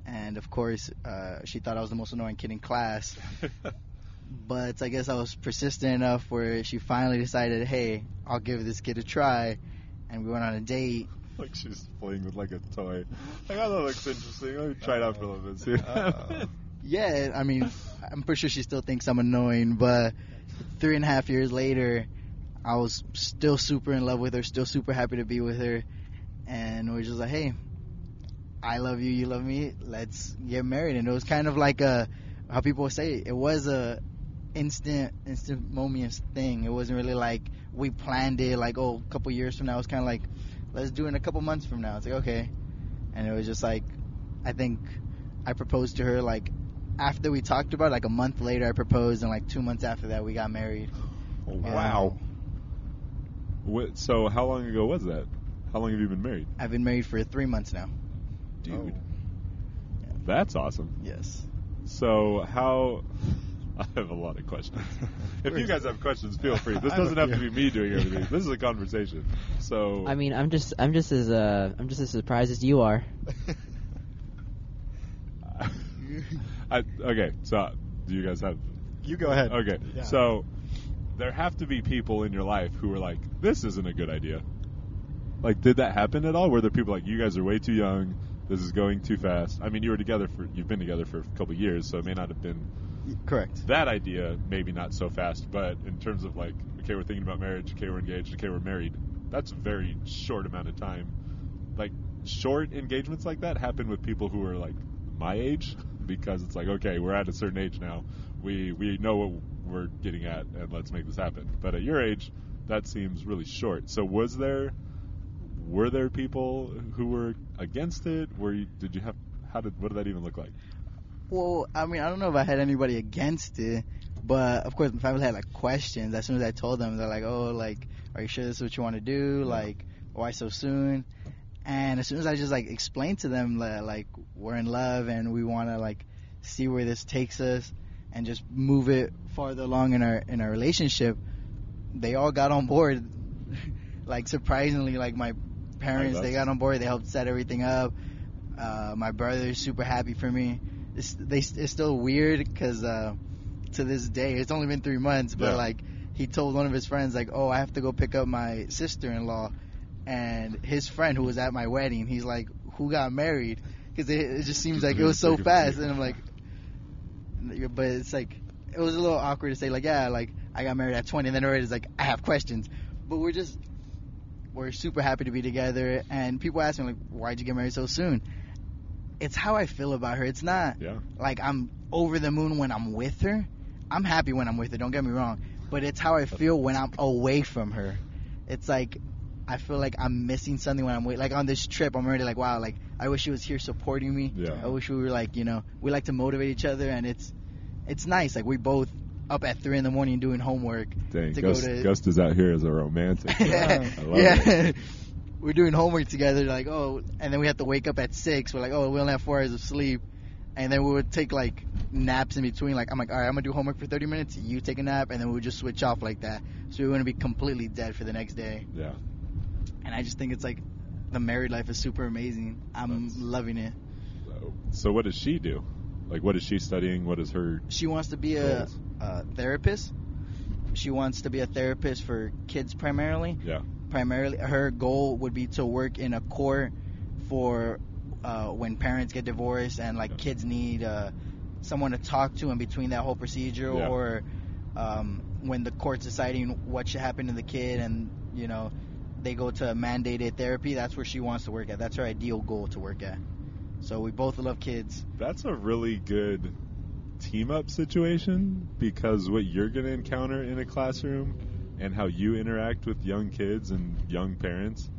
and of course, uh, she thought I was the most annoying kid in class. But I guess I was persistent enough where she finally decided, hey, I'll give this kid a try, and we went on a date. like she's playing with like a toy. Like, oh, that looks interesting. Let me try it out for a little bit. See what happens. Yeah, I mean, I'm pretty sure she still thinks I'm annoying, but three and a half years later, I was still super in love with her, still super happy to be with her, and we are just like, hey, I love you, you love me, let's get married. And it was kind of like a, how people say, it was a instant, instant momentous thing. It wasn't really like we planned it, like, oh, a couple years from now. It was kind of like, let's do it in a couple months from now. It's like, okay. And it was just like, I think I proposed to her like after we talked about it, like a month later I proposed and like two months after that we got married. Oh, wow. What, so how long ago was that? How long have you been married? I've been married for three months now. Dude. Oh. That's awesome. Yes. So how? I have a lot of questions. if you guys have questions, feel free. This I have a doesn't have to be me doing everything. This is a conversation. So I mean, I'm just I'm just as uh I'm just as surprised as you are. I, okay. So do you guys have? You go ahead. Okay. Yeah. So there have to be people in your life who are like, this isn't a good idea. Like, did that happen at all? Were there people like, you guys are way too young. This is going too fast. I mean, you were together for you've been together for a couple years, so it may not have been Correct. that idea maybe not so fast, but in terms of like, okay, we're thinking about marriage, okay, we're engaged, okay, we're married. That's a very short amount of time. Like short engagements like that happen with people who are like my age because it's like, okay, we're at a certain age now. We we know what we're getting at and let's make this happen. But at your age, that seems really short. So was there were there people who were against it? Were you, did you have how did what did that even look like? Well, I mean, I don't know if I had anybody against it, but of course my family had like questions. As soon as I told them, they're like, "Oh, like, are you sure this is what you want to do? Yeah. Like, why so soon?" And as soon as I just like explained to them that like we're in love and we want to like see where this takes us and just move it farther along in our in our relationship, they all got on board. like surprisingly, like my parents, they got on board. They helped set everything up. Uh, my brother's super happy for me. It's they it's still weird because uh, to this day it's only been three months, but Yeah. like he told one of his friends like, oh, I have to go pick up my sister-in-law, and his friend who was at my wedding, he's like, who got married? Because it, it just seems like it was so fast, and I'm like, but it's like it was a little awkward to say like, yeah, like I got married at 20, and then already it's like I have questions, but we're just we're super happy to be together, and people ask me like, why'd you get married so soon? It's how I feel about her. It's not Yeah. like I'm over the moon when I'm with her. I'm happy when I'm with her. Don't get me wrong, but it's how I feel when I'm away from her. It's like I feel like I'm missing something when I'm with. Like on this trip, I'm already like, wow, like I wish she was here supporting me. Yeah. I wish we were like, you know, we like to motivate each other, and it's it's nice. Like we both up at three in the morning doing homework Dang, to Ghost, go to. Ghost is out here as a romantic. yeah, I love yeah. We're doing homework together, like oh, and then we have to wake up at six. We're like, oh, we only have four hours of sleep, and then we would take like naps in between. Like I'm like, all right, I'm gonna do homework for 30 minutes. You take a nap, and then we would just switch off like that. So we wouldn't be completely dead for the next day. Yeah. And I just think it's like the married life is super amazing. I'm That's- loving it. So, so what does she do? Like, what is she studying? What is her? She wants to be a, a therapist. She wants to be a therapist for kids primarily. Yeah. primarily her goal would be to work in a court for uh, when parents get divorced and like Yeah. kids need uh, someone to talk to in between that whole procedure Yeah. or um, when the court's deciding what should happen to the kid and you know they go to mandated therapy that's where she wants to work at that's her ideal goal to work at so we both love kids. That's a really good team up situation because what you're going to encounter in a classroom and how you interact with young kids and young parents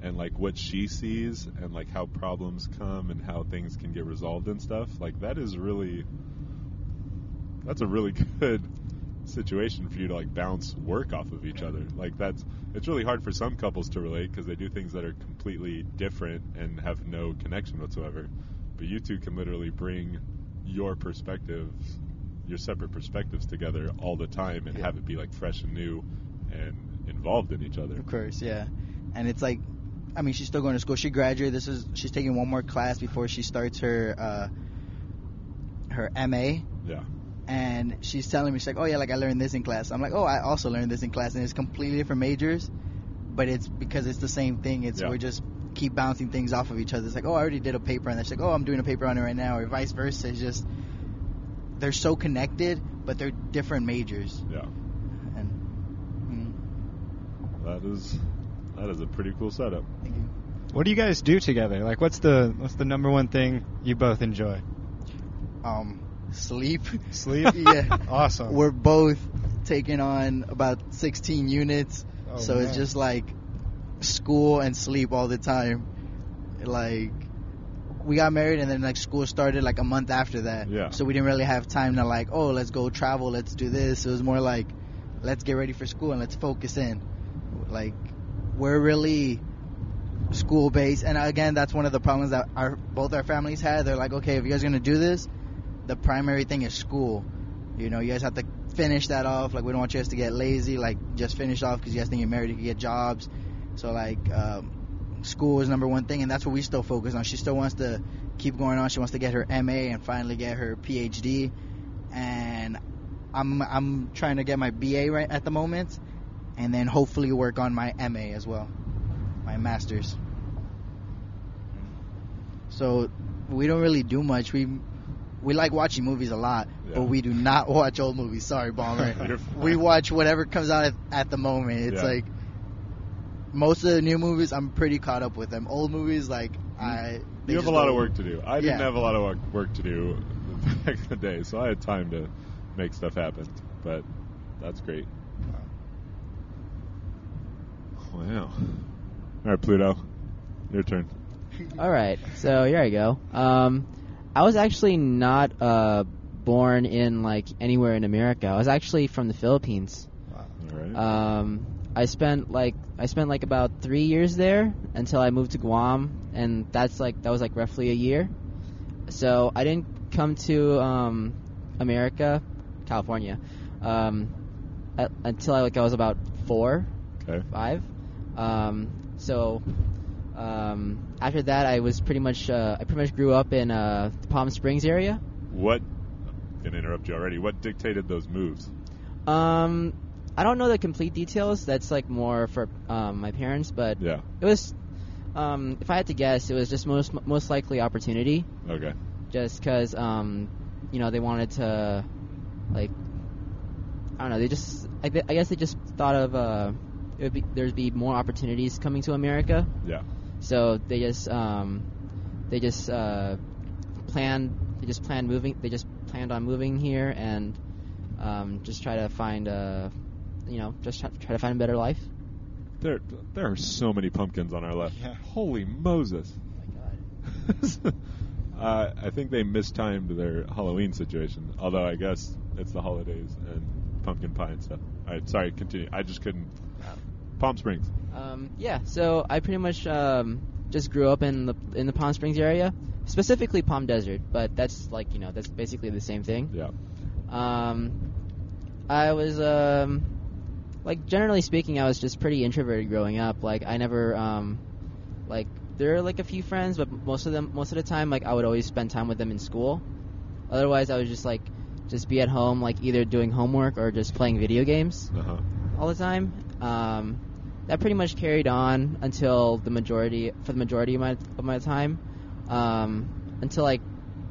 and like what she sees and like how problems come and how things can get resolved and stuff like that is really that's a really good situation for you to like bounce work off of each other like that's it's really hard for some couples to relate because they do things that are completely different and have no connection whatsoever but you two can literally bring your perspectives your separate perspectives together all the time and Yeah. have it be like fresh and new and involved in each other Of course, yeah. And it's like, I mean, she's still going to school. She graduated. This is she's taking one more class before she starts her uh, her MA. yeah And she's telling me, she's like, oh yeah, like I learned this in class. I'm like, oh, I also learned this in class, and it's completely different majors, but it's because it's the same thing. It's Yeah. we just keep bouncing things off of each other. It's like, oh, I already did a paper on that. She's like, oh, I'm doing a paper on it right now, or vice versa. It's just they're so connected, but they're different majors. yeah And mm, that is that is a pretty cool setup thank you. What do you guys do together? Like, what's the what's the number one thing you both enjoy? Um, sleep. Sleep. yeah. Awesome. We're both taking on about 16 units, Oh, so it's just like school and sleep all the time. Like we got married and then like school started like a month after that. Yeah. So we didn't really have time to like, oh, let's go travel, let's do this. It was more like, let's get ready for school and let's focus in. Like we're really school based, and again, that's one of the problems that our both our families had. They're like, okay, if you guys are gonna do this, the primary thing is school. You know, you guys have to finish that off. Like, we don't want you guys to get lazy. Like, just finish off because you guys think you're married, you can get jobs. So, like, um, school is number one thing, and that's what we still focus on. She still wants to keep going on. She wants to get her MA and finally get her PhD. And I'm I'm trying to get my BA right at the moment, and then hopefully work on my MA as well, my master's. So we don't really do much. We we like watching movies a lot, Yeah. but we do not watch old movies. Sorry, Bomber. We watch whatever comes out at, at the moment. It's Yeah. like most of the new movies, I'm pretty caught up with them. Old movies, like I. you have a lot of work to do. I didn't Yeah. have a lot of work- work to do back in the day, so I had time to make stuff happen. But that's great. Wow. All right, Pluto, your turn. All right, so here I go. Um, I was actually not uh, born in like anywhere in America. I was actually from the Philippines. Right. Um, I spent like I spent like about three years there until I moved to Guam, and that's like that was like roughly a year. So I didn't come to um, America, California, um, at, until I like I was about four, okay. five. Um, so um, after that, I was pretty much uh, I pretty much grew up in uh, the Palm Springs area. What? I'm gonna interrupt you already. What dictated those moves? Um, I don't know the complete details. That's like more for um, my parents, but Yeah. it was. Um, if I had to guess, it was just most most likely opportunity, Okay. just because um, you know they wanted to, like, I don't know. They just I, I guess they just thought of uh, it would be there'd be more opportunities coming to America, Yeah. So they just um, they just uh, planned they just planned moving they just planned on moving here and um, just try to find a you know just try, try to find a better life. There, there are so many pumpkins on our left. Yeah. Holy Moses! uh, I think they mistimed their Halloween situation. Although I guess it's the holidays and pumpkin pie and stuff. All right, sorry, continue. I just couldn't. Palm Springs. Um, yeah, so I pretty much um, just grew up in the in the Palm Springs area, specifically Palm Desert, but that's like you know that's basically the same thing. Yeah. Um, I was um, like generally speaking, I was just pretty introverted growing up. Like I never um, like there are like a few friends, but most of them most of the time like I would always spend time with them in school. Otherwise, I would just like just be at home, like either doing homework or just playing video games Uh huh. all the time. Um, that pretty much carried on until the majority for the majority of my of my time, um, until like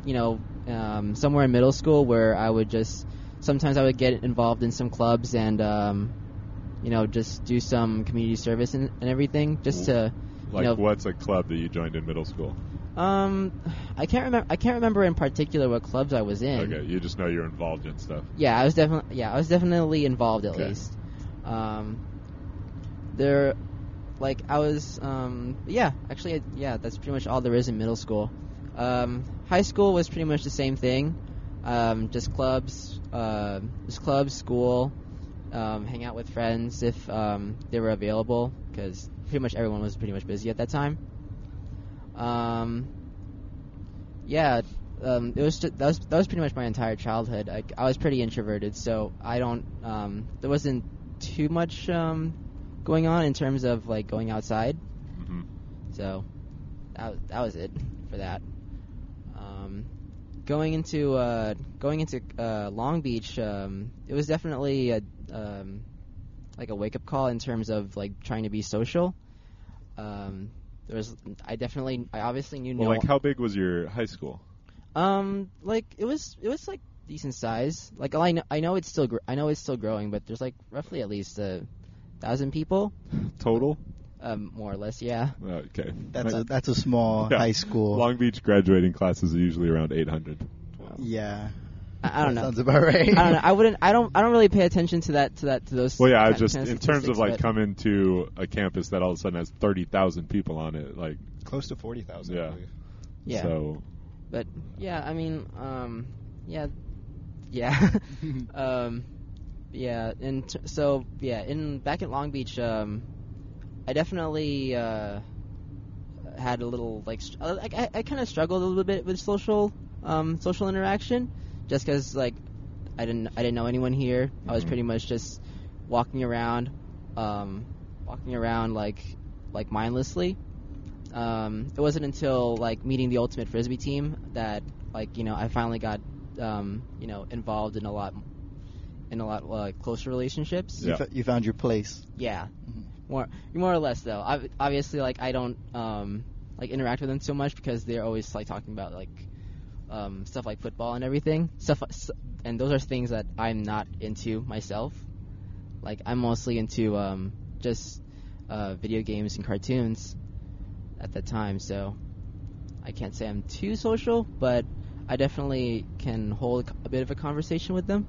you know um, somewhere in middle school where I would just sometimes I would get involved in some clubs and um, you know just do some community service and, and everything just to you Like, know what's a club that you joined in middle school? um I can't remember I can't remember in particular what clubs I was in. Okay, you just know you're involved in stuff. Yeah, I was definitely yeah, I was definitely involved at Okay. least. Um, there, like I was, um, yeah, actually, yeah, that's pretty much all there is in middle school. Um, high school was pretty much the same thing, um, just clubs, uh, just clubs, school, um, hang out with friends if um, they were available, because pretty much everyone was pretty much busy at that time. Um, yeah, um, it was just, that was that was pretty much my entire childhood. I, I was pretty introverted, so I don't um, there wasn't too much um, going on in terms of like going outside. hmm So that was- that was it for that. Um, going into uh, going into uh, Long Beach, um, it was definitely a um, like a wake up call in terms of like trying to be social. Um, there was I definitely I obviously knew Well, no like, how big was your high school? um, like it was it was like decent size. Like I know I know it's still gr- I know it's still growing, but there's like roughly at least a thousand people, Total? um, more or less. Yeah. Okay. That's a that's a small Yeah. high school. Long Beach graduating classes are usually around 800. yeah. I, I don't That know. Sounds about right. I don't know. I wouldn't. I don't. I don't really pay attention to that. To that. To those. Well, yeah, I kind- just kind in terms of statistics, like but- coming to a campus that all of a sudden has 30,000 people on it, like Close to 40,000, Yeah. I believe. Yeah. so But yeah, I mean, um, yeah, yeah, um, yeah, and t- so yeah, in back at Long Beach, um, I definitely uh, had a little like str- uh, like I, I kind of struggled a little bit with social um, social interaction, just because like I didn't I didn't know anyone here. I was Mhm. pretty much just walking around, um, walking around like like mindlessly. Um, it wasn't until like meeting the ultimate frisbee team that like you know I finally got um, you know involved in a lot in a lot uh, closer relationships. Yeah. You, fo- you found your place. Yeah, Mhm. more more or less though. Ob- obviously, like I don't um, like interact with them so much because they're always like talking about like um, stuff like football and everything. Stuff, and those are things that I'm not into myself. Like I'm mostly into um, just uh, video games and cartoons at that time, so I can't say I'm too social, but I definitely can hold a bit of a conversation with them.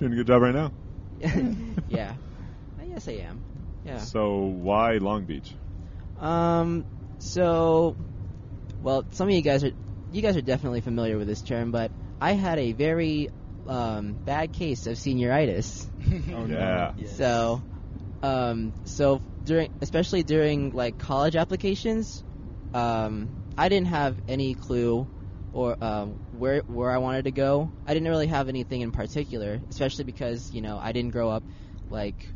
Doing a good job right now. yeah, I guess I am. Yeah. So why Long Beach? Um. So, well, some of you guys are you guys are definitely familiar with this term, but I had a very um, bad case of senioritis. Oh, yeah. Yes. So, um, so during, especially during like college applications, um, I didn't have any clue or um, where where I wanted to go. I didn't really have anything in particular, especially because you know I didn't grow up like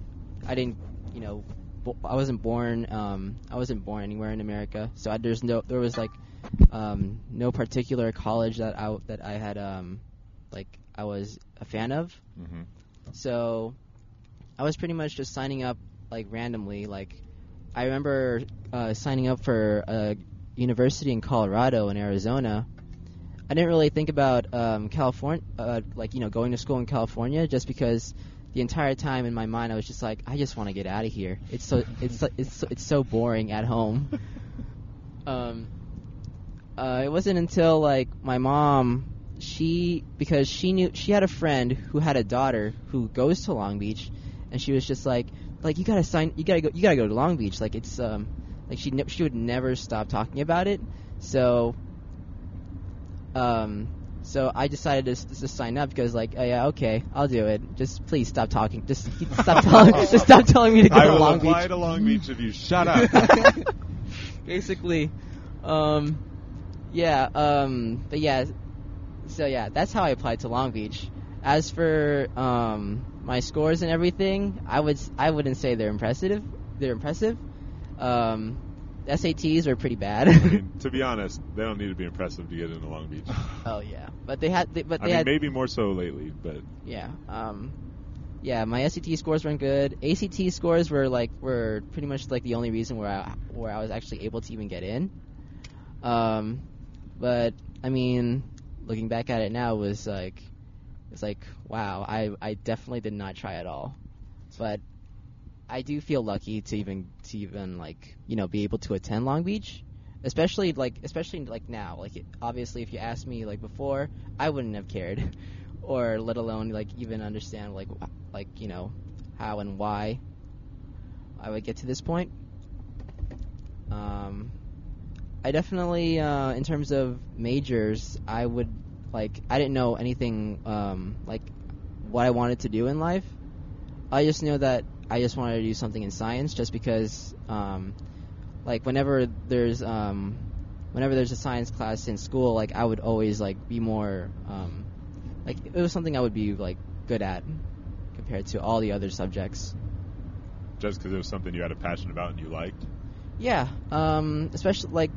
I didn't you know bo- I wasn't born um, I wasn't born anywhere in America, so I, there's no there was like um, no particular college that I that I had um, like I was a fan of. hmm So I was pretty much just signing up like randomly. Like I remember uh, signing up for a university in Colorado and Arizona. I didn't really think about um, California, uh, like you know, going to school in California, just because the entire time in my mind I was just like, I just want to get out of here. It's so it's so, it's so, it's so boring at home. um, uh, it wasn't until like my mom, she because she knew she had a friend who had a daughter who goes to Long Beach, and she was just like, like you gotta sign, you gotta go, you gotta go to Long Beach. Like it's um, like she ne- she would never stop talking about it. So, um, so I decided to, s- to sign up because like, oh yeah, okay, I'll do it. Just please stop talking. Just stop telling, just stop telling me to go I to will Long apply Beach. to Long Beach if you shut up. basically um yeah um but yeah so yeah that's how i applied to long beach as for um my scores and everything i would I wouldn't say they're impressive they're impressive um sats were pretty bad I mean, to be honest, they don't need to be impressive to get into Long Beach. oh yeah but they had they, but I they mean, had maybe more so lately, but yeah um yeah, my SAT scores weren't good. ACT scores were like were pretty much like the only reason where I where I was actually able to even get in. Um, but I mean, looking back at it now, it was like it's like wow, I I definitely did not try at all. But I do feel lucky to even to even like you know be able to attend Long Beach, especially like especially like now. Like obviously, if you asked me like before, I wouldn't have cared, or let alone like even understand like like you know how and why I would get to this point. Um, I definitely, uh, in terms of majors, I would like I didn't know anything um, like what I wanted to do in life. I just know that I just wanted to do something in science, just because, um, like whenever there's um, whenever there's a science class in school, like I would always like be more um, like it was something I would be like good at compared to all the other subjects. Just because it was something you had a passion about and you liked. Yeah, um, especially like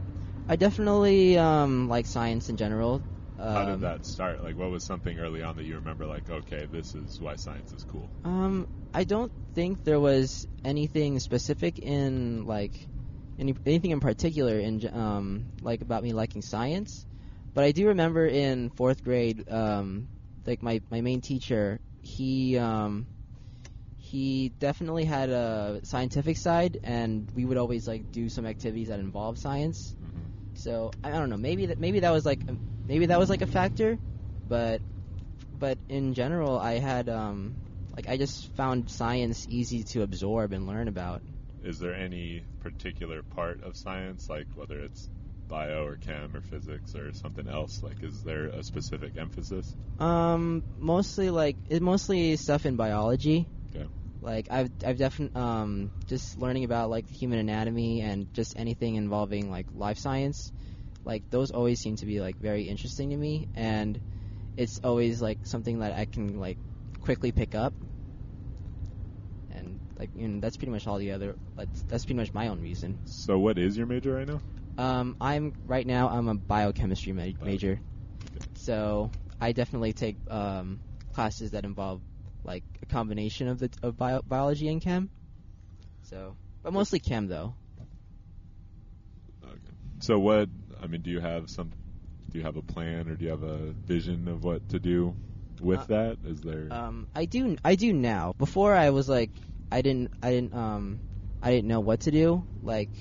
I definitely um, like science in general. How did Um, that start? Like, what was something early on that you remember? Like, okay, this is why science is cool. Um, I don't think there was anything specific in like any anything in particular in um like about me liking science, but I do remember in fourth grade, um, like my my main teacher, he um he definitely had a scientific side, and we would always like do some activities that involve science. hmm So I don't know. Maybe that maybe that was like maybe that was like a factor, but but in general, I had um like I just found science easy to absorb and learn about. Is there any particular part of science, like whether it's bio or chem or physics or something else? Like, is there a specific emphasis? Um, mostly like it mostly stuff in biology. Like I've I've definitely um just learning about like human anatomy and just anything involving like life science. Like those always seem to be like very interesting to me, and it's always like something that I can like quickly pick up. And like you know, that's pretty much all the other. That's that's pretty much my own reason. So, what is your major right now? Um, I'm right now I'm a biochemistry ma- major. Okay. So I definitely take um, classes that involve like a combination of the of bio- biology and chem. So, but mostly chem though. Okay. So, what? I mean, do you have some? Do you have a plan or do you have a vision of what to do with Uh, that? Is there? Um, I do I do now. Before I was like I didn't I didn't um I didn't know what to do. Like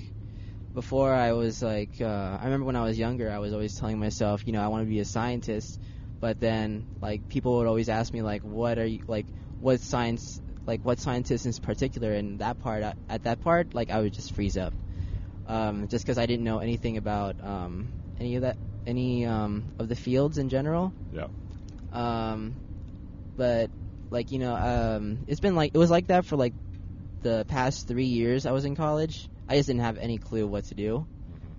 before I was like uh, I remember when I was younger I was always telling myself you know I want to be a scientist, but then like people would always ask me like what are you like what science like what scientist in particular and that part at, at that part like I would just freeze up. Um, just because I didn't know anything about um, any of that, any um, of the fields in general. yeah. Um, but like you know, um, it's been like it was like that for like the past three years I was in college. I just didn't have any clue what to do.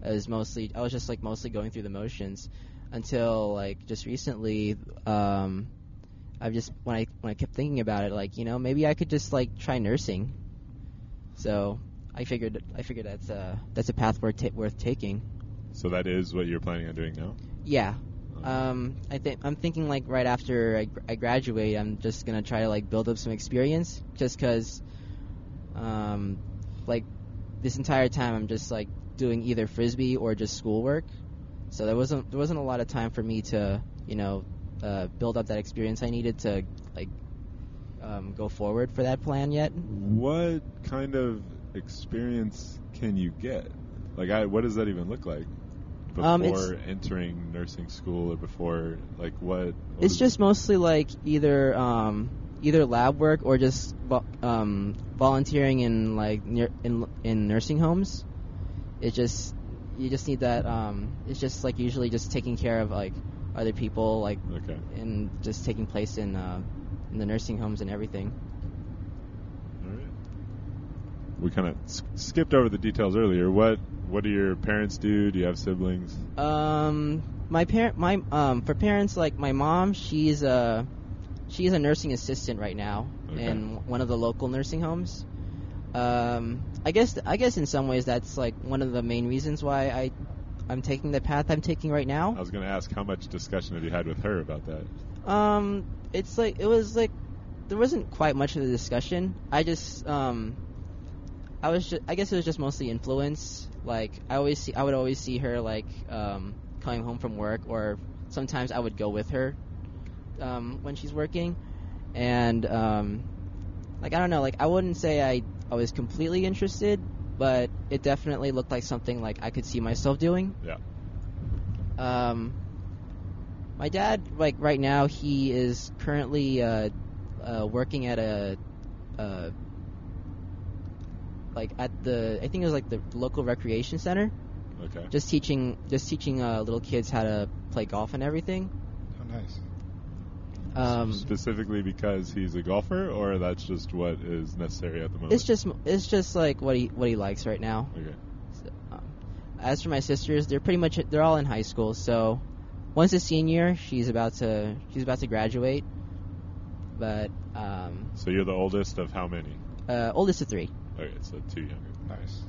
I was mostly I was just like mostly going through the motions until like just recently. Um, I've just when I when I kept thinking about it, like you know maybe I could just like try nursing. So I figured I figured that's a that's a path worth ta- worth taking. So that is what you're planning on doing now. Yeah. Um, I think I'm thinking like right after I, gr- I graduate, I'm just gonna try to like build up some experience, just cause, um, like this entire time I'm just like doing either frisbee or just schoolwork, so there wasn't there wasn't a lot of time for me to you know uh, build up that experience I needed to like um, go forward for that plan yet. What kind of experience can you get? Like, I, what does that even look like? Before Um, entering nursing school or before, like, what? what It's just mostly like either um, either lab work or just um, volunteering in like near, in in nursing homes. It just you just need that. Um, it's just like usually just taking care of like other people, like Okay. and just taking place in uh, in the nursing homes and everything. All right. We kind of s- skipped over the details earlier. What What do your parents do? Do you have siblings? Um, my parent, my um, for parents like my mom, she's a she's a nursing assistant right now Okay. in one of the local nursing homes. Um, I guess I guess in some ways that's like one of the main reasons why I I'm taking the path I'm taking right now. I was going to ask how much discussion have you had with her about that? Um, it's like it was like there wasn't quite much of a discussion. I just um, I was just I guess it was just mostly influence. Like I always see I would always see her like um, coming home from work, or sometimes I would go with her um, when she's working, and um, like I don't know, like I wouldn't say I I was completely interested, but it definitely looked like something like I could see myself doing. Yeah. Um, my dad, like right now, he is currently uh, uh, working at a, uh, like at the, I think it was like the local recreation center, Okay. just teaching, just teaching uh, little kids how to play golf and everything. Oh, nice. Um, Specifically because he's a golfer, or that's just what is necessary at the moment. it's just, it's just like what he, what he likes right now. okay. So, um, as for my sisters, they're pretty much they're all in high school. So one's a senior. She's about to she's about to graduate. But um, So you're the oldest of how many? uh, oldest of three. Okay, so two younger. Nice.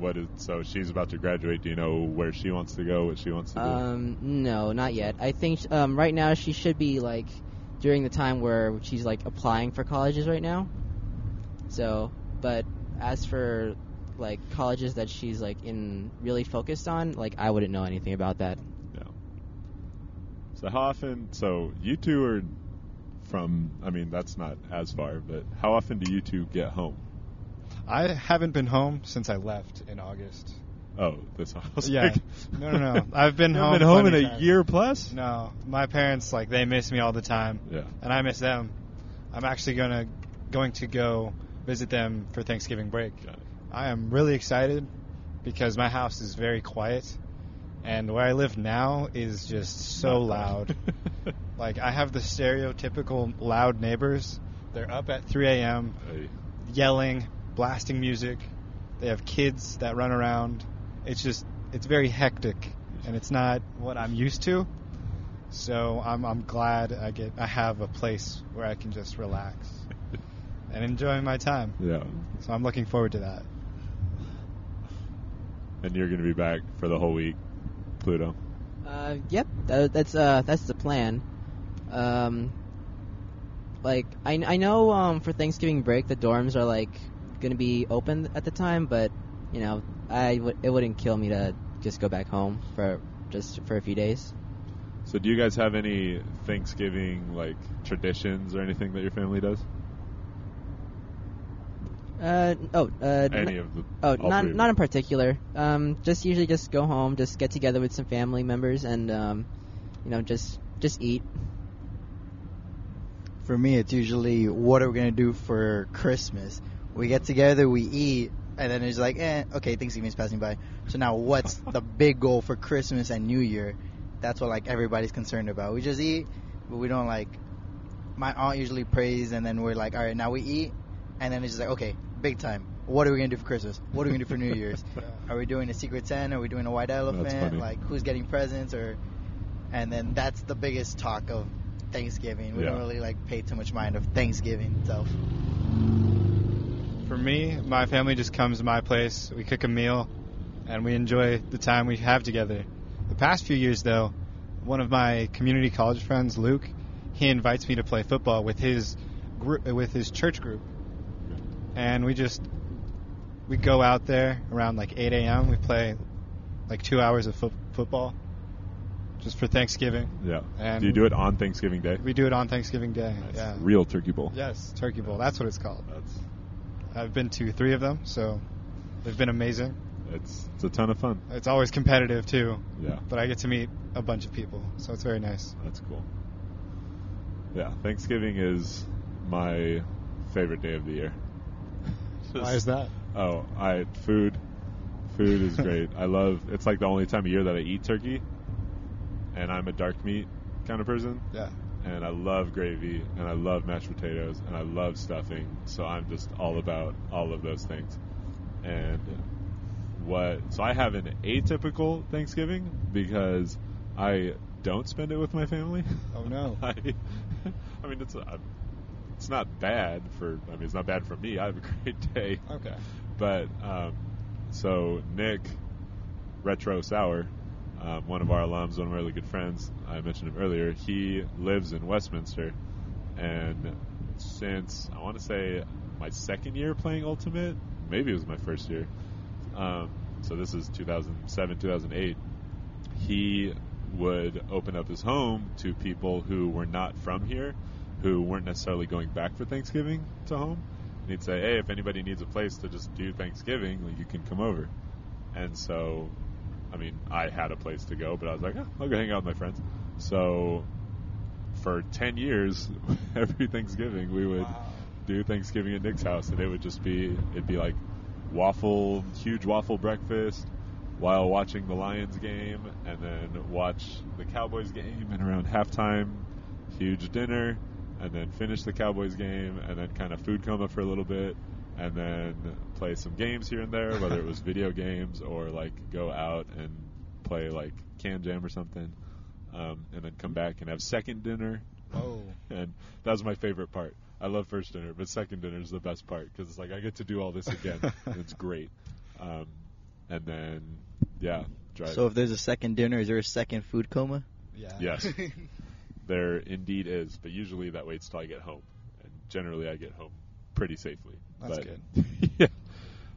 What is so she's about to graduate? Do you know where she wants to go? What she wants to do? Um, no, not yet. I think um, right now she should be like during the time where she's like applying for colleges right now. So, but as for like colleges that she's like in really focused on, like I wouldn't know anything about that. Yeah. So how often? So you two are from. I mean, that's not as far, but how often do you two get home? I haven't been home since I left in August. Oh, this house. Yeah. No, no, no. I've been home. been home in a times. year plus. No, my parents like they miss me all the time, Yeah. and I miss them. I'm actually gonna going to go visit them for Thanksgiving break. Got it. I am really excited because my house is very quiet, and where I live now is just so loud. like I have the stereotypical loud neighbors. They're up at 3 a.m. Hey, yelling, blasting music. They have kids that run around. It's just it's very hectic, and it's not what I'm used to. So I'm I'm glad I get I have a place where I can just relax and enjoy my time. yeah. So I'm looking forward to that. And you're going to be back for the whole week, Pluto. Uh, yep, that, that's uh, that's the plan. Um, like I, I know um, for Thanksgiving break the dorms are like gonna be open at the time, but you know I would it wouldn't kill me to just go back home for just for a few days. So do you guys have any Thanksgiving like traditions or anything that your family does? Uh, oh, uh, Any n- of the oh, not not them? in particular. Um, just usually just go home, just get together with some family members, and um, you know just just eat. For me, it's usually what are we gonna do for Christmas? We get together, we eat, and then it's like, eh, okay, Thanksgiving's passing by. So now, what's the big goal for Christmas and New Year? That's what like everybody's concerned about. We just eat, but we don't like. My aunt usually prays, and then we're like, all right, now we eat, and then it's just like, okay, big time. What are we gonna do for Christmas? What are we gonna do for New Year's? Are we doing a secret Santa? Are we doing a white elephant? Like who's getting presents or? And then that's the biggest talk of Thanksgiving. We Yeah. don't really like pay too much mind of Thanksgiving itself. For me, my family just comes to my place. We cook a meal, and we enjoy the time we have together. The past few years, though, one of my community college friends, Luke, he invites me to play football with his group, with his church group, and we just we go out there around like 8 a.m. We play like two hours of fo- football, just for Thanksgiving. Yeah. And do you do it on Thanksgiving Day? We do it on Thanksgiving Day. That's yeah. real turkey bowl. Yes, Turkey Bowl. That's what it's called. That's I've been to three of them, so they've been amazing. it's it's a ton of fun. It's always competitive too, Yeah. but I get to meet a bunch of people, so it's very nice. That's cool. Yeah, Thanksgiving is my favorite day of the year. Why is that? Oh, I food. Food is great. I love. It's like the only time of year that I eat turkey, and I'm a dark meat kind of person. Yeah. And I love gravy, and I love mashed potatoes, and I love stuffing. So I'm just all about all of those things. And what? So I have an atypical Thanksgiving because I don't spend it with my family. Oh no. I, I mean, it's uh, it's not bad for. I mean, it's not bad for me. I have a great day. Okay. But um, so Nick, Retro Sour, um, one of our alums, one of our really good friends, I mentioned him earlier. He lives in Westminster, and since I want to say my second year playing Ultimate, maybe it was my first year. Um, so this is 2007, 2008. He would open up his home to people who were not from here, who weren't necessarily going back for Thanksgiving to home. And he'd say, "Hey, if anybody needs a place to just do Thanksgiving, you can come over." And so, I mean, I had a place to go, but I was like, oh, "I'll go hang out with my friends." So, for 10 years, every Thanksgiving we would do Thanksgiving at Nick's house, and it would just be it'd be like waffle, huge waffle breakfast while watching the Lions game, and then watch the Cowboys game, and around halftime, huge dinner, and then finish the Cowboys game, and then kind of food coma for a little bit, and then play some games here and there, whether it was video games or like go out and play like KanJam or something, um, and then come back and have second dinner. Oh. and that was my favorite part. I love first dinner, but second dinner is the best part because it's like I get to do all this again. and it's great. Um, and then, yeah, drive. So if there's a second dinner, is there a second food coma? Yeah. Yes. there indeed is, but usually that waits till I get home, and generally I get home pretty safely. That's but, good. yeah.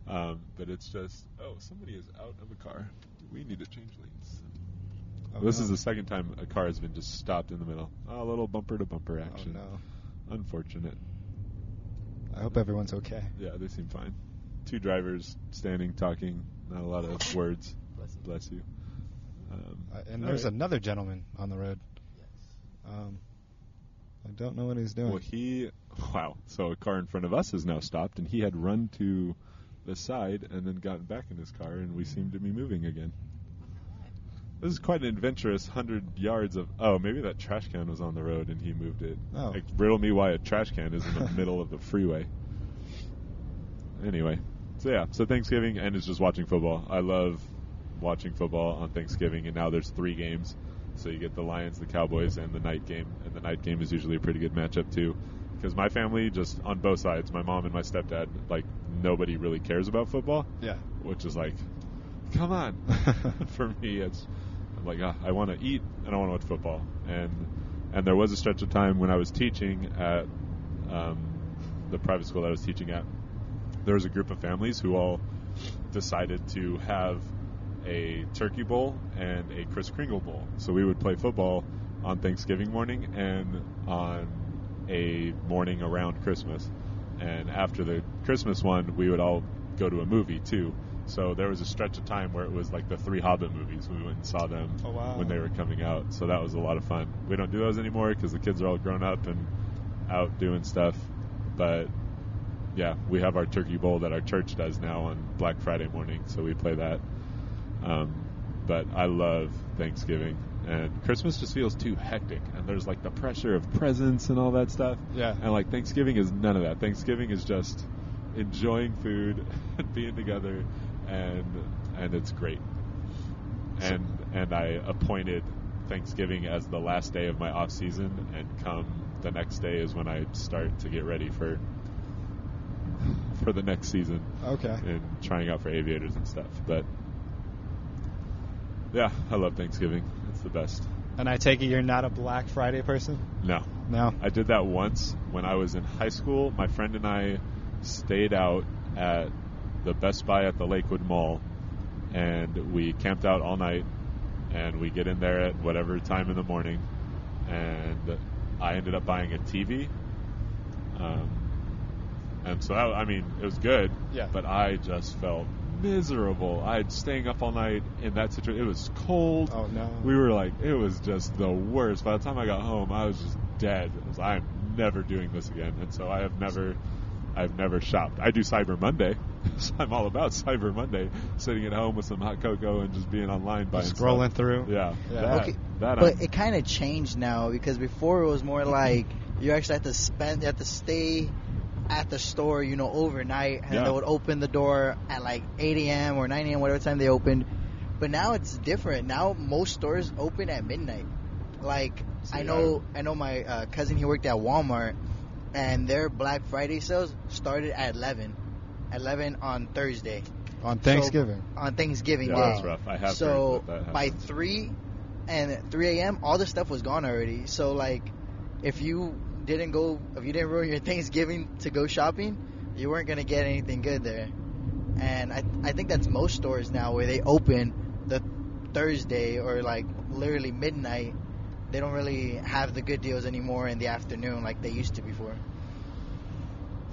Um, but it's just, oh, somebody is out of a car. We need to change lanes. Oh, this no. is the second time a car has been just stopped in the middle. Oh, a little bumper to bumper action. Oh action. no. Unfortunate. I hope everyone's okay. Yeah, they seem fine. Two drivers standing, talking, not a lot of words. Bless you. Bless you. Um, Uh, and there's right. another gentleman on the road. Um, I don't know what he's doing. Well, he, wow. So a car in front of us has now stopped, and he had run to the side and then gotten back in his car, and we seem to be moving again. This is quite an adventurous hundred yards of. Oh, maybe that trash can was on the road and he moved it. Oh. Like, riddle me why a trash can is in the middle of the freeway. Anyway, so yeah, so Thanksgiving and it's just watching football. I love watching football on Thanksgiving, and now there's three games. So you get the Lions, the Cowboys, and the night game. And the night game is usually a pretty good matchup too, because my family just on both sides, my mom and my stepdad, like nobody really cares about football, yeah. which is like, come on. For me, it's I'm like ah, I want to eat and I want to watch football. And and there was a stretch of time when I was teaching at um, the private school that I was teaching at. There was a group of families who all decided to have a turkey bowl and a Kris Kringle bowl. So we would play football on Thanksgiving morning and on a morning around Christmas. And after the Christmas one, we would all go to a movie too. So there was a stretch of time where it was like the three Hobbit movies. We went and saw them Oh, wow. when they were coming out. So that was a lot of fun. We don't do those anymore because the kids are all grown up and out doing stuff. But yeah, we have our turkey bowl that our church does now on Black Friday morning. So we play that. Um, but I love Thanksgiving. And Christmas just feels too hectic. And there's like the pressure of presents and all that stuff. Yeah. And like Thanksgiving is none of that. Thanksgiving is just enjoying food and being together and and it's great. And and I appointed Thanksgiving as the last day of my off season and come the next day is when I start to get ready for for the next season Okay. and trying out for aviators and stuff. But yeah, I love Thanksgiving. It's the best. And I take it you're not a Black Friday person? No. No. I did that once when I was in high school. My friend and I stayed out at the Best Buy at the Lakewood Mall, and we camped out all night. And we get in there at whatever time in the morning, and I ended up buying a TV. Um, and so I, I mean, it was good. Yeah. But I just felt miserable. I had staying up all night in that situation. It was cold. Oh, no. We were like, it was just the worst. By the time I got home, I was just dead. I was, I'm never doing this again. And so I have never, I've never shopped. I do Cyber Monday. so I'm all about Cyber Monday, sitting at home with some hot cocoa and just being online buying scrolling stuff. through. Yeah. Yeah. That, Okay, that but I'm- it kind of changed now because before it was more like you actually had to spend, you had to stay at the store, you know, overnight, and Yeah. they would open the door at like 8 a.m. or 9 a.m. whatever time they opened. But now it's different. Now most stores open at midnight. Like See, I know, I know my uh, cousin he worked at Walmart, and their Black Friday sales started at 11, 11 on Thursday On Thanksgiving. on Thanksgiving Yeah, Day. that's rough. I have so heard that that by three and 3 a.m., all the stuff was gone already. So like, if you didn't go, if you didn't ruin your Thanksgiving to go shopping, you weren't gonna get anything good there. And I, I think that's most stores now where they open the Thursday or like literally midnight. They don't really have the good deals anymore in the afternoon like they used to before.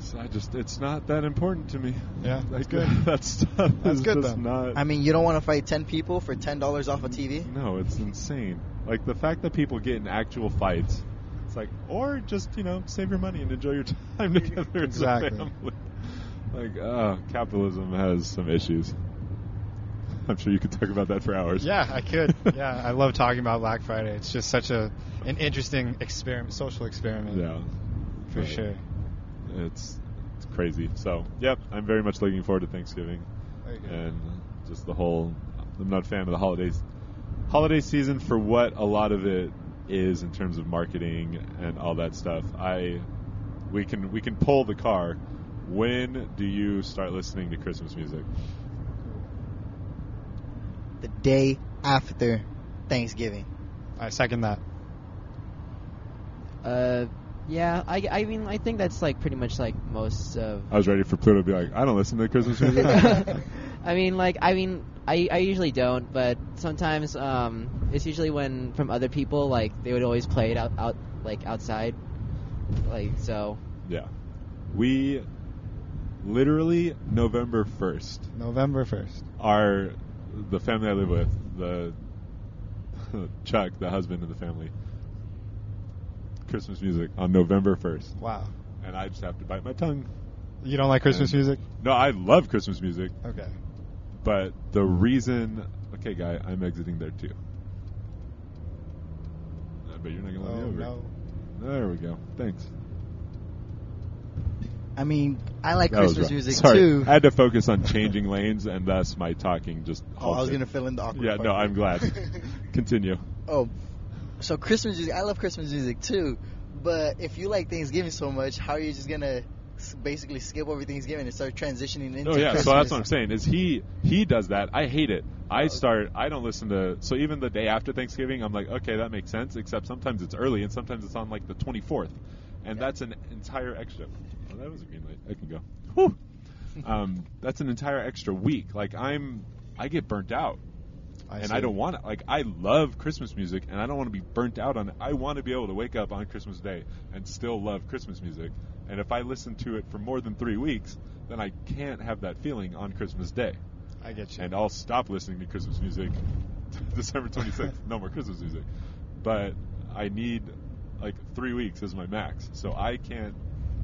So I just, it's not that important to me. Yeah, that's good. that stuff That's is good, just then. not. I mean, you don't want to fight ten people for ten dollars off a TV. No, it's insane. Like the fact that people get in actual fights. It's like, or just you know, save your money and enjoy your time together Exactly. as a family. Like, uh, capitalism has some issues. I'm sure you could talk about that for hours. Yeah, I could. yeah, I love talking about Black Friday. It's just such a an interesting experiment, social experiment. Yeah. for But sure. It's it's crazy. So, yep, I'm very much looking forward to Thanksgiving and just the whole. I'm not a fan of the holidays. Holiday season for what a lot of it is in terms of marketing and all that stuff. I we can we can pull the car. When do you start listening to Christmas music? The day after Thanksgiving. I second that. Uh, yeah. I, I mean, I think that's like pretty much like most of. I was ready for Pluto to be like, I don't listen to Christmas music. I mean, like, I mean, I, I usually don't, but sometimes um, it's usually when from other people, like they would always play it out, out like outside, like so. yeah, we literally November first. November first. our the family I live with, the Chuck, the husband of the family, Christmas music on November first, Wow. and I just have to bite my tongue. You don't like Christmas And- music? No, I love Christmas music, Okay. But the reason, okay, guy, I'm exiting there too. I bet you're not gonna let me Oh over. no. There we go. Thanks. I mean, I like That Christmas music Sorry, too. I had to focus on changing lanes, and thus my talking just. Halted. oh, I was gonna fill in the awkward. Yeah, no, I'm glad. Continue. Oh, so Christmas music. I love Christmas music too, but if you like Thanksgiving so much, how are you just gonna basically skip everything he's Thanksgiving and start transitioning into? Oh yeah, Christmas? so that's what I'm saying. Is he he does that? I hate it. I Oh. start. I don't listen to. So even the day after Thanksgiving, I'm like, okay, that makes sense. Except sometimes it's early, and sometimes it's on like the 24th, and Yeah. that's an entire extra. Oh, that was a green light. I can go. Whew. um, that's an entire extra week. Like I'm, I get burnt out. I and see. I don't want it. Like I love Christmas music, and I don't want to be burnt out on it. I want to be able to wake up on Christmas Day and still love Christmas music. And if I listen to it for more than three weeks, then I can't have that feeling on Christmas Day. I get you. And I'll stop listening to Christmas music December 26th. no more Christmas music. But I need like three weeks as my max, so I can't.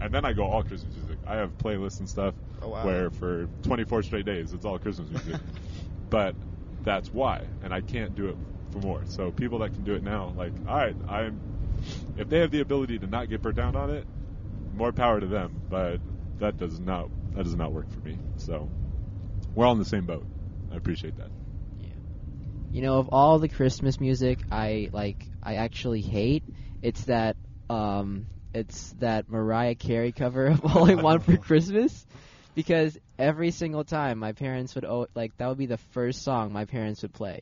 And then I go all Christmas music. I have playlists and stuff Oh, wow. where for 24 straight days it's all Christmas music. but that's why, and I can't do it for more. So people that can do it now, like, all right, I'm. If they have the ability to not get burnt down on it, more power to them. But that does not that does not work for me. So we're all in the same boat. I appreciate that. Yeah. You know, of all the Christmas music I like I actually hate, it's that um it's that Mariah Carey cover of All I Want for Christmas because every single time my parents would oh, like that would be the first song my parents would play.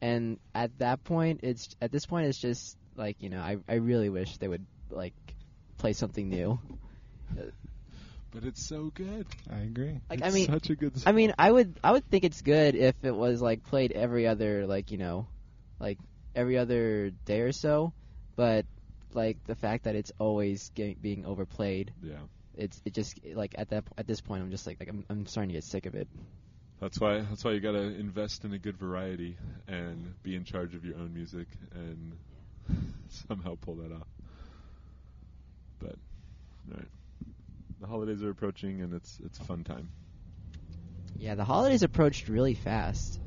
And at that point it's at this point it's just like, you know, I I really wish they would like play something new. But it's so good. I agree. Like It's I mean such a good. I mean, I would I would think it's good if it was like played every other like you know, like every other day or so, but like the fact that it's always getting, being overplayed, yeah. It's it just like at that at this point I'm just like, like I'm I'm starting to get sick of it. That's why that's why you gotta invest in a good variety and be in charge of your own music and somehow pull that off. But all right, the holidays are approaching and it's it's a fun time. Yeah, the holidays approached really fast.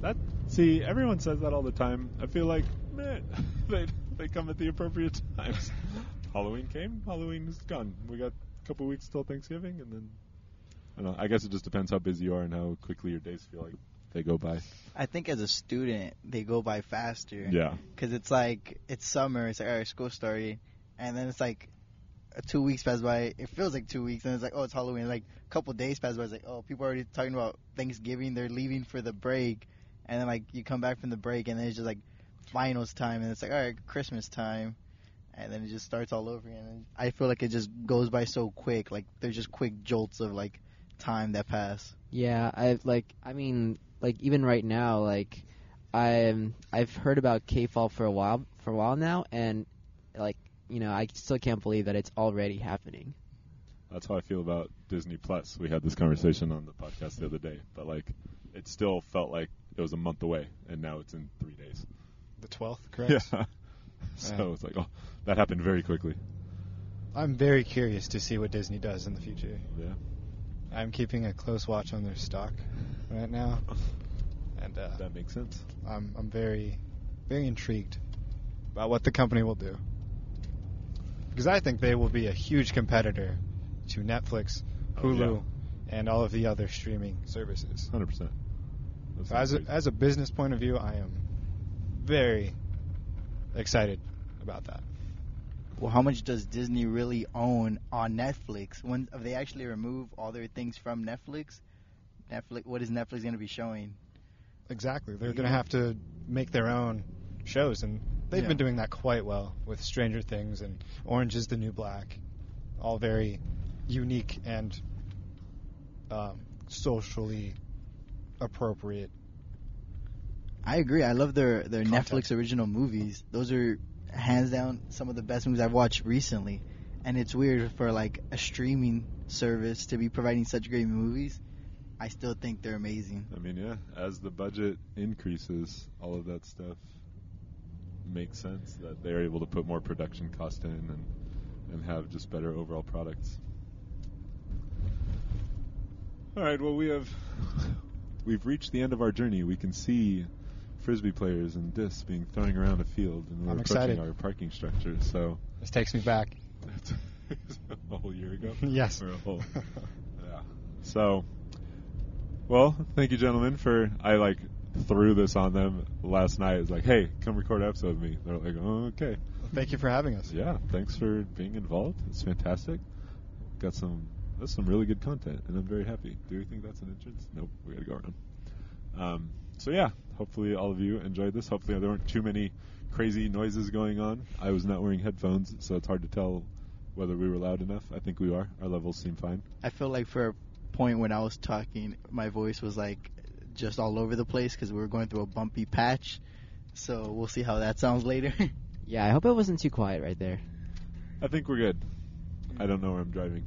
That see, everyone says that all the time. I feel like man, they they come at the appropriate times. Halloween came, Halloween's gone. We got a couple weeks till Thanksgiving, and then I don't know. I guess it just depends how busy you are and how quickly your days feel like they go by. I think as a student, they go by faster. Yeah. Because it's like it's summer. It's like all right, school started, and then it's like uh, two weeks pass by. It feels like two weeks, and it's like oh, it's Halloween. Like a couple days pass by. It's like oh, people are already talking about Thanksgiving. They're leaving for the break, and then like you come back from the break, and then it's just like finals time, and it's like all right, Christmas time, and then it just starts all over again. And I feel like it just goes by so quick. Like there's just quick jolts of like time that pass. Yeah, I've like I mean like even right now like I'm I've heard about K-Fall for a while for a while now and like you know I still can't believe that it's already happening. That's how I feel about Disney Plus. We had this conversation on the podcast the other day, but like, it still felt like it was a month away, and now it's in three days. The 12th, correct? Yeah. So Yeah. it's like, oh, that happened very quickly. I'm very curious to see what Disney does in the future. Yeah. I'm keeping a close watch on their stock right now, and uh, That makes sense. I'm I'm very very intrigued about what the company will do because I think they will be a huge competitor to Netflix, Oh, Hulu, yeah. and all of the other streaming services. Hundred percent. As a, as a business point of view, I am very excited about that. Well, how much does Disney really own on Netflix? When if they actually remove all their things from Netflix, Netflix, what is Netflix going to be showing? Exactly, they're going to have to make their own shows, and they've Yeah. been doing that quite well with Stranger Things and Orange Is the New Black, all very unique and um, socially appropriate. I agree. I love their their Content. Netflix original movies. Those are hands down some of the best movies I've watched recently. And it's weird for like a streaming service to be providing such great movies. I still think they're amazing. I mean, yeah. As the budget increases, all of that stuff makes sense that they're able to put more production cost in and and have just better overall products. All right. Well, we have we've reached the end of our journey. We can see frisbee players and discs being thrown around a field, and we're I'm approaching excited. our parking structure. So This takes me back. a whole year ago. Yes. Whole, yeah. So, well, thank you, gentlemen, for I like threw this on them last night. It's like, hey, come record an episode with me. They're like, oh, okay. Thank you for having us. Yeah, thanks for being involved. It's fantastic. Got some that's some really good content, and I'm very happy. Do you think that's an entrance? Nope, we got to go around. Um, so yeah, hopefully all of you enjoyed this. Hopefully there weren't too many crazy noises going on. I was not wearing headphones, so it's hard to tell whether we were loud enough. I think we are. Our levels seem fine. I feel like for a point when I was talking, my voice was like just all over the place because we were going through a bumpy patch. So we'll see how that sounds later. Yeah, I hope it wasn't too quiet right there. I think we're good. I don't know where I'm driving.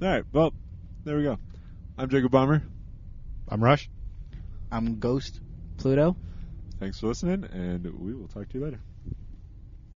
All right, well, there we go. I'm Jacob Bomber. I'm Rush. I'm Ghost. Pluto. Thanks for listening, and we will talk to you later.